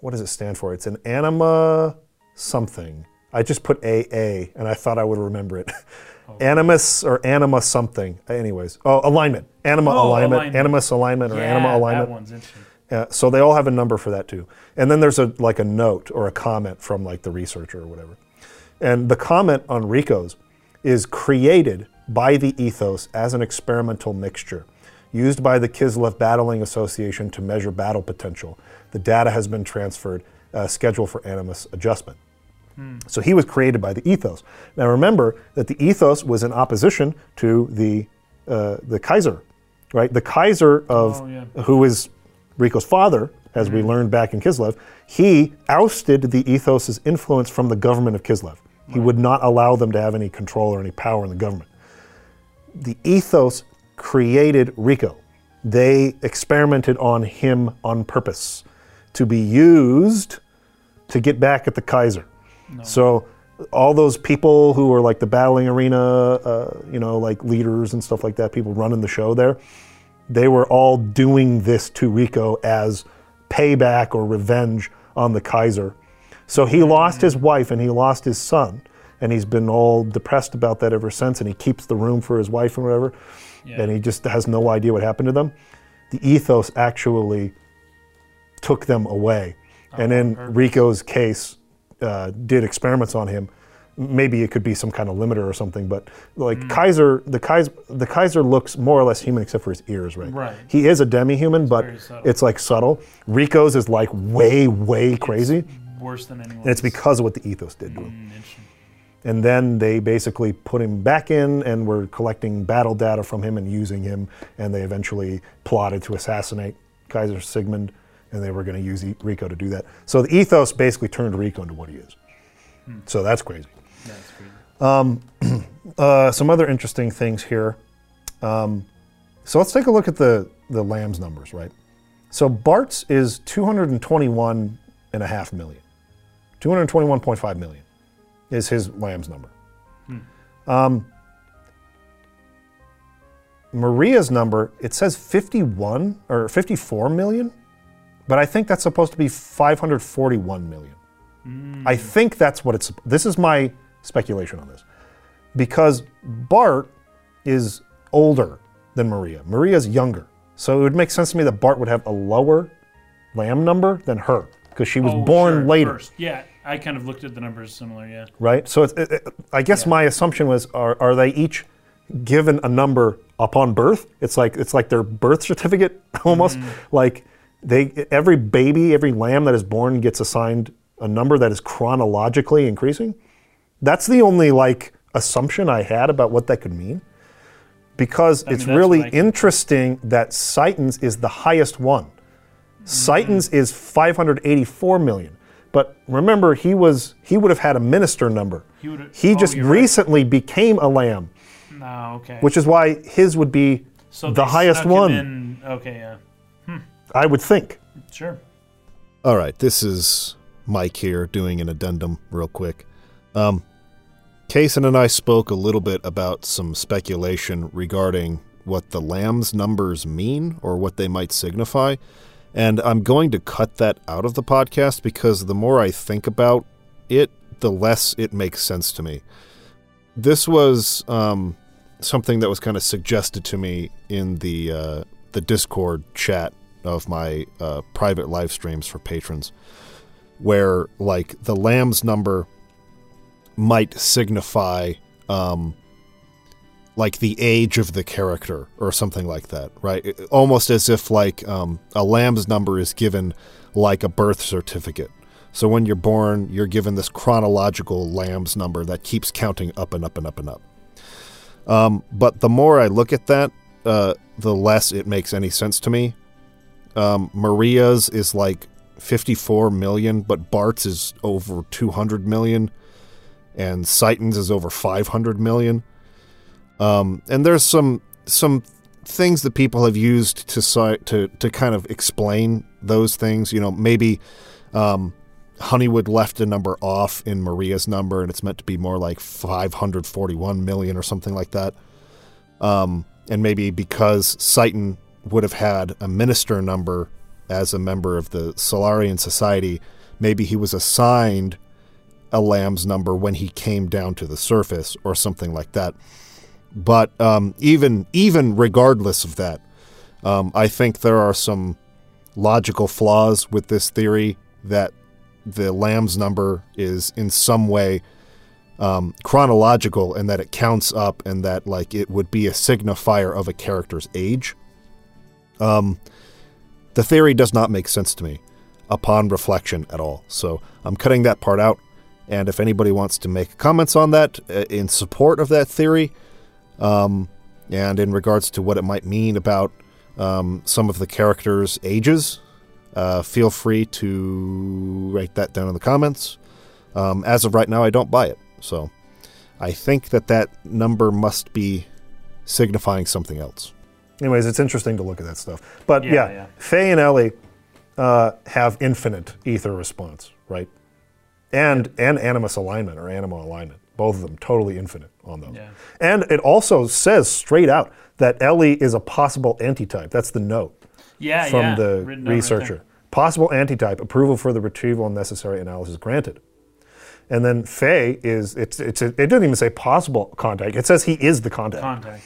what does it stand for? It's an anima something. I just put AA, and I thought I would remember it. Animus or anima something. Anyways, oh, alignment. Anima Oh, alignment. alignment. Animus alignment or yeah, anima alignment. That one's interesting. Uh, so they all have a number for that too. And then there's a like a note or a comment from like the researcher or whatever. And the comment on Rico's is created by the ethos as an experimental mixture used by the Kislev Battling Association to measure battle potential. The data has been transferred, uh, scheduled for animus adjustment. So he was created by the ethos. Now remember that the ethos was in opposition to the uh, the Kaiser, right? The Kaiser of Oh, yeah. who is Rico's father, as we learned back in Kislev, he ousted the ethos's influence from the government of Kislev. He would not allow them to have any control or any power in the government. The ethos created Rico. They experimented on him on purpose to be used to get back at the Kaiser. So all those people who were like the battling arena, uh, you know, like leaders and stuff like that, people running the show there, they were all doing this to Rico as payback or revenge on the Kaiser. So he lost his wife and he lost his son, and he's been all depressed about that ever since. And he keeps the room for his wife and whatever, and he just has no idea what happened to them. The ethos actually took them away, and in Rico's case, uh, did experiments on him. Maybe it could be some kind of limiter or something, but like Kaiser, the Kaiser, the Kaiser looks more or less human except for his ears, right? Right. He is a demi-human, but it's like subtle. Rico's is like way, way crazy, Worse than anyone. and it's because of what the ethos did to him. Mm. And then they basically put him back in and were collecting battle data from him and using him. And they eventually plotted to assassinate Kaiser Sigmund, and they were going to use E- Rico to do that. So the ethos basically turned Rico into what he is. So that's crazy. That's crazy. Uh, some other interesting things here. Um, So let's take a look at the the lambs numbers, right? So Bart's is 221 and a half million. 221.5 million is his lambs number. Um, Maria's number, it says 51 or 54 million, but I think that's supposed to be 541 million. I hmm. think that's what it's. This is my speculation on this. Because Bart is older than Maria. Maria's younger. So it would make sense to me that Bart would have a lower lamb number than her because she was Oh, born sure, later First. Yeah, I kind of looked at the numbers similar. Yeah. right? So it's, it, it- I guess my assumption was, are, are they each given a number upon birth? It's like it's like their birth certificate almost. Mm. Like they every baby, every lamb that is born gets assigned a number that is chronologically increasing. That's the only like assumption I had about what that could mean. Because mean, it's really interesting that Citan's is the highest one. Citan's mm-hmm. is 584 million. But remember, he was he would have had a minister number. He He oh, just you're right. recently became a lamb, No, okay. which is why his would be so the highest one. in- Okay, yeah, I would think. sure. All right, this is Mike here doing an addendum real quick. Um, Kaysen and I spoke a little bit about some speculation regarding what the lamb's numbers mean or what they might signify. And I'm going to cut that out of the podcast because the more I think about it, the less it makes sense to me. This was um, something that was kind of suggested to me in the uh, the Discord chat of my uh, private live streams for patrons, where like the lamb's number might signify um, like the age of the character or something like that, right? Almost as if like um, a lamb's number is given like a birth certificate. So when you're born, you're given this chronological lamb's number that keeps counting up and up and up and up. Um, but the more I look at that, uh, the less it makes any sense to me. Um, Maria's is like 54 million, but Bart's is over 200 million, and Citan's is over 500 million. Um, and there's some some things that people have used to to to kind of explain those things. You know, maybe um, Honeywood left a number off in Maria's number, and it's meant to be more like 541 million or something like that. Um, and maybe because Satan would have had a minister number as a member of the Solarian Society, maybe he was assigned a lamb's number when he came down to the surface or something like that. But um, even even regardless of that, um, I think there are some logical flaws with this theory that the lamb's number is in some way um, chronological and that it counts up and that like it would be a signifier of a character's age. Um, the theory does not make sense to me upon reflection at all. So I'm cutting that part out. And if anybody wants to make comments on that uh, in support of that theory, um, and in regards to what it might mean about um, some of the characters' ages, uh, feel free to write that down in the comments. Um, as of right now, I don't buy it. So I think that that number must be signifying something else. Anyways, it's interesting to look at that stuff. But Yeah, yeah, yeah. Fei and Ellie uh, have infinite ether response, right? And and animus alignment or animal alignment. Both of them totally infinite on those. And it also says straight out that Ellie is a possible antitype. That's the note Yeah, from the written down right researcher. Possible antitype, approval for the retrieval and necessary analysis granted. And then Fei is it's it's it doesn't even say possible contact. It says he is the contact. Contact.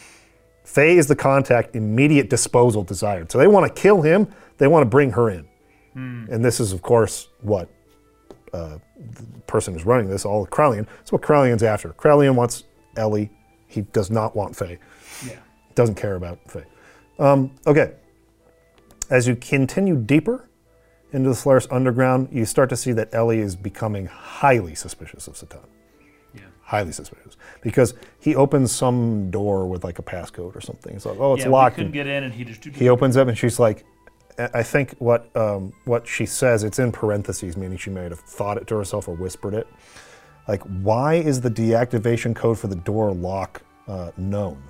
Fei is the contact, immediate disposal desired. So they want to kill him, they want to bring her in. And this is, of course, what uh, the person who's running this, all Krelian. That's what Krelian's after. Krelian wants Ellie. He does not want Fei. Yeah. Doesn't care about Fei. Um, okay. As you continue deeper into the Solaris underground, you start to see that Ellie is becoming highly suspicious of Citan. Highly suspicious because he opens some door with like a passcode or something. It's like, oh, it's yeah, locked. We couldn't get in, and he just. he opens up and she's like, I think what um, what she says, it's in parentheses, meaning she may have thought it to herself or whispered it. Like, why is the deactivation code for the door lock uh, known?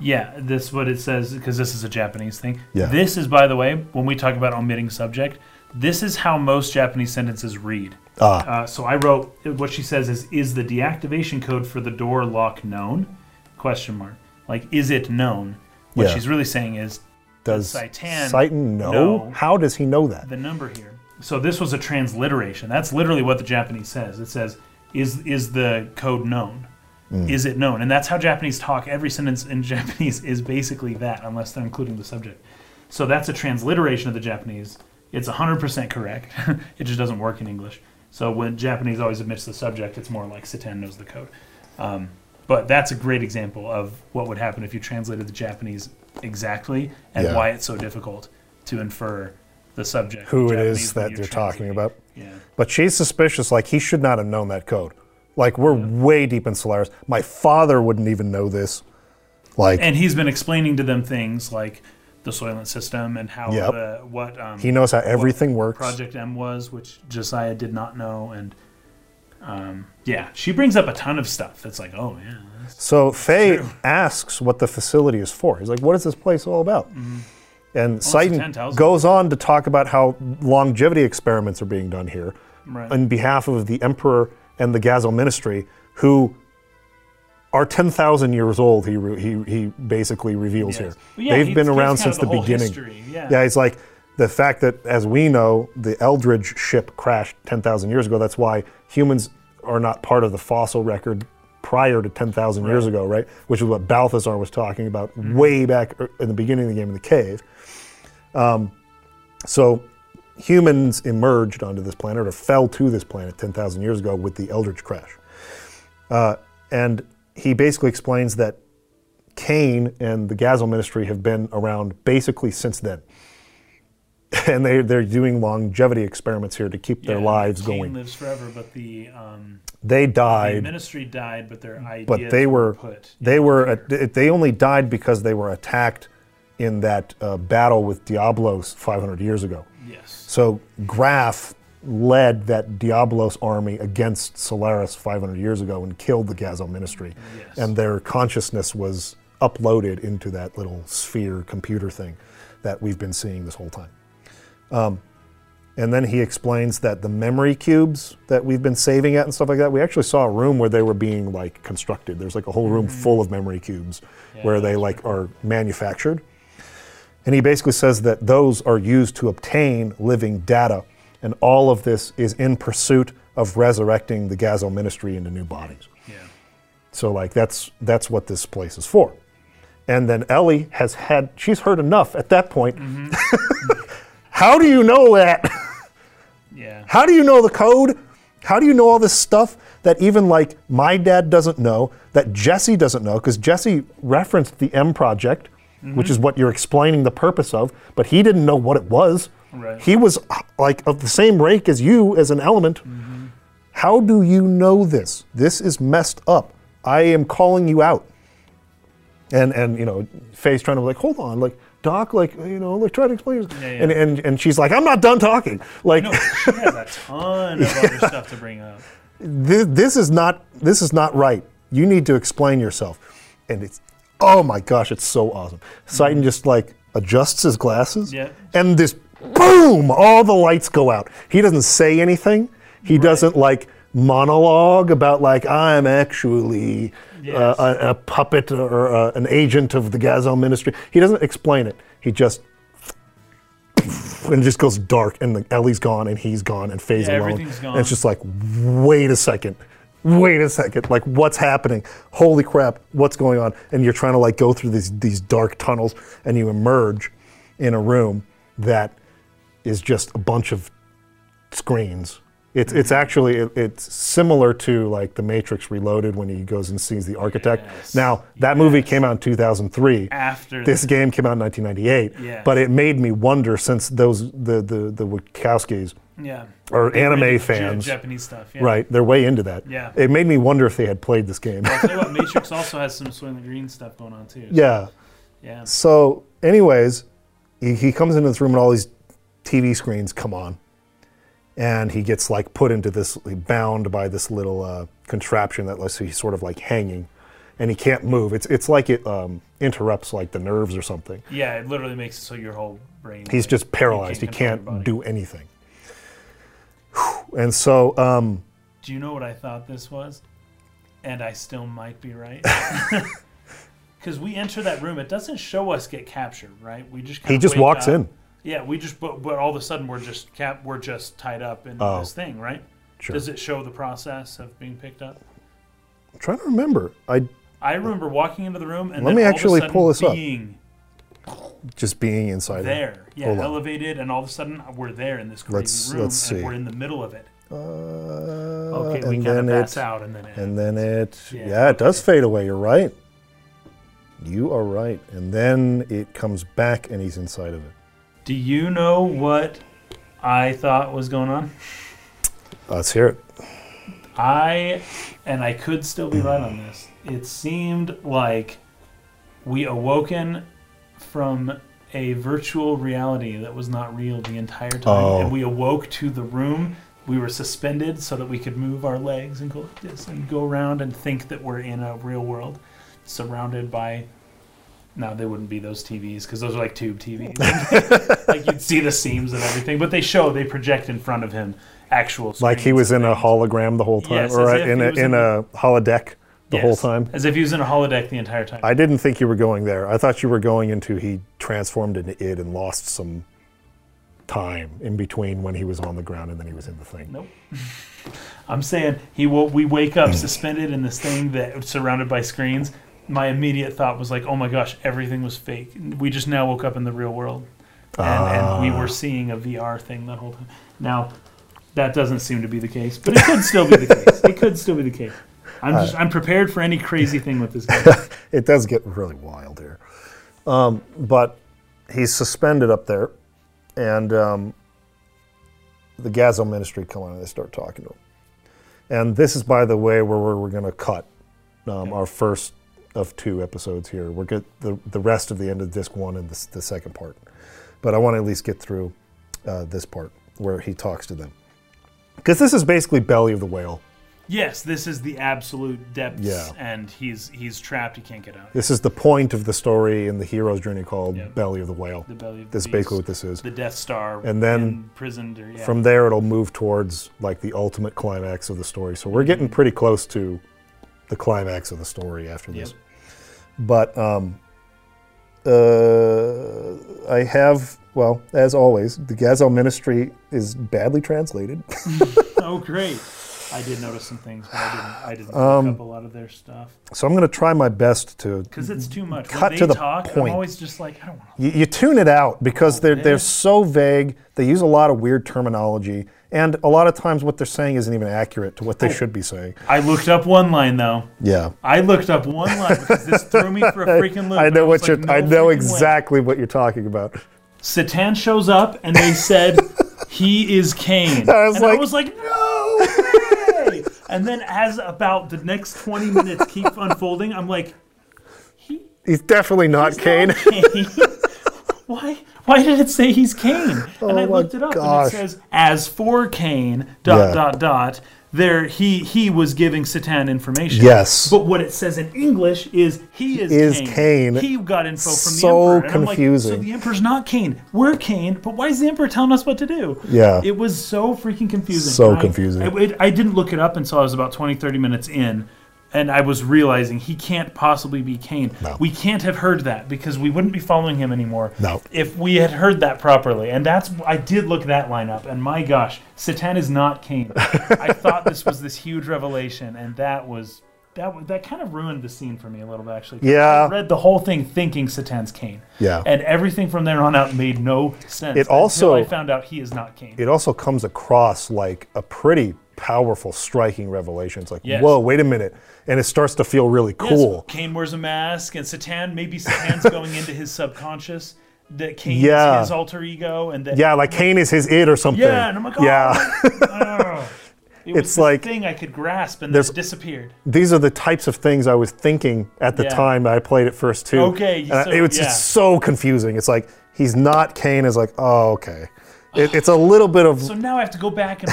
Yeah, this what it says because this is a Japanese thing. Yeah. This is, by the way, when we talk about omitting subject, this is how most Japanese sentences read. Ah. Uh, so I wrote what she says is is the deactivation code for the door lock known? Question mark. Like is it known? What Yeah. she's really saying is Does Citan Citan know? know. How does he know that? the number here. So this was a transliteration. That's literally what the Japanese says. It says, "Is is the code known? Is it known?" And that's how Japanese talk. Every sentence in Japanese is basically that, unless they're including the subject. So that's a transliteration of the Japanese. It's 100% correct. it just doesn't work in English. So when Japanese always omits the subject, it's more like Citan knows the code. Um, but that's a great example of what would happen if you translated the Japanese exactly and Yeah. why it's so difficult to infer the subject. Who it Japanese is when that you're you're talking translating. about? Yeah. But she's suspicious. Like he should not have known that code. Like we're way deep in Solaris. My father wouldn't even know this. Like And he's been explaining to them things like the Soylent system and how Yep. the what um, he knows how everything works. Project M was, which Josiah did not know, and um, yeah, she brings up a ton of stuff. That's like, oh yeah, So Fei asks what the facility is for. He's like, "What is this place all about?" Mm-hmm. And 10,000. goes on to talk about how longevity experiments are being done here Right. on behalf of the Emperor and the Gazel Ministry, who are 10,000 years old. He he he basically reveals Yes. here. Yeah, They've he been around since the, the beginning. history, yeah. yeah, it's like the fact that, as we know, the Eldridge ship crashed 10,000 years ago. That's why humans are not part of the fossil record prior to 10,000 years ago, right? Which is what Balthazar was talking about Mm-hmm. way back er- in the beginning of the game in the cave. Um, so humans emerged onto this planet or fell to this planet 10,000 years ago with the Eldridge crash. Uh, and he basically explains that Cain and the Gazel ministry have been around basically since then. And they, they're doing longevity experiments here to keep their yeah, lives Cain going. lives forever, but the um, They the died, ministry died, but their ideas but they were put. they were they only died because they were attacked in that uh, battle with Diablos 500 years ago. yes. So Grahf led that Diablos army against Solaris 500 years ago and killed the Gazel ministry. Yes. And their consciousness was uploaded into that little sphere computer thing that we've been seeing this whole time. Um, and then he explains that the memory cubes that we've been saving at and stuff like that, we actually saw a room where they were being like constructed. There's like a whole room full of memory cubes where they like are manufactured. And he basically says that those are used to obtain living data. And all of this is in pursuit of resurrecting the Gazel ministry into new bodies. Yeah. So like that's that's what this place is for. And then Ellie has had she's heard enough at that point. Mm-hmm. How do you know that? Yeah. How do you know the code? How do you know all this stuff that even like my dad doesn't know, that Jesse doesn't know, because Jesse referenced the M project, which mm-hmm. is what you're explaining the purpose of, but he didn't know what it was. Right. He was like of the same rank as you as an element. Mm-hmm. How do you know this? This is messed up. I am calling you out. And and you know, Fei's trying to like, hold on, like Doc, like you know, like try to explain. this." yeah. And, and and she's like, I'm not done talking. Like No, she has a ton of other stuff to bring up. this, this is not this is not right. You need to explain yourself. And it's oh my gosh, it's so awesome. Citan mm-hmm. just like adjusts his glasses Yeah. and this boom, all the lights go out. He doesn't say anything. He doesn't like monologue about like I'm actually Yes. uh, a, a puppet or uh, an agent of the Gazel ministry. He doesn't explain it. He just and it just goes dark and the Ellie's gone and he's gone and Fei's Yeah, alone. And. It's just like, wait a second. Wait a second. Like what's happening? Holy crap, what's going on? And you're trying to like go through these these dark tunnels and you emerge in a room that is just a bunch of screens. It's, it's Mm-hmm. actually it- it's similar to like the Matrix Reloaded when he goes and sees the architect. Yes. Now that movie came out in 2003 After this game came out in 1998 Yes. but it made me wonder since those the the the Wachowskis yeah, are They anime fans Japanese stuff. Yeah. right they're way into that Yeah. it made me wonder if they had played this game I'll tell you what, Matrix also has some Soylent Green stuff going on too. yeah Yeah. so anyways he, he comes into this room and all these tv screens come on and he gets like put into this bound by this little uh, contraption that lets he's sort of like hanging and he can't move. It's it's like it um, interrupts like the nerves or something. Yeah, it literally makes it so your whole brain. He's like, just paralyzed. He control your can't do anything. Whew. And so, um, Do you know what I thought this was? And I still might be right. Because we enter that room, it doesn't show us get captured, right? We just he just walks up. in. Yeah, we just but, but all of a sudden we're just cap we're just tied up in Oh. this thing, right? Sure. Does it show the process of being picked up? I'm trying to remember. I I remember walking into the room and Let then me all of a actually pull this up. just being inside. of it. there. Yeah, Hold on. elevated, and all of a sudden we're there in this crazy Let's- room, let's see. and we're in the middle of it. Uh, Okay, we kind of pass it, out, and then it and then it, Yeah, yeah, it does fade away. You're right. You are right. And then it comes back, and he's inside of it. Do you know what I thought was going on? Let's hear it. I, and I could still be right on this. It seemed like we awoken from a virtual reality that was not real the entire time, Oh. and we awoke to the room. We were suspended so that we could move our legs and go like this and go around and think that we're in a real world, surrounded by. No, they wouldn't be those TVs because those are like tube TVs. like you'd see the seams and everything, but they show they project in front of him actual. Like he was in a hologram the whole time, Yes, or in a, in in a holodeck the whole time. As if he was in a holodeck the entire time. I didn't think you were going there. I thought you were going into he transformed into it and lost some time in between when he was on the ground and then he was in the thing. nope. I'm saying he will. We wake up suspended in this thing that surrounded by screens. My immediate thought was like, "Oh my gosh, everything was fake." We just now woke up in the real world, and, and we Ah. were seeing a VR thing that whole time. Now, that doesn't seem to be the case, but it could still be the case. It could still be the case. I'm just I'm prepared for any crazy thing with this guy. It does get really wild here. Um, but he's suspended up there, and um, the Gazel ministry come on and they start talking to him. And this is, by the way, where we're, we're going to cut um, our first of two episodes here. We're get the the rest of the end of disc one and the, the second part. But I want to at least get through uh, this part where he talks to them, because this is basically belly of the whale. Yes, this is the absolute depths, Yeah. and he's he's trapped. He can't get out. This is the point of the story in the hero's journey called Yep. Belly of the Whale. The belly of the This is basically what this is. the Death Star, And then imprisoned. Or, yeah. From there, it'll move towards like the ultimate climax of the story. So we're getting pretty close to the climax of the story after this. Yep. But um, uh, I have, well, as always, the Gazel Ministry is badly translated. oh, great! I did notice some things, but I didn't. I didn't Um, look up a lot of their stuff so I'm going to try my best to. because it's too much. Cut to the talk, point. I'm always just like, I don't want. You, you tune it out because they're, yeah. they're so vague. They use a lot of weird terminology. And a lot of times, what they're saying isn't even accurate to what they oh. should be saying. I looked up one line though. Yeah. I looked up one line because this threw me for a freaking loop. I know was what you're. like, no I know freaking way. exactly what you're talking about. Citan shows up and they said he is Cain. I was and I was like, no way! and then as about the next 20 minutes keep unfolding, I'm like, he He's definitely not Cain. not Cain. why? Why did it say he's Cain? and I Oh looked it up gosh. and it says, as for Cain, dot Yeah. dot dot. There, he he was giving Citan information. Yes. But what it says in English is he is, Is Cain. Cain. He got info from So the emperor. And I'm like, confusing. so the emperor's not Cain. We're Cain, but why is the emperor telling us what to do? Yeah. It was so freaking confusing. So I- confusing. I, it- I didn't look it up until I was about 20, 30 minutes in. And I was realizing he can't possibly be Cain. No. We can't have heard that because we wouldn't be following him anymore. No. If we had heard that properly. And that's, I did look that line up. And my gosh, Citan is not Cain. I thought this was this huge revelation. And that was, that, that kind of ruined the scene for me a little bit, actually. Yeah. I read the whole thing thinking Citan's Cain. Yeah. And everything from there on out made no sense. It also- until I found out he is not Cain. It also comes across like a pretty powerful, striking revelations. Like, Yes. whoa, wait a minute, and it starts to feel really Yes, cool. Cain wears a mask, and Citan, maybe Citan's going into his subconscious. That Cain Yeah. is his alter ego, and that Yeah, like Cain is his id or something. yeah, and I'm like, oh, yeah. oh. It was It's like- thing I could grasp, and then There's- it disappeared. These are the types of things I was thinking at the Yeah. time I played it first too. Okay, And I- so- it was yeah. just so confusing. It's like he's not Cain. Is like, oh, okay. It, it's a little bit of So now I have to go back and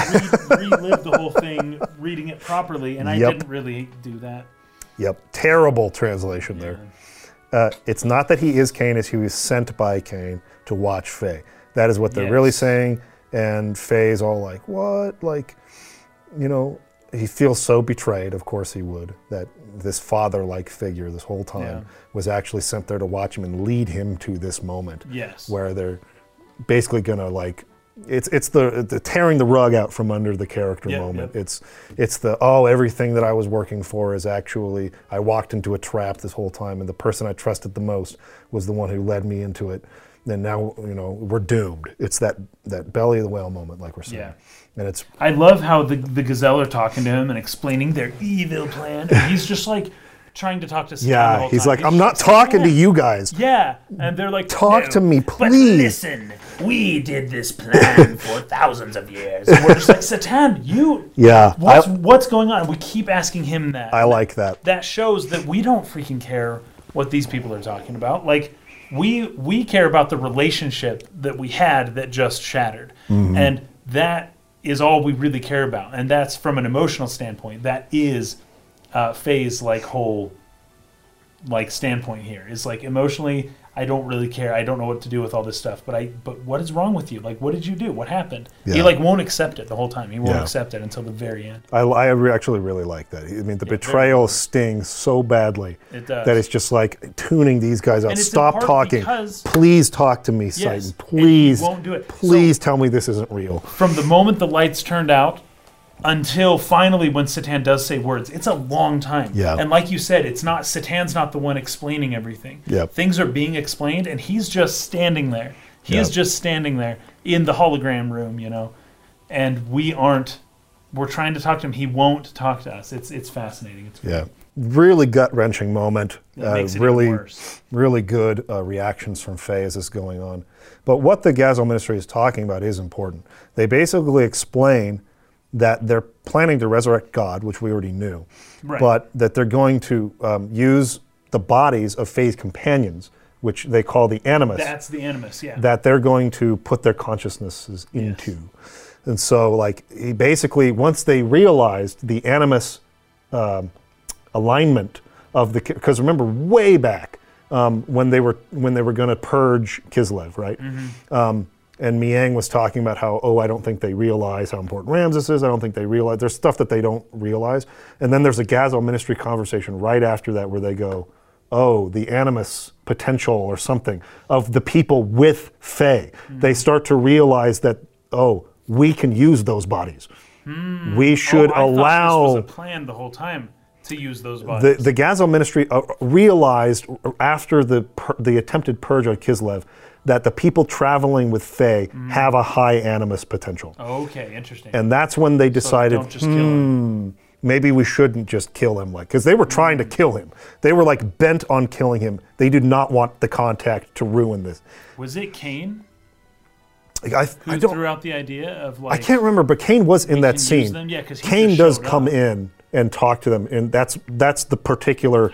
re- relive the whole thing, reading it properly, and I Yep. didn't really do that. Yep, terrible translation there. Uh, it's not that he is Cain, as he was sent by Cain to watch Fei. That is what they're really saying. And Fei's all like, what? Like, you know, he feels so betrayed, of course he would, that this father like figure this whole time Yeah. was actually sent there to watch him and lead him to this moment Yes. where they're basically gonna like it's it's the the tearing the rug out from under the character Yep, moment. yep. It's it's the oh everything that I was working for is actually I walked into a trap this whole time and the person I trusted the most was the one who led me into it. And now you know we're doomed. It's that that belly of the whale moment, like we're saying, Yeah. and it's I love how the the Gazel are talking to him and explaining their evil plan. And he's just like trying to talk to Citan the yeah. He's time. like I'm not talking to you guys. Yeah, and they're like, Talk "No, to me, please. But please." listen, we did this plan for thousands of years. And we're just like, Citan, you. Yeah, What's I, what's going on? We keep asking him that. I like that. that shows that we don't freaking care what these people are talking about. Like we we care about the relationship that we had that just shattered, Mm-hmm. and that is all we really care about. And that's from an emotional standpoint. That is uh, Fei's like whole like standpoint here is like emotionally. I don't really care. I don't know what to do with all this stuff. But I. But what is wrong with you? Like, what did you do? What happened? He like won't accept it the whole time. He won't Yeah. accept it until the very end. I, I re- actually really like that. I mean, the betrayal stings so badly It does. that it's just like tuning these guys out. And it's in Stop talking. Please talk to me, Yes, Citan. Please, won't do it. Please tell me this isn't real. from the moment the lights turned out until finally when Citan does say words, it's a long time. Yeah. And like you said, it's not Citan's not the one explaining everything. Yeah. Things are being explained and he's just standing there. He is just standing there in the hologram room, you know. And we aren't we're trying to talk to him. He won't talk to us. It's it's fascinating. It's Yeah, really gut wrenching moment. Uh, really, really good uh, reactions from Fei as this is going on. But what the Gazel Ministry is talking about is important. They basically explain that they're planning to resurrect God, which we already knew, Right. but that they're going to um, use the bodies of Fei's companions, which they call the Animus That's the animus, yeah. that they're going to put their consciousnesses into. And so, like, he basically, once they realized the animus um, alignment of the, because remember, way back um, when they were when they were going to purge Kislev, right? Um, and Miang was talking about how, oh, I don't think they realize how important Ramses is. I don't think they realize. There's stuff that they don't realize. And then there's a Gazel ministry conversation right after that where they go, oh, the animus potential or something of the people with Fei. They mm-hmm. start to realize that, oh, we can use those bodies. Hmm. We oh, should Oh, allow this was a plan the whole time to use those bodies. the the Gazel ministry uh, realized after the the attempted purge on Kislev that the people traveling with Fei Mm-hmm. have a high animus potential, okay, interesting. and that's when they So decided kill him. maybe we shouldn't just kill him, like because they were trying to kill him. They were like bent on killing him. They did not want the contact to ruin this. Was it Cain Like, I, who I don't. threw out the idea of I can't remember, but Cain was in that scene. them? Yeah, Cain does come up. in and talk to them, and that's that's the particular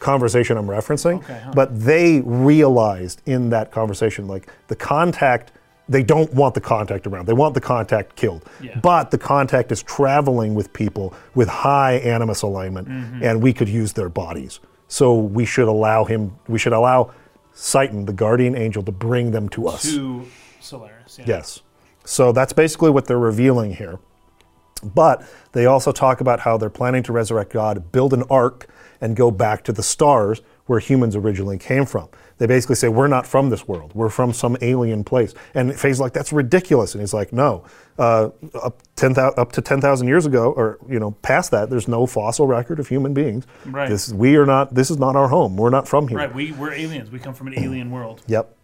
conversation I'm referencing. Okay, huh. But they realized in that conversation, like the contact, they don't want the contact around. They want the contact killed. Yeah. But the contact is traveling with people with high animus alignment, Mm-hmm. and we could use their bodies. So we should allow him. We should allow Citan, the guardian angel, to bring them to us. to Solaris. Yeah. Yes. So that's basically what they're revealing here. But they also talk about how they're planning to resurrect God, build an ark, and go back to the stars where humans originally came from. They basically say, We're not from this world. We're from some alien place. And Fei's like, That's ridiculous. And he's like, No. Uh, up, 10, up to 10,000 years ago, or you know, past that, there's no fossil record of human beings. Right. This, we are not, this is not our home. We're not from here. Right. We we're aliens. We come from an alien world. Yep.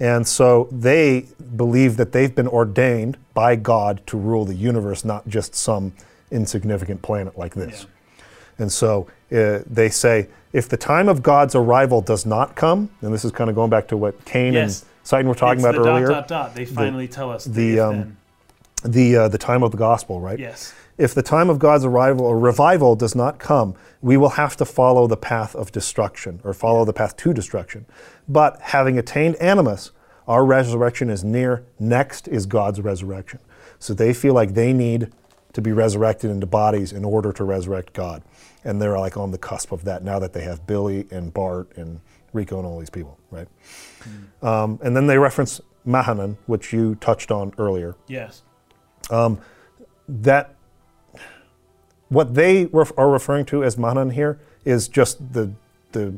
And so they believe that they've been ordained by God to rule the universe, not just some insignificant planet like this. And so uh, they say, if the time of God's arrival does not come, and this is kind of going back to what Cain Yes. and Citan were talking it's about the earlier, Dot, dot, dot. They finally tell us the, the, um, the uh, the time of the gospel, right? Yes. If the time of God's arrival or revival does not come, we will have to follow the path of destruction or follow the path to destruction. But having attained animus, our resurrection is near. Next is God's resurrection. So they feel like they need to be resurrected into bodies in order to resurrect God. And they're like on the cusp of that now that they have Billy and Bart and Rico and all these people, right? Um, and then they reference Mahanan, which you touched on earlier. Yes. That what they ref- are referring to as Mahanan here is just the the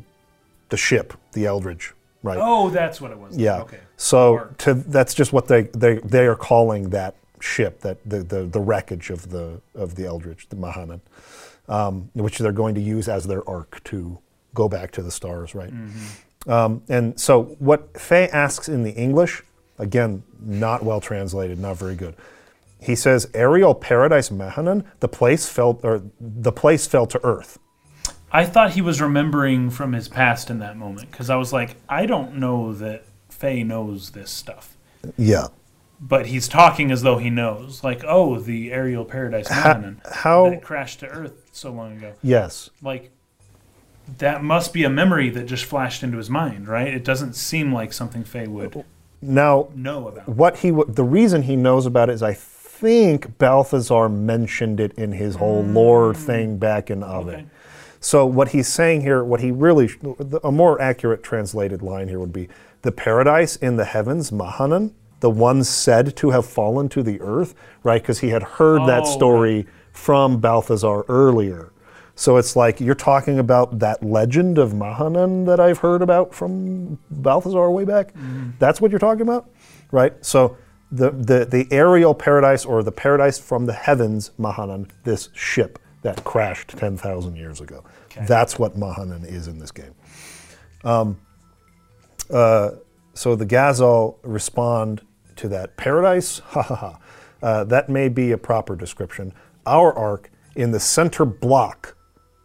the ship, the Eldridge, right? Oh, that's what it was. Yeah. Okay. So to that's just what they, they they are calling that ship, that the, the, the wreckage of the of the Eldridge, the Mahanan, um, which they're going to use as their ark to go back to the stars, right? Um, and so what Fei asks in the English, again, not well translated, not very good. He says, "Aerial paradise Mahanan, the place fell or the place fell to earth." I thought he was remembering from his past in that moment because I was like, I don't know that Fei knows this stuff. Yeah. But he's talking as though he knows. Like, oh, the aerial paradise Mahanan how- that crashed to Earth so long ago. Yes. Like, that must be a memory that just flashed into his mind, right? It doesn't seem like something Fei would Now, know about. what he w- the reason he knows about it is I think Balthazar mentioned it in his whole lore mm. thing back in Ovid. Okay. So what he's saying here, what he really, a more accurate translated line here would be the paradise in the heavens, Mahanan, the one said to have fallen to the earth, right? Because he had heard that Oh, story from Balthazar earlier. So it's like you're talking about that legend of Mahanan that I've heard about from Balthazar way back. Mm. That's what you're talking about, right? So the, the the aerial paradise or the paradise from the heavens, Mahanan, this ship that crashed 10,000 years ago. That's what Mahanan is in this game. Um, uh, So the Gazel respond to that paradise. Ha ha ha. Uh, that may be a proper description. Our ark in the center block.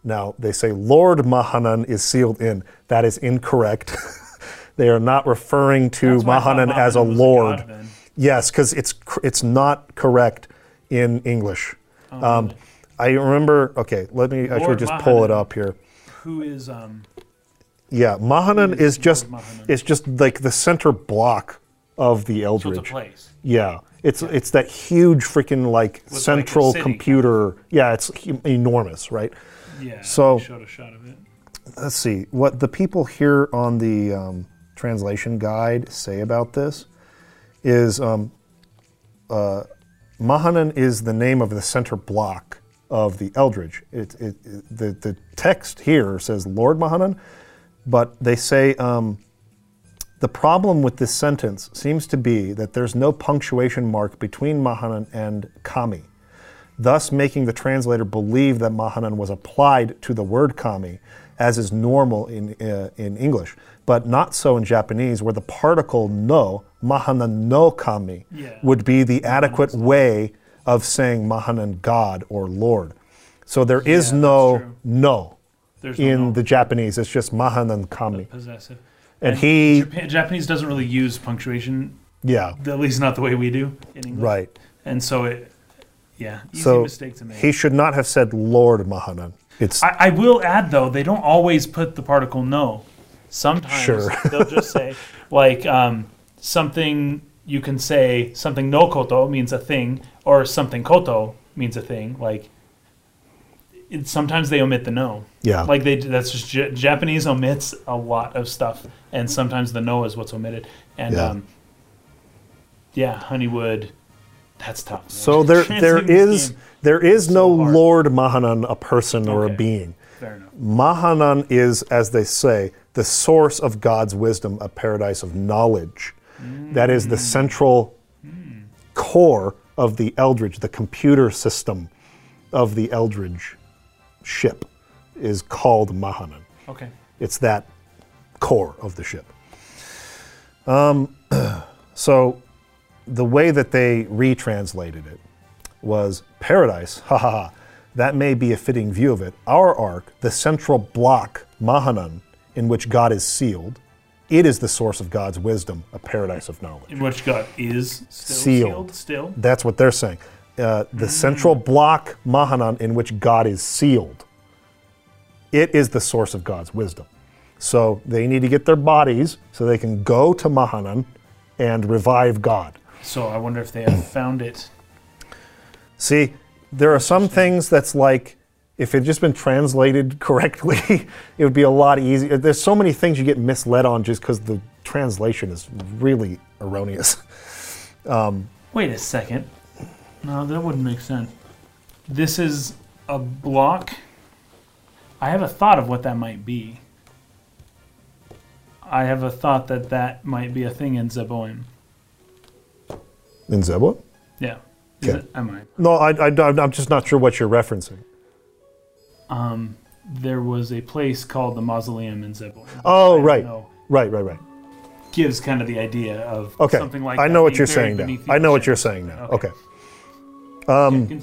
Now they say Lord Mahanan is sealed in. That is incorrect. they are not referring to That's why I thought Mahanan as a Mahanan a lord. then. Yes, because it's it's not correct in English. Oh, um, I remember. Okay, let me actually Lord just pull it up here. Who is, um, Yeah, Mahanan is is just Mahanan? it's just like the center block of the so Eldridge. it's a place? Yeah, it's it's that huge freaking like like, a central city, computer. Yeah, it's enormous, right? Yeah. So- showed a shot of it. Let's see what the people here on the um, translation guide say about this. Is um, uh, Mahanan is the name of the center block of the Eldridge. It, it, it- the the text here says Lord Mahanan, but they say um, the problem with this sentence seems to be that there's no punctuation mark between Mahanan and Kami, thus making the translator believe that Mahanan was applied to the word Kami, as is normal in, uh, in English, but not so in Japanese, where the particle no, Mahanan no Kami, Yeah. would be the adequate way of saying Mahanan God or Lord. So there is Yeah, no no There's in no. the Japanese. It's just Mahanan Kami. possessive. And he- Japan, Japanese doesn't really use punctuation, Yeah, at least not the way we do in English. right. And so it, yeah, easy So mistake to make. he should not have said Lord Mahanan. It's I, I will add though, they don't always put the particle no. Sometimes Sure. they'll just say like um, something you can say something no koto means a thing, or something koto means a thing. Like it, sometimes they omit the no. Yeah. Like they that's just J- Japanese omits a lot of stuff, and sometimes the no is what's omitted. And Yeah. um, yeah, Honeywood, that's tough. so there there is game, there is no hard. Lord Mahanan, a person or a being. fair enough. Mahanan is, as they say, the source of God's wisdom, a paradise of knowledge. That is the central core of the Eldridge, the computer system of the Eldridge ship is called Mahanan. Okay. It's that core of the ship. Um, so the way that they retranslated it was paradise, ha ha ha. That may be a fitting view of it. Our ark, the central block, Mahanan, in which God is sealed, it is the source of God's wisdom, a paradise of knowledge. In which God is still Sealed. sealed. Still. That's what they're saying. Uh, the central block, Mahanan, in which God is sealed, it is the source of God's wisdom. So they need to get their bodies so they can go to Mahanan and revive God. So I wonder if they have found it. See, there are some things that's like if it had just been translated correctly, it would be a lot easier. There's so many things you get misled on just because the translation is really erroneous. Um, Wait a second. No, that wouldn't make sense. This is a block. I have a thought of what that might be. I have a thought that that might be a thing in Zeboim. In Zebwa? Yeah. Is Okay. it? Am I? No, I, I, I'm just not sure what you're referencing. Um, there was a place called the Mausoleum in Zeboim. Oh, right. know. Right, right, right. Gives kind of the idea of Okay. something like that. I know what you're saying now. I know what you're saying now. Okay. Okay. Um, Yeah.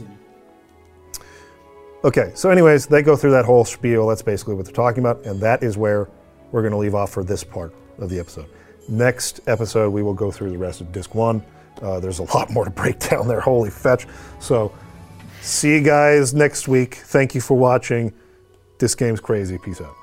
Okay, so anyways, they go through that whole spiel. That's basically what they're talking about, and that is where we're going to leave off for this part of the episode. Next episode, we will go through the rest of disc one. Uh, there's a lot more to break down there. Holy fetch! So, see you guys next week. Thank you for watching. This game's crazy. Peace out.